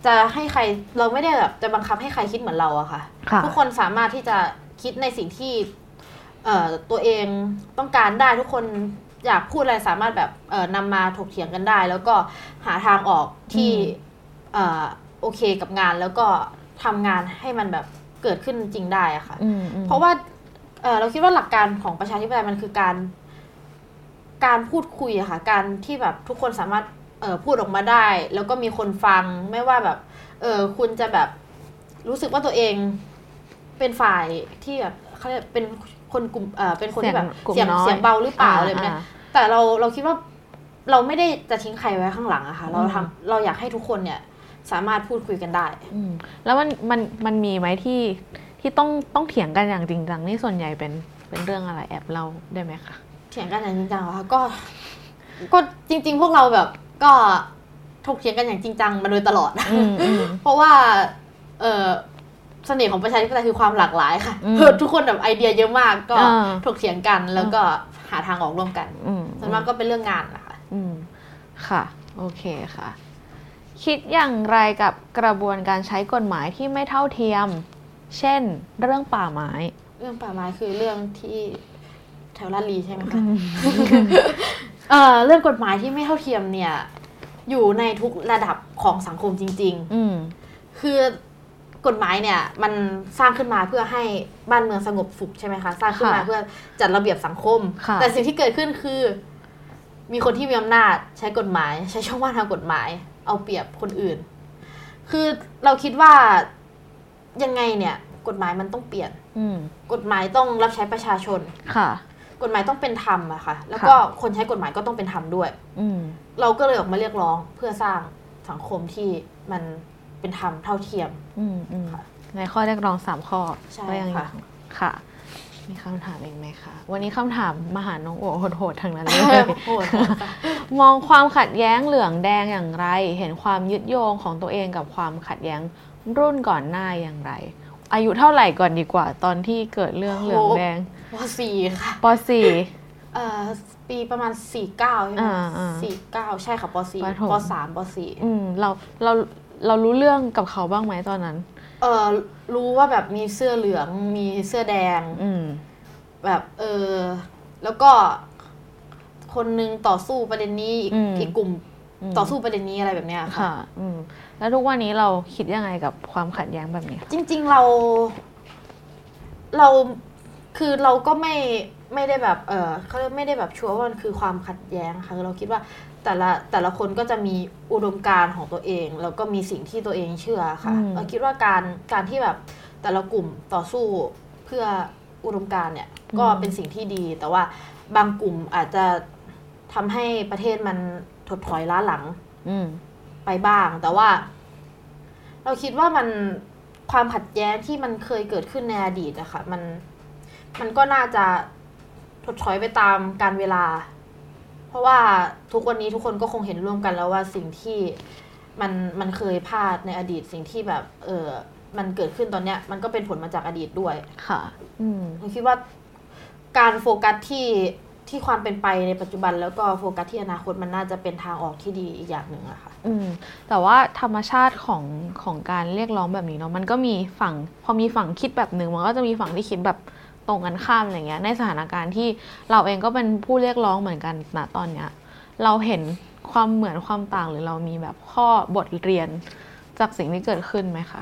จะให้ใครเราไม่ได้แบบจะบังคับให้ใครคิดเหมือนเราอะค่ะค่ะ ทุกคนสามารถที่จะคิดในสิ่งที่เอ่อตัวเองต้องการได้ทุกคนอยากพูดอะไรสามารถแบบเอ่อนำมาถกเถียงกันได้ แล้วก็หาทางออกที่เอ่อโอเคกับงานแล้วก็ทำงานให้มันแบบเกิดขึ้นจริงได้อะค่ะอืมอืมเพราะว่า เอ่อเราคิดว่าหลักการของประชาธิปไตยมันคือการ การพูดคุยอะค่ะ การที่แบบทุกคนสามารถเอ่อพูดออกมาได้ แล้วก็มีคนฟังไม่ว่าแบบ เออคุณจะแบบรู้สึกว่าตัวเองเป็นฝ่ายที่แบบเขาเรียกเป็นคนกลุ่มเอ่อเป็นคนที่แบบกลุ่มเสียงน้อยเสียงเบาหรือเปล่าอะไรแบบเนี้ยอ่าแต่เราเราคิดว่าเราไม่ได้จะทิ้งใครไว้ข้างหลังอะค่ะ เราอืมทำเราอยากให้ทุกคนเนี่ยสามารถพูดคุยกันได้อืมแล้วมันมันมันมีไหมที่ ที่ต้องต้องเถียงกันอย่างจริงจังนี่ส่วนใหญ่เป็นเป็นเรื่องอะไรแอบเล่าได้ไหมคะเถียงกันอย่างจริงจังเหรอคะก็ก็จริง ๆ พวกเราแบบก็ถกเถียงกันอย่างจริงจังมาโดยตลอดอืมอืมเพราะว่าเออเสน่ห์ของประชาธิปไตยคือความหลากหลายค่ะอืมทุกคนแบบไอเดียเยอะมากก็อ่าถกเถียงกันแล้วก็หาทางออกร่วมกันอืมส่วนมากก็เป็นเรื่องงานนะคะอืมค่ะ โอเคค่ะ คิดอย่างไรกับกระบวนการใช้กฎหมายที่ไม่เท่าเทียม เช่นเรื่องป่าไม้ เรื่องป่าไม้คือเรื่องที่แถวลาดลีใช่ไหมคะเออเรื่องกฎหมายที่ไม่เท่าเทียมเนี่ย อยู่ในทุกระดับของสังคมจริง ๆ อืมคือกฎหมายเนี่ยมันสร้างขึ้นมาเพื่อให้บ้านเมืองสงบสุขใช่ไหมคะสร้างขึ้นมาค่ะเพื่อจัดระเบียบสังคมค่ะแต่สิ่งที่เกิดขึ้นคือ มีคนที่มีอำนาจใช้กฎหมาย ใช้ช่องว่างทางกฎหมาย เอาเปรียบคนอื่น คือเราคิดว่า ยังไงเนี่ย กฎหมายมันต้องเปลี่ยนอืมกฎหมายต้องรับใช้ประชาชนค่ะ กฎหมายต้องเป็นธรรมอะค่ะ แล้วก็คนใช้กฎหมายก็ต้องเป็นธรรมด้วยอืมเราก็เลยออกมาเรียกร้องเพื่อสร้างสังคมที่มันเป็นธรรมเท่าเทียมอืมอืมค่ะในข้อเรียกร้องสามข้อใช่ก็ยังอยู่ค่ะค่ะ มีคำถามอีกไหมคะ วันนี้คำถามมาหาน้องโอ๋โหดๆทางนั้นเลยโหดค่ะมองความขัดแย้งเหลืองแดงอย่างไร เห็นความยึดโยงของตัวเองกับความขัดแย้ง รุ่นก่อนหน้าอย่างไร อายุเท่าไหร่ก่อนดีกว่า ตอนที่เกิดเรื่องเหลืองแดงปสี่ค่ะปสี่เอ่อปีประมาณสี่เก้าใช่ไหมอ่าอ่าสี่เก้าใช่ค่ะปสี่ประถมปสามปสี่อืมเราเราเรารู้เรื่องกับเขาบ้างไหมตอนนั้น เออรู้ว่าแบบมีเสื้อเหลืองมีเสื้อแดง อืมแบบเออแล้วก็คนนึงต่อสู้ประเด็นนี้อีกอืมอีกกลุ่มมต่อสู้ประเด็นนี้อะไรแบบเนี้ยค่ะค่ะอืม แล้วทุกวันนี้เราคิดยังไงกับความขัดแย้งแบบนี้ จริง ๆเรา เราคือเราก็ไม่ไม่ได้แบบ เออเขาเรียกไม่ได้แบบชัวร์ว่ามันคือความขัดแย้งค่ะคือเราคิดว่าแต่ละแต่ละคนก็จะมีอุดมการณ์ของตัวเอง แล้วก็มีสิ่งที่ตัวเองเชื่อค่ะ อืม เราคิดว่าการการที่แบบแต่ละกลุ่มต่อสู้เพื่ออุดมการณ์เนี่ย ก็เป็นสิ่งที่ดี แต่ว่าบางกลุ่มอาจจะทำให้ประเทศมันถดถอยล้าหลัง อืม ไปบ้าง แต่ว่า เราคิดว่ามันความขัดแย้งที่มันเคยเกิดขึ้นในอดีตอะค่ะ มันมันก็น่าจะถดถอยไปตามการเวลา เพราะว่าทุกวันนี้ทุกคนก็คงเห็นร่วมกันแล้วว่าสิ่งที่มันมันเคยพลาดในอดีตสิ่งที่แบบ เออมันเกิดขึ้นตอนเนี้ย มันก็เป็นผลมาจากอดีตด้วย ค่ะ อืมเราคิดว่าการโฟกัสที่ที่ความเป็นไปในปัจจุบันแล้วก็โฟกัสที่อนาคตมันน่าจะเป็นทางออกที่ดีอีกอย่างหนึ่งอะค่ะ อืมแต่ว่าธรรมชาติของของการเรียกร้องแบบนี้เนาะมันก็มีฝั่งพอมีฝั่งคิดแบบหนึ่งมันก็จะมีฝั่งที่คิดแบบตรงกันข้ามอะไรเงี้ยในสถานการณ์ที่เราเองก็เป็นผู้เรียกร้องเหมือนกันณตอนเนี้ยเราเห็นความเหมือนความต่างหรือเรามีแบบข้อบทเรียนจากสิ่งที่เกิดขึ้นไหมคะ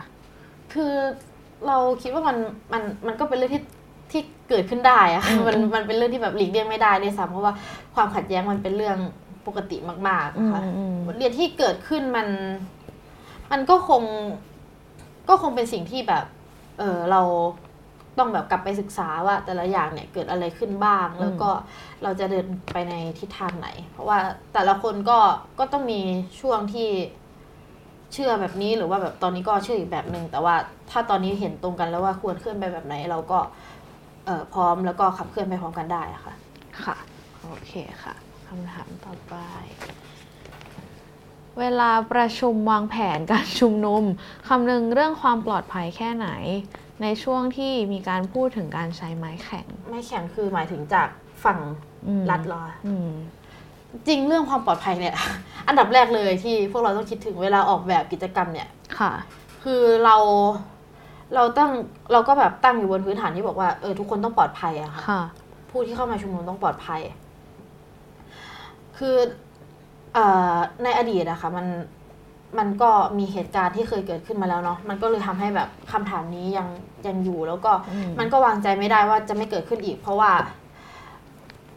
คือเราคิดว่ามันมันมันก็เป็นเรื่องที่ที่เกิดขึ้นได้อะค่ะอืมมันมันเป็นเรื่องที่แบบหลีกเลี่ยงไม่ได้ด้วยซ้ำเพราะว่าความขัดแย้งมันเป็นเรื่อง ปกติมากอืๆมค่ะอืมบทเรียนที่เกิดขึ้นมัน มันก็คง ก็คงเป็นสิ่งที่แบบ เออเราต้องแบบกลับไปศึกษาว่า แต่ละอย่างเนี่ยเกิดอะไรขึ้นบ้าง แล้วก็เราจะเดินไปในทิศทางไหน เพราะว่าแต่ละคนก็ก็ต้องมีช่วงที่เชื่อแบบนี้หรือว่าแบบตอนนี้ก็เชื่ออีกแบบหนึ่งแต่ว่าถ้าตอนนี้เห็นตรงกันแล้วว่าควรเคลื่อนไปแบบไหน เราก็เออพร้อมแล้วก็ขับเคลื่อนไปพร้อมกันได้อะค่ะ ค่ะ โอเคค่ะ คำถามต่อไป เวลาประชุมวางแผนการชุมนุมคำนึงเรื่องความปลอดภัยแค่ไหน ในช่วงที่มีการพูดถึงการใช้ไม้แข็ง ไม่แข็งคือหมายถึงจากฝั่งอืมรัฐเหรอ อืม จริงเรื่องความปลอดภัยเนี่ย อันดับแรกเลยที่พวกเราต้องคิดถึงเวลาออกแบบกิจกรรมเนี่ย ค่ะ คือเราเราตั้งเราก็แบบตั้งอยู่บนพื้นฐานที่บอกว่าเออทุกคนต้องปลอดภัยอะค่ะค่ะ ผู้ที่เข้ามาชุมนุมต้องปลอดภัย คือเออในอดีตอะค่ะมันมันก็มีเหตุการณ์ที่เคยเกิดขึ้นมาแล้วเนาะมันก็เลยทำให้แบบคำถามนี้ยังยังอยู่แล้วก็อืมมันก็วางใจไม่ได้ว่าจะไม่เกิดขึ้นอีก เพราะว่า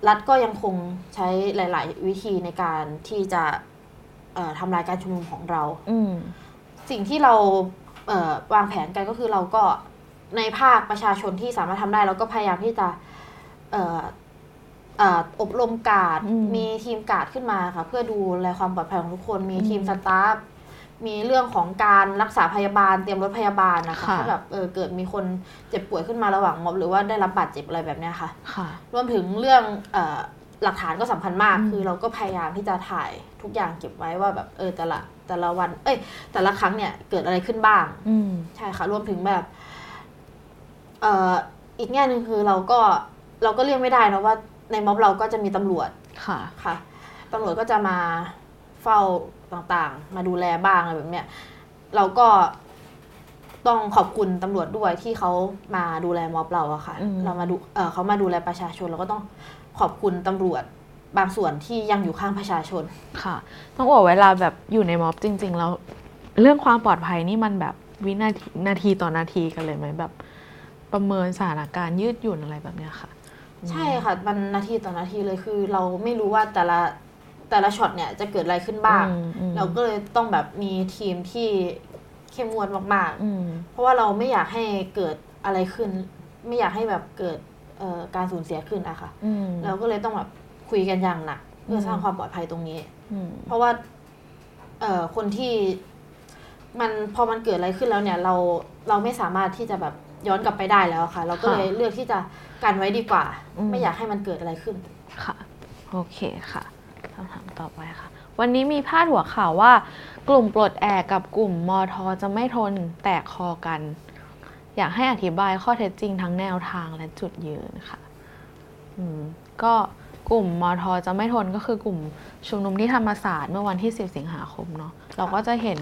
รัฐก็ยังคงใช้หลาย ๆ วิธีในการที่จะเอ่อทำลายการชุมนุมของเราอืมสิ่งที่เราเอ่อวางแผนกันก็คือเราก็ในภาคประชาชนที่สามารถทำได้เราก็พยายามที่จะเอ่อเอ่ออบรมการดอืมมีทีมการดขึ้นมาค่ะ เพื่อดูแลความปลอดภัยของทุกคน มีอืมทีมสตาฟมีเรื่องของการรักษาพยาบาลเตรียมรถพยาบาลนะคะค่ะถ้าแบบเออเกิดมีคนเจ็บป่วยขึ้นมาระหว่างม็อบหรือว่าได้รับบาดเจ็บอะไรแบบเนี้ยค่ะค่ะ รวมถึงเรื่องเออหลักฐานก็สำคัญมากอืมคือเราก็พยายามที่จะถ่ายทุกอย่างเก็บไว้ว่าแบบเออแต่ละแต่ละวัน เอ้ย แต่ละครั้งเนี่ยเกิดอะไรขึ้นบ้างอืมใช่ค่ะ รวมถึงแบบเอ่ออีกแง่หนึ่งคือเราก็เราก็เลี่ยงไม่ได้นะว่า ในม็อบเราก็จะมีตำรวจค่ะค่ะตำรวจก็จะมาเฝ้าต่างๆ มาดูแลบ้างอะไรแบบเนี้ยเราก็ต้องขอบคุณตำรวจด้วยที่เขามาดูแลม็อบเราอะค่ะอืมเรามาดูเออเขามาดูแลประชาชนเราก็ต้องขอบคุณตำรวจบางส่วนที่ยังอยู่ข้างประชาชนค่ะ ต้องบอกเวลาแบบอยู่ในม็อบจริง ๆ แล้วเรื่องความปลอดภัยนี่มันแบบวินาทีนาทีต่อนาทีกันเลยไหมแบบประเมินสถานการณ์ยืดหยุ่นอะไรแบบเนี้ยค่ะ ใช่ค่ะ มันนาทีต่อนาทีเลยคือ เราไม่รู้ว่าแต่ละแต่ละช็อตเนี่ยจะเกิดอะไรขึ้นบ้างอืมอืมเราก็เลยต้องแบบมีทีมที่เข้มงวดมากอืมๆเพราะว่าเราไม่อยากให้เกิดอะไรขึ้น ไม่อยากให้แบบเกิดเอ่อการสูญเสียขึ้นอะค่ะอืมเราก็เลยต้องแบบคุยกันอย่างหนักเพื่อมสร้างความปลอดภัยตรงนี้อืมเพราะว่าเอ่อคนที่มันพอมันเกิดอะไรขึ้นแล้วเนี่ย เราเราไม่สามารถที่จะแบบย้อนกลับไปได้แล้วค่ะ เราก็เลยเลือกที่จะ กันไว้ดีกว่า ไม่อยากให้มันเกิดอะไรขึ้นค่ะ โอเคค่ะคำถามต่อไปค่ะ วันนี้มีพาดหัวข่าวว่า กลุ่มปลดแอกกับกลุ่มมอทอจะไม่ทนแตกคอกัน อยากให้อธิบายข้อเท็จจริงทั้งแนวทางและจุดยืนค่ะ อืมก็กลุ่มมอทอจะไม่ทนก็คือกลุ่มชุมนุมที่ธรรมศาสตร์เมื่อวันที่ 10 สิงหาคมเนาะเราก็จะเห็น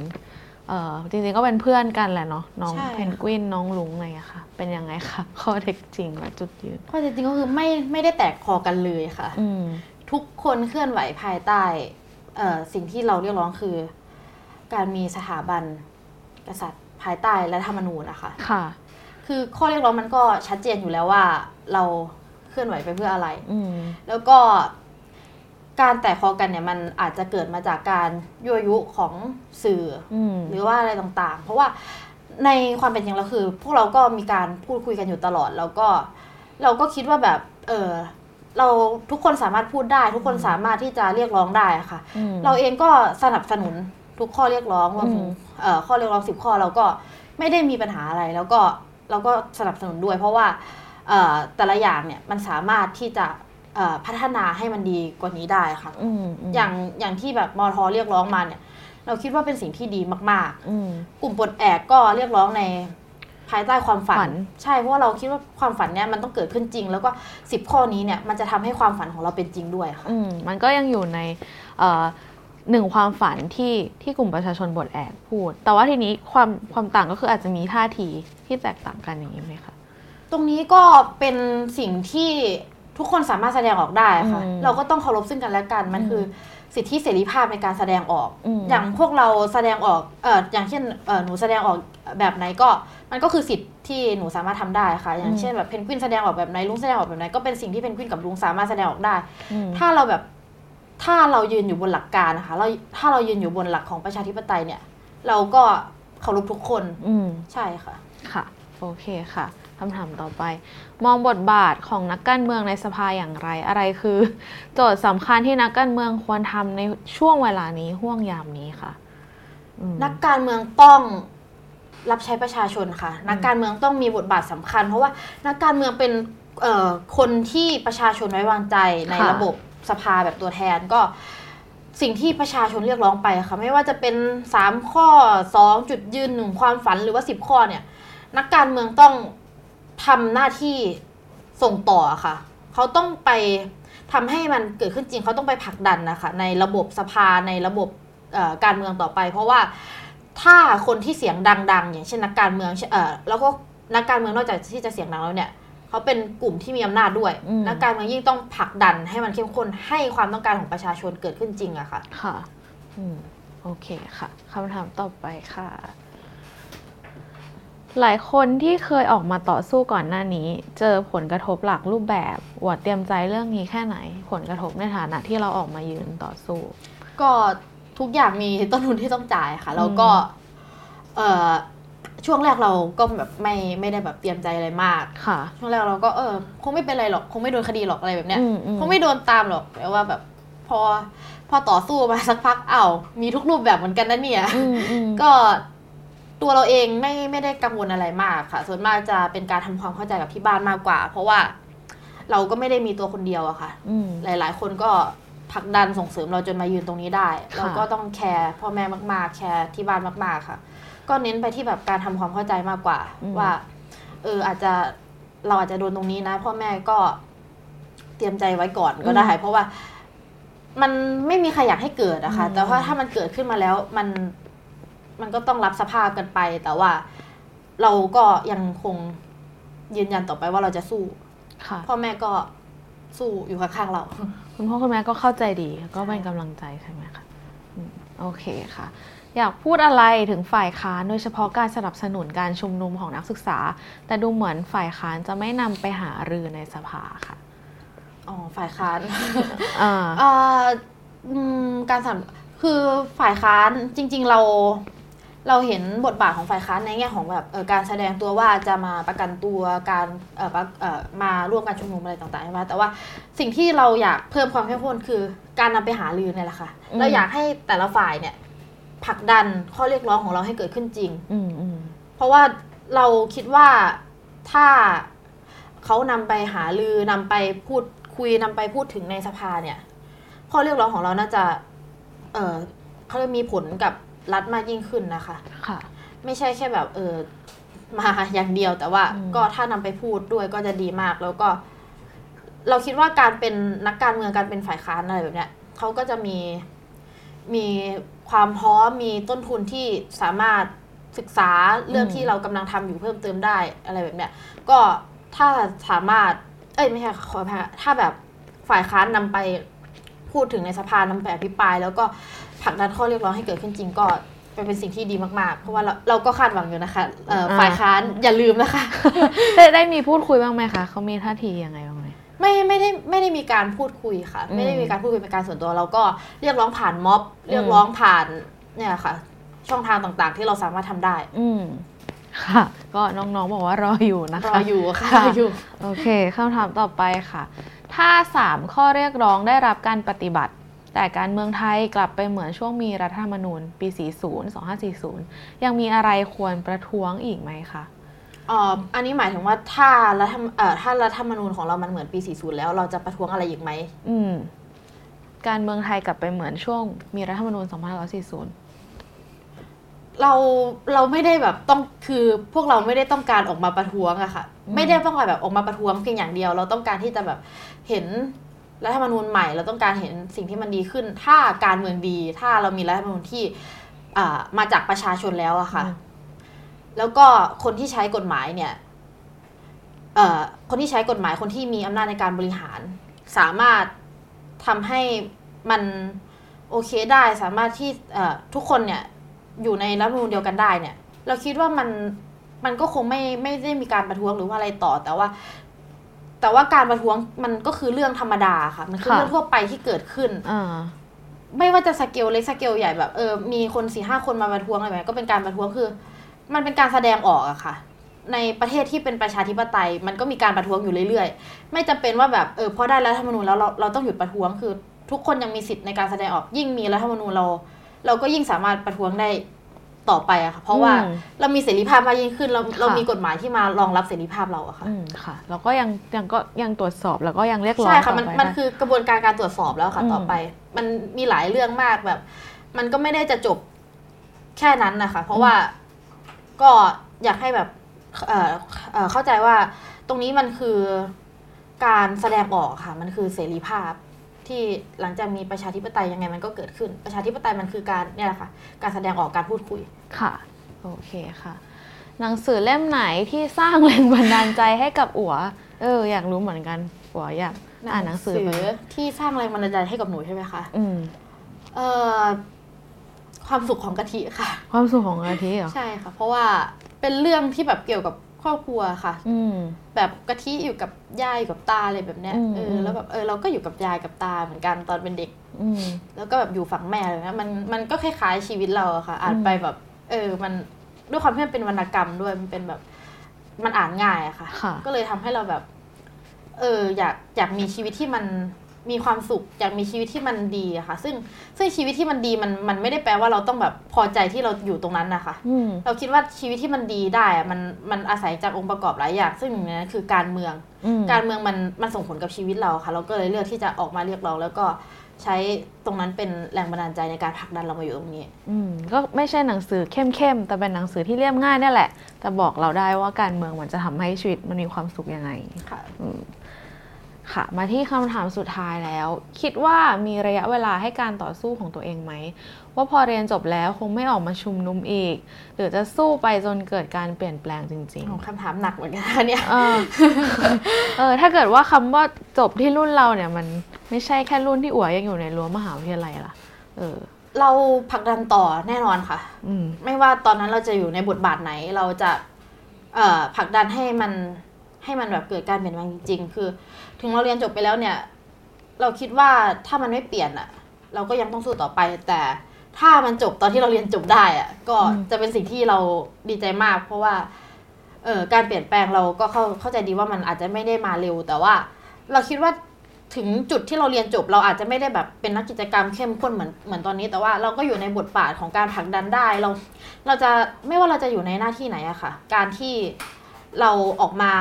เอ่อจริงๆก็เป็นเพื่อนกันแหละเนาะน้องใช่ เพนกวินน้องลุงอะไรอะค่ะ เป็นยังไงคะข้อเท็จจริงและจุดยืนข้อเท็จจริงก็คือไม่ไม่ได้แตกคอกันเลยค่ะ อืมทุกคนเคลื่อนไหวภายใต้เอ่อสิ่งที่เราเรียกร้องคือ การมีสถาบันกษัตริย์ภายใต้รัฐธรรมนูญนะคะ ค่ะ คือข้อเรียกร้องมันก็ชัดเจนอยู่แล้วว่าเราเคลื่อนไหวไปเพื่ออะไร อืมแล้วก็ การแตกคอกันเนี่ยมันอาจจะเกิดมาจากการยั่วยุของสื่ออืมหรือว่าอะไรต่างๆ เพราะว่าในความเป็นจริงแล้วคือ พวกเราก็มีการพูดคุยกันอยู่ตลอด แล้วก็ เราก็คิดว่าแบบ เออเราทุกคนสามารถพูดได้ ทุกคนสามารถที่จะเรียกร้องได้อะค่ะอืมเราเองก็สนับสนุนทุกข้อเรียกร้องรวมถึงอืมเอ่อข้อเรียกร้องสิบข้อเราก็ไม่ได้มีปัญหาอะไร แล้วก็เราก็สนับสนุนด้วย เพราะว่าเอ่อแต่ละอย่างเนี่ยมันสามารถที่จะเอ่อ พัฒนาให้มันดีกว่านี้ได้ค่ะอืมมอย่างอย่างที่แบบมอทอเรียกร้องมาเนี่ยเราคิดว่าเป็นสิ่งที่ดีมากอืมๆกลุ่มปลดแอกก็เรียกร้องในภายใต้ความฝัฝันนใช่เพราะว่าเราคิดว่าความฝันเนี่ยมันต้องเกิดขึ้นจริง แล้วก็สิบข้อนี้เนี่ยมันจะทำให้ความฝันของเราเป็นจริงด้วยค่ะอืมมันก็ยังอยู่ในเอ่อหนึ่งความฝันที่ที่กลุ่มประชาชนบทแอกพูด แต่ว่าทีนี้ความความต่างก็คืออาจจะมีท่าทีที่แตกต่างกันอย่างนี้ไหมคะตรงนี้ก็เป็นสิ่งที่ ทุกคนสามารถแสดงออกได้ค่ะอืมเราก็ต้องเคารพซึ่งกันและกันมันอืมคือสิทธิเสรีภาพในการแสดงออกอืมอย่างพวกเราแสดงออกเอออย่างเช่นเออหนูแสดงออกแบบไหนก็ มันก็คือสิทธิ์ที่หนูสามารถทำได้ค่ะ อย่างเช่นแบบเพนกวินแสดงออกแบบไหนลุงแสดงออกแบบไหนก็เป็นสิ่งที่เพนกวินกับลุงสามารถแสดงออกได้อืมถ้าเราแบบถ้าเรายืนอยู่บนหลักการนะคะเราถ้าเรายืนอยู่บนหลักของประชาธิปไตยเนี่ย เราก็เคารพทุกคนอืมใช่ค่ะค่ะ โอเคค่ะ คำถามต่อไป มองบทบาทของนักการเมืองในสภาอย่างไร อะไรคือ โจทย์สำคัญที่นักการเมืองควรทำในช่วงเวลานี้ห่วงยามนี้ค่ะอืมนักการเมืองต้องรับใช้ประชาชนค่ะ นักการเมืองต้องมีบทบาทสำคัญ เพราะว่านักการเมืองเป็นเอ่อคนที่ประชาชนไว้วางใจในค่ะระบบสภาแบบตัวแทนก็สิ่งที่ประชาชนเรียกร้องไปค่ะ ไม่ว่าจะเป็นสามข้อสองจุดยืนหนึ่งความฝันหรือว่าสิบข้อเนี่ย นักการเมืองต้อง ทำหน้าที่ส่งต่อค่ะ เขาต้องไปทำให้มันเกิดขึ้นจริงเขาต้องไปผลักดันนะคะในระบบสภาในระบบเอ่อการเมืองต่อไป เพราะว่าถ้าคนที่เสียงดัง ๆ อย่างเช่นนักการเมืองเอ่อแล้วก็นักการเมืองนอกจากที่จะเสียงดังแล้วเนี่ยเขาเป็นกลุ่มที่มีอำนาจด้วยอืมนักการเมืองยิ่งต้องผลักดันให้มันเข้มข้นให้ความต้องการของประชาชนเกิดขึ้นจริงอะค่ะ ค่ะอืมโอเคค่ะคำถามต่อไปค่ะ หลายคนที่เคยออกมาต่อสู้ก่อนหน้านี้ เจอผลกระทบหลักรูปแบบอวดเตรียมใจเรื่องนี้แค่ไหน ผลกระทบในฐานะที่เราออกมายืนต่อสู้ ก็ทุกอย่างมีต้นทุนที่ต้องจ่ายค่ะ แล้วก็เอ่อช่วงแรกเราก็แบบไม่ไม่ได้แบบเตรียมใจอะไรมากค่ะ ช่วงแรกเราก็เออคงไม่เป็นไรหรอก คงไม่โดนคดีหรอกอะไรแบบเนี้ยอืมอืมคงไม่โดนตามหรอกแต่ว่าแบบพอพอต่อสู้มาสักพักเอ้ามีทุกรูปแบบเหมือนกันนะเนี่ยอืมอืมก็ ตัวเราเองไม่ไม่ได้กังวลอะไรมากค่ะ ส่วนมากจะเป็นการทำความเข้าใจกับที่บ้านมากกว่า เพราะว่าเราก็ไม่ได้มีตัวคนเดียวอะค่ะอืมหลาย ๆ คนก็ผลักดันส่งเสริมเราจนมายืนตรงนี้ได้ค่ะเราก็ต้องแคร์พ่อแม่มาก ๆ แคร์ที่บ้านมาก ๆ ค่ะ ก็เน้นไปที่แบบการทำความเข้าใจมากกว่า ว่าเอออาจจะเราอาจจะโดนตรงนี้นะ พ่อแม่ก็เตรียมใจไว้ก่อนก็ได้เพราะว่ามันไม่มีใครอยากให้เกิดอะค่ะอืมแต่ว่าถ้ามันเกิดขึ้นมาแล้ว มัน มันก็ต้องรับสภาพกันไป แต่ว่าเราก็ยังคงยืนยันต่อไปว่าเราจะสู้ค่ะพ่อแม่ก็สู้อยู่ข้างๆเรา คุณพ่อคุณแม่ก็เข้าใจดีก็เป็นกำลังใจใช่ไหมคะอืมโอเคค่ะ อยากพูดอะไรถึงฝ่ายค้านโดยเฉพาะการสนับสนุนการชุมนุมของนักศึกษา แต่ดูเหมือนฝ่ายค้านจะไม่นำไปหารือในสภาค่ะอ๋อฝ่ายค้านอ่าเอ่ออืมการสัมคือฝ่ายค้านจริง ๆ เรา เราเห็นบทบาทของฝ่ายค้านในแง่ของแบบเอ่อการแสดงตัวว่าจะมาประกันตัวการเอ่อประเอ่อมาร่วมการชุมนุมอะไรต่างๆใช่ไหมแต่ว่าสิ่งที่เราอยากเพิ่มความเข้มข้นคือการนำไปหาลือเนี่ยแหละค่ะอืมเราอยากให้แต่ละฝ่ายเนี่ยผลักดันข้อเรียกร้องของเราให้เกิดขึ้นจริงอืมอืมเพราะว่าเราคิดว่าถ้าเขานำไปหาลือนำไปพูดคุยนำไปพูดถึงในสภาเนี่ย ข้อเรียกร้องของเราน่าจะ เออเขาจะมีผลกับ รัฐมากยิ่งขึ้นนะคะ ค่ะ ไม่ใช่แค่แบบเออมาอย่างเดียวแต่ว่าอืมก็ถ้านำไปพูดด้วยก็จะดีมากแล้วก็ เราคิดว่าการเป็นนักการเมืองการเป็นฝ่ายค้านอะไรแบบเนี้ยเขาก็จะมีมีความพร้อมมีต้นทุนที่สามารถศึกษาเรื่องอืมที่เรากำลังทำอยู่เพิ่มเติมได้อะไรแบบเนี้ยก็ถ้าสามารถ เอ้ยไม่ใช่ขออภัยค่ะถ้าแบบฝ่ายค้านนำไปพูดถึงในสภานำไปอภิปราย แล้วก็ผ ลักดันข้อเรียกร้องให้เกิดขึ้นจริงก็เป็นเป็นสิ่งที่ดีมากๆ เพราะว่าเราเราก็คาดหวังอยู่นะคะเอ่ออาฝ่ายค้านอย่าลืมนะคะได้ได้มีพูดคุยบ้างไหมคะเขามีท่าทียังไงบ้างไหมไม่ไม่ได้ไม่ได้มีการพูดคุยค่ะอืมไม่ได้มีการพูดคุยเป็นการส่วนตัวเราก็เรียกร้องผ่านม็อบ เรียกร้องผ่านเนี่ยค่ะ ช่องทางต่างๆ ที่เราสามารถทำได้ อืมค่ะ ก็น้องๆบอกว่ารออยู่นะรคะออยู่ค่ะค่ะรออยู่โอเคคำถามต่อไปค่ะ ถ้า 3 ข้อเรียกร้องได้รับการปฏิบัติ แต่การเมืองไทยกลับไปเหมือนช่วงมีรัฐธรรมนูญปี 40 2540 ยังมีอะไรควรประท้วงอีกไหมคะเอ่ออันนี้หมายถึงว่าถ้ารัฐธรรมเอ่อถ้ารัฐธรรมนูญของเรามันเหมือนปี 40 แล้วเราจะประท้วงอะไรอีกไหมอืมการเมืองไทยกลับไปเหมือนช่วงมีรัฐธรรมนูญ2540 เราเราไม่ได้แบบต้องคือพวกเราไม่ได้ต้องการออกมาประท้วงอะค่ะอืมไม่ได้ต้องการแบบออกมาประท้วงเพียงอย่างเดียว เราต้องการที่จะแบบเห็น รัฐธรรมนูญใหม่เราต้องการเห็นสิ่งที่มันดีขึ้น ถ้าการเมืองดี ถ้าเรามีรัฐธรรมนูญที่อ่ามาจากประชาชนแล้วอะค่ะ แล้วก็คนที่ใช้กฎหมายเนี่ยเอ่อคนที่ใช้กฎหมายคนที่มีอำนาจในการบริหาร สามารถทำให้มันโอเคได้สามารถที่เอ่อทุกคนเนี่ยอยู่ในรัฐธรรมนูญเดียวกันได้เนี่ย เราคิดว่ามันมันก็คงไม่ไม่ได้มีการประท้วงหรือว่าอะไรต่อ แต่ว่า แต่ว่าการประท้วงมันก็คือเรื่องธรรมดาค่ะ มันคือค่ะเรื่องทั่วไปที่เกิดขึ้นอ่าไม่ว่าจะสเกลเล็กสเกลใหญ่แบบเออมีคนสี่ห้าคนมาประท้วงอะไรแบบนี้ก็เป็นการประท้วงคือ มันเป็นการแสดงออกอะค่ะ ในประเทศที่เป็นประชาธิปไตย มันก็มีการประท้วงอยู่เรื่อยๆ ไม่จำเป็นว่าแบบเออพอได้รัฐธรรมนูญแล้วเราเราต้องหยุดประท้วงคือ ทุกคนยังมีสิทธิ์ในการแสดงออกยิ่งมีรัฐธรรมนูญเรา เราก็ยิ่งสามารถประท้วงได้ ต่อไปอะค่ะเพราะว่าอืมเรามีเสรีภาพมากยิ่งขึ้นเราค่ะเรามีกฎหมายที่มารองรับเสรีภาพเราอะค่ะอืมค่ะแล้วก็ยังยังก็ยังตรวจสอบแล้วก็ยังเรียกร้องใช่ค่ะต่อมันไปมันได้คือกระบวนการการตรวจสอบแล้วค่ะอืมต่อไป มันมีหลายเรื่องมากแบบ มันก็ไม่ได้จะจบแค่นั้นนะคะ เพราะว่าก็อยากให้แบบเอ่อเอ่อเข้าใจว่าตรงนี้มันคือการแสดงออกค่ะ มันคือเสรีภาพ ที่หลังจากมีประชาธิปไตยยังไงมันก็เกิดขึ้น ประชาธิปไตยมันคือการเนี่ยแหละค่ะ การแสดงออกการพูดคุย ค่ะ โอเคค่ะ หนังสือเล่มไหนที่สร้างแรงบันดาลใจให้กับอัว เออ อยากรู้เหมือนกันหัวอยากอ่านหนังสือไปที่สร้างแรงบันดาลใจให้กับหนูใช่ไหมคะ อืม เอ่อ ความสุขของกะทิค่ะ ความสุขของอาทิเหรอ ใช่ค่ะ เพราะว่าเป็นเรื่องที่แบบเกี่ยวกับ ครอบครัวค่ะอืมแบบกะทิอยู่กับยายอยู่กับตาอะไรแบบเนี้ยอืมเออือมแล้วแบบเออเราก็อยู่กับยายกับตาเหมือนกันตอนเป็นเด็กอืมแล้วก็แบบอยู่ฝั่งแม่เลยนะมันมันก็คล้ายๆชีวิตเราอะค่ะ อ่านอืมไปแบบ เออ มันด้วยความที่มันเป็นวรรณกรรมด้วยมันเป็นแบบ มันอ่านง่ายอะค่ะค่ะก็เลยทำให้เราแบบ เออ อยากอยากมีชีวิตที่มัน มีความสุขอยากมีชีวิตที่มันดีอะค่ะ ซึ่งซึ่งชีวิตที่มันดีมันมันไม่ได้แปลว่าเราต้องแบบพอใจที่เราอยู่ตรงนั้นนะคะอืมเราคิดว่าชีวิตที่มันดีได้อะมันมันอาศัยจากองค์ประกอบหลายอย่าง ซึ่งหนึ่งในนั้นคือการเมืองอืมการเมืองมันมันส่งผลกับชีวิตเราค่ะ เราก็เลยเลือกที่จะออกมาเรียกร้องแล้วก็ใช้ตรงนั้นเป็นแรงบันดาลใจในการผลักดันเรามาอยู่ตรงนี้ อืมก็ไม่ใช่หนังสือเข้มๆ แต่เป็นหนังสือที่เรียบง่ายนี่แหละ แต่บอกเราได้ว่าการเมืองมันจะทำให้ชีวิตมันมีความสุขยังไง ค่ะอืม ค่ะ มาที่คำถามสุดท้ายแล้ว คิดว่ามีระยะเวลาให้การต่อสู้ของตัวเองไหม ว่าพอเรียนจบแล้วคงไม่ออกมาชุมนุมอีก หรือจะสู้ไปจนเกิดการเปลี่ยนแปลงจริงโอ้คำถามหนักเหมือนกันนะเนี่ยๆเออเออถ้าเกิดว่าคำว่าจบที่รุ่นเราเนี่ยมันไม่ใช่แค่รุ่นที่อัวยังอยู่ในรั้วมหาวิทยาลัยล่ะ เออเราผลักดันต่อแน่นอนค่ะอืมไม่ว่าตอนนั้นเราจะอยู่ในบทบาทไหน เราจะเอ่อผลักดันให้มันให้มันแบบเกิดการเปลี่ยนแปลงจริงๆ คือ ถึงเราเรียนจบไปแล้วเนี่ย เราคิดว่าถ้ามันไม่เปลี่ยนอะเราก็ยังต้องสู้ต่อไป แต่ถ้ามันจบตอนที่เราเรียนจบได้อะก็จะเป็นสิ่งที่เราดีใจมาก เพราะว่า เอ่อการเปลี่ยนแปลงเราก็เข้าเข้าใจดีว่ามันอาจจะไม่ได้มาเร็ว แต่ว่า เราคิดว่าถึงจุดที่เราเรียนจบ เราอาจจะไม่ได้แบบเป็นนักกิจกรรมเข้มข้นเหมือนเหมือนตอนนี้ แต่ว่าเราก็อยู่ในบทบาทของการผลักดันได้ เรา เราจะไม่ว่าเราจะอยู่ในหน้าที่ไหนอะค่ะ การที่เราออกมา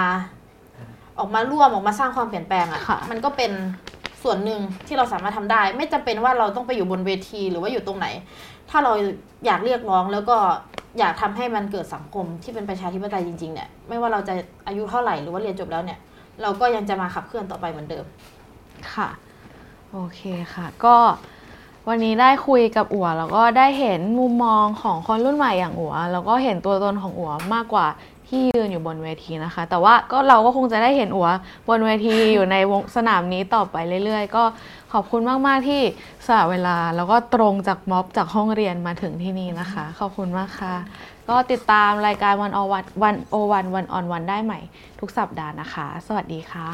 ออกมาร่วมออกมาสร้างความเปลี่ยนแปลงอะค่ะ มันก็เป็นส่วนหนึ่งที่เราสามารถทำได้ ไม่จำเป็นว่าเราต้องไปอยู่บนเวทีหรือว่าอยู่ตรงไหน ถ้าเราอยากเรียกร้องแล้วก็อยากทำให้มันเกิดสังคมที่เป็นประชาธิปไตยจริงๆเนี่ยไม่ว่าเราจะอายุเท่าไหร่หรือว่าเรียนจบแล้วเนี่ย เราก็ยังจะมาขับเคลื่อนต่อไปเหมือนเดิม ค่ะ โอเคค่ะ ก็วันนี้ได้คุยกับอัวแล้วก็ได้เห็นมุมมองของคนรุ่นใหม่อย่างอัว แล้วก็เห็นตัวตนของอัวมากกว่า ที่ยืนอยู่บนเวทีนะคะ แต่ว่าก็เราก็คงจะได้เห็นอัวบนเวทีอยู่ในวงสนามนี้ต่อไปเรื่อย ๆ ก็ขอบคุณมากๆที่สละเวลา แล้วก็ตรงจากม็อบจากห้องเรียนมาถึงที่นี่นะคะ ขอบคุณมากค่ะ ก็ติดตามรายการวันอวันวันโอวันวันออนวันได้ใหม่ ทุกสัปดาห์นะคะ สวัสดีค่ะ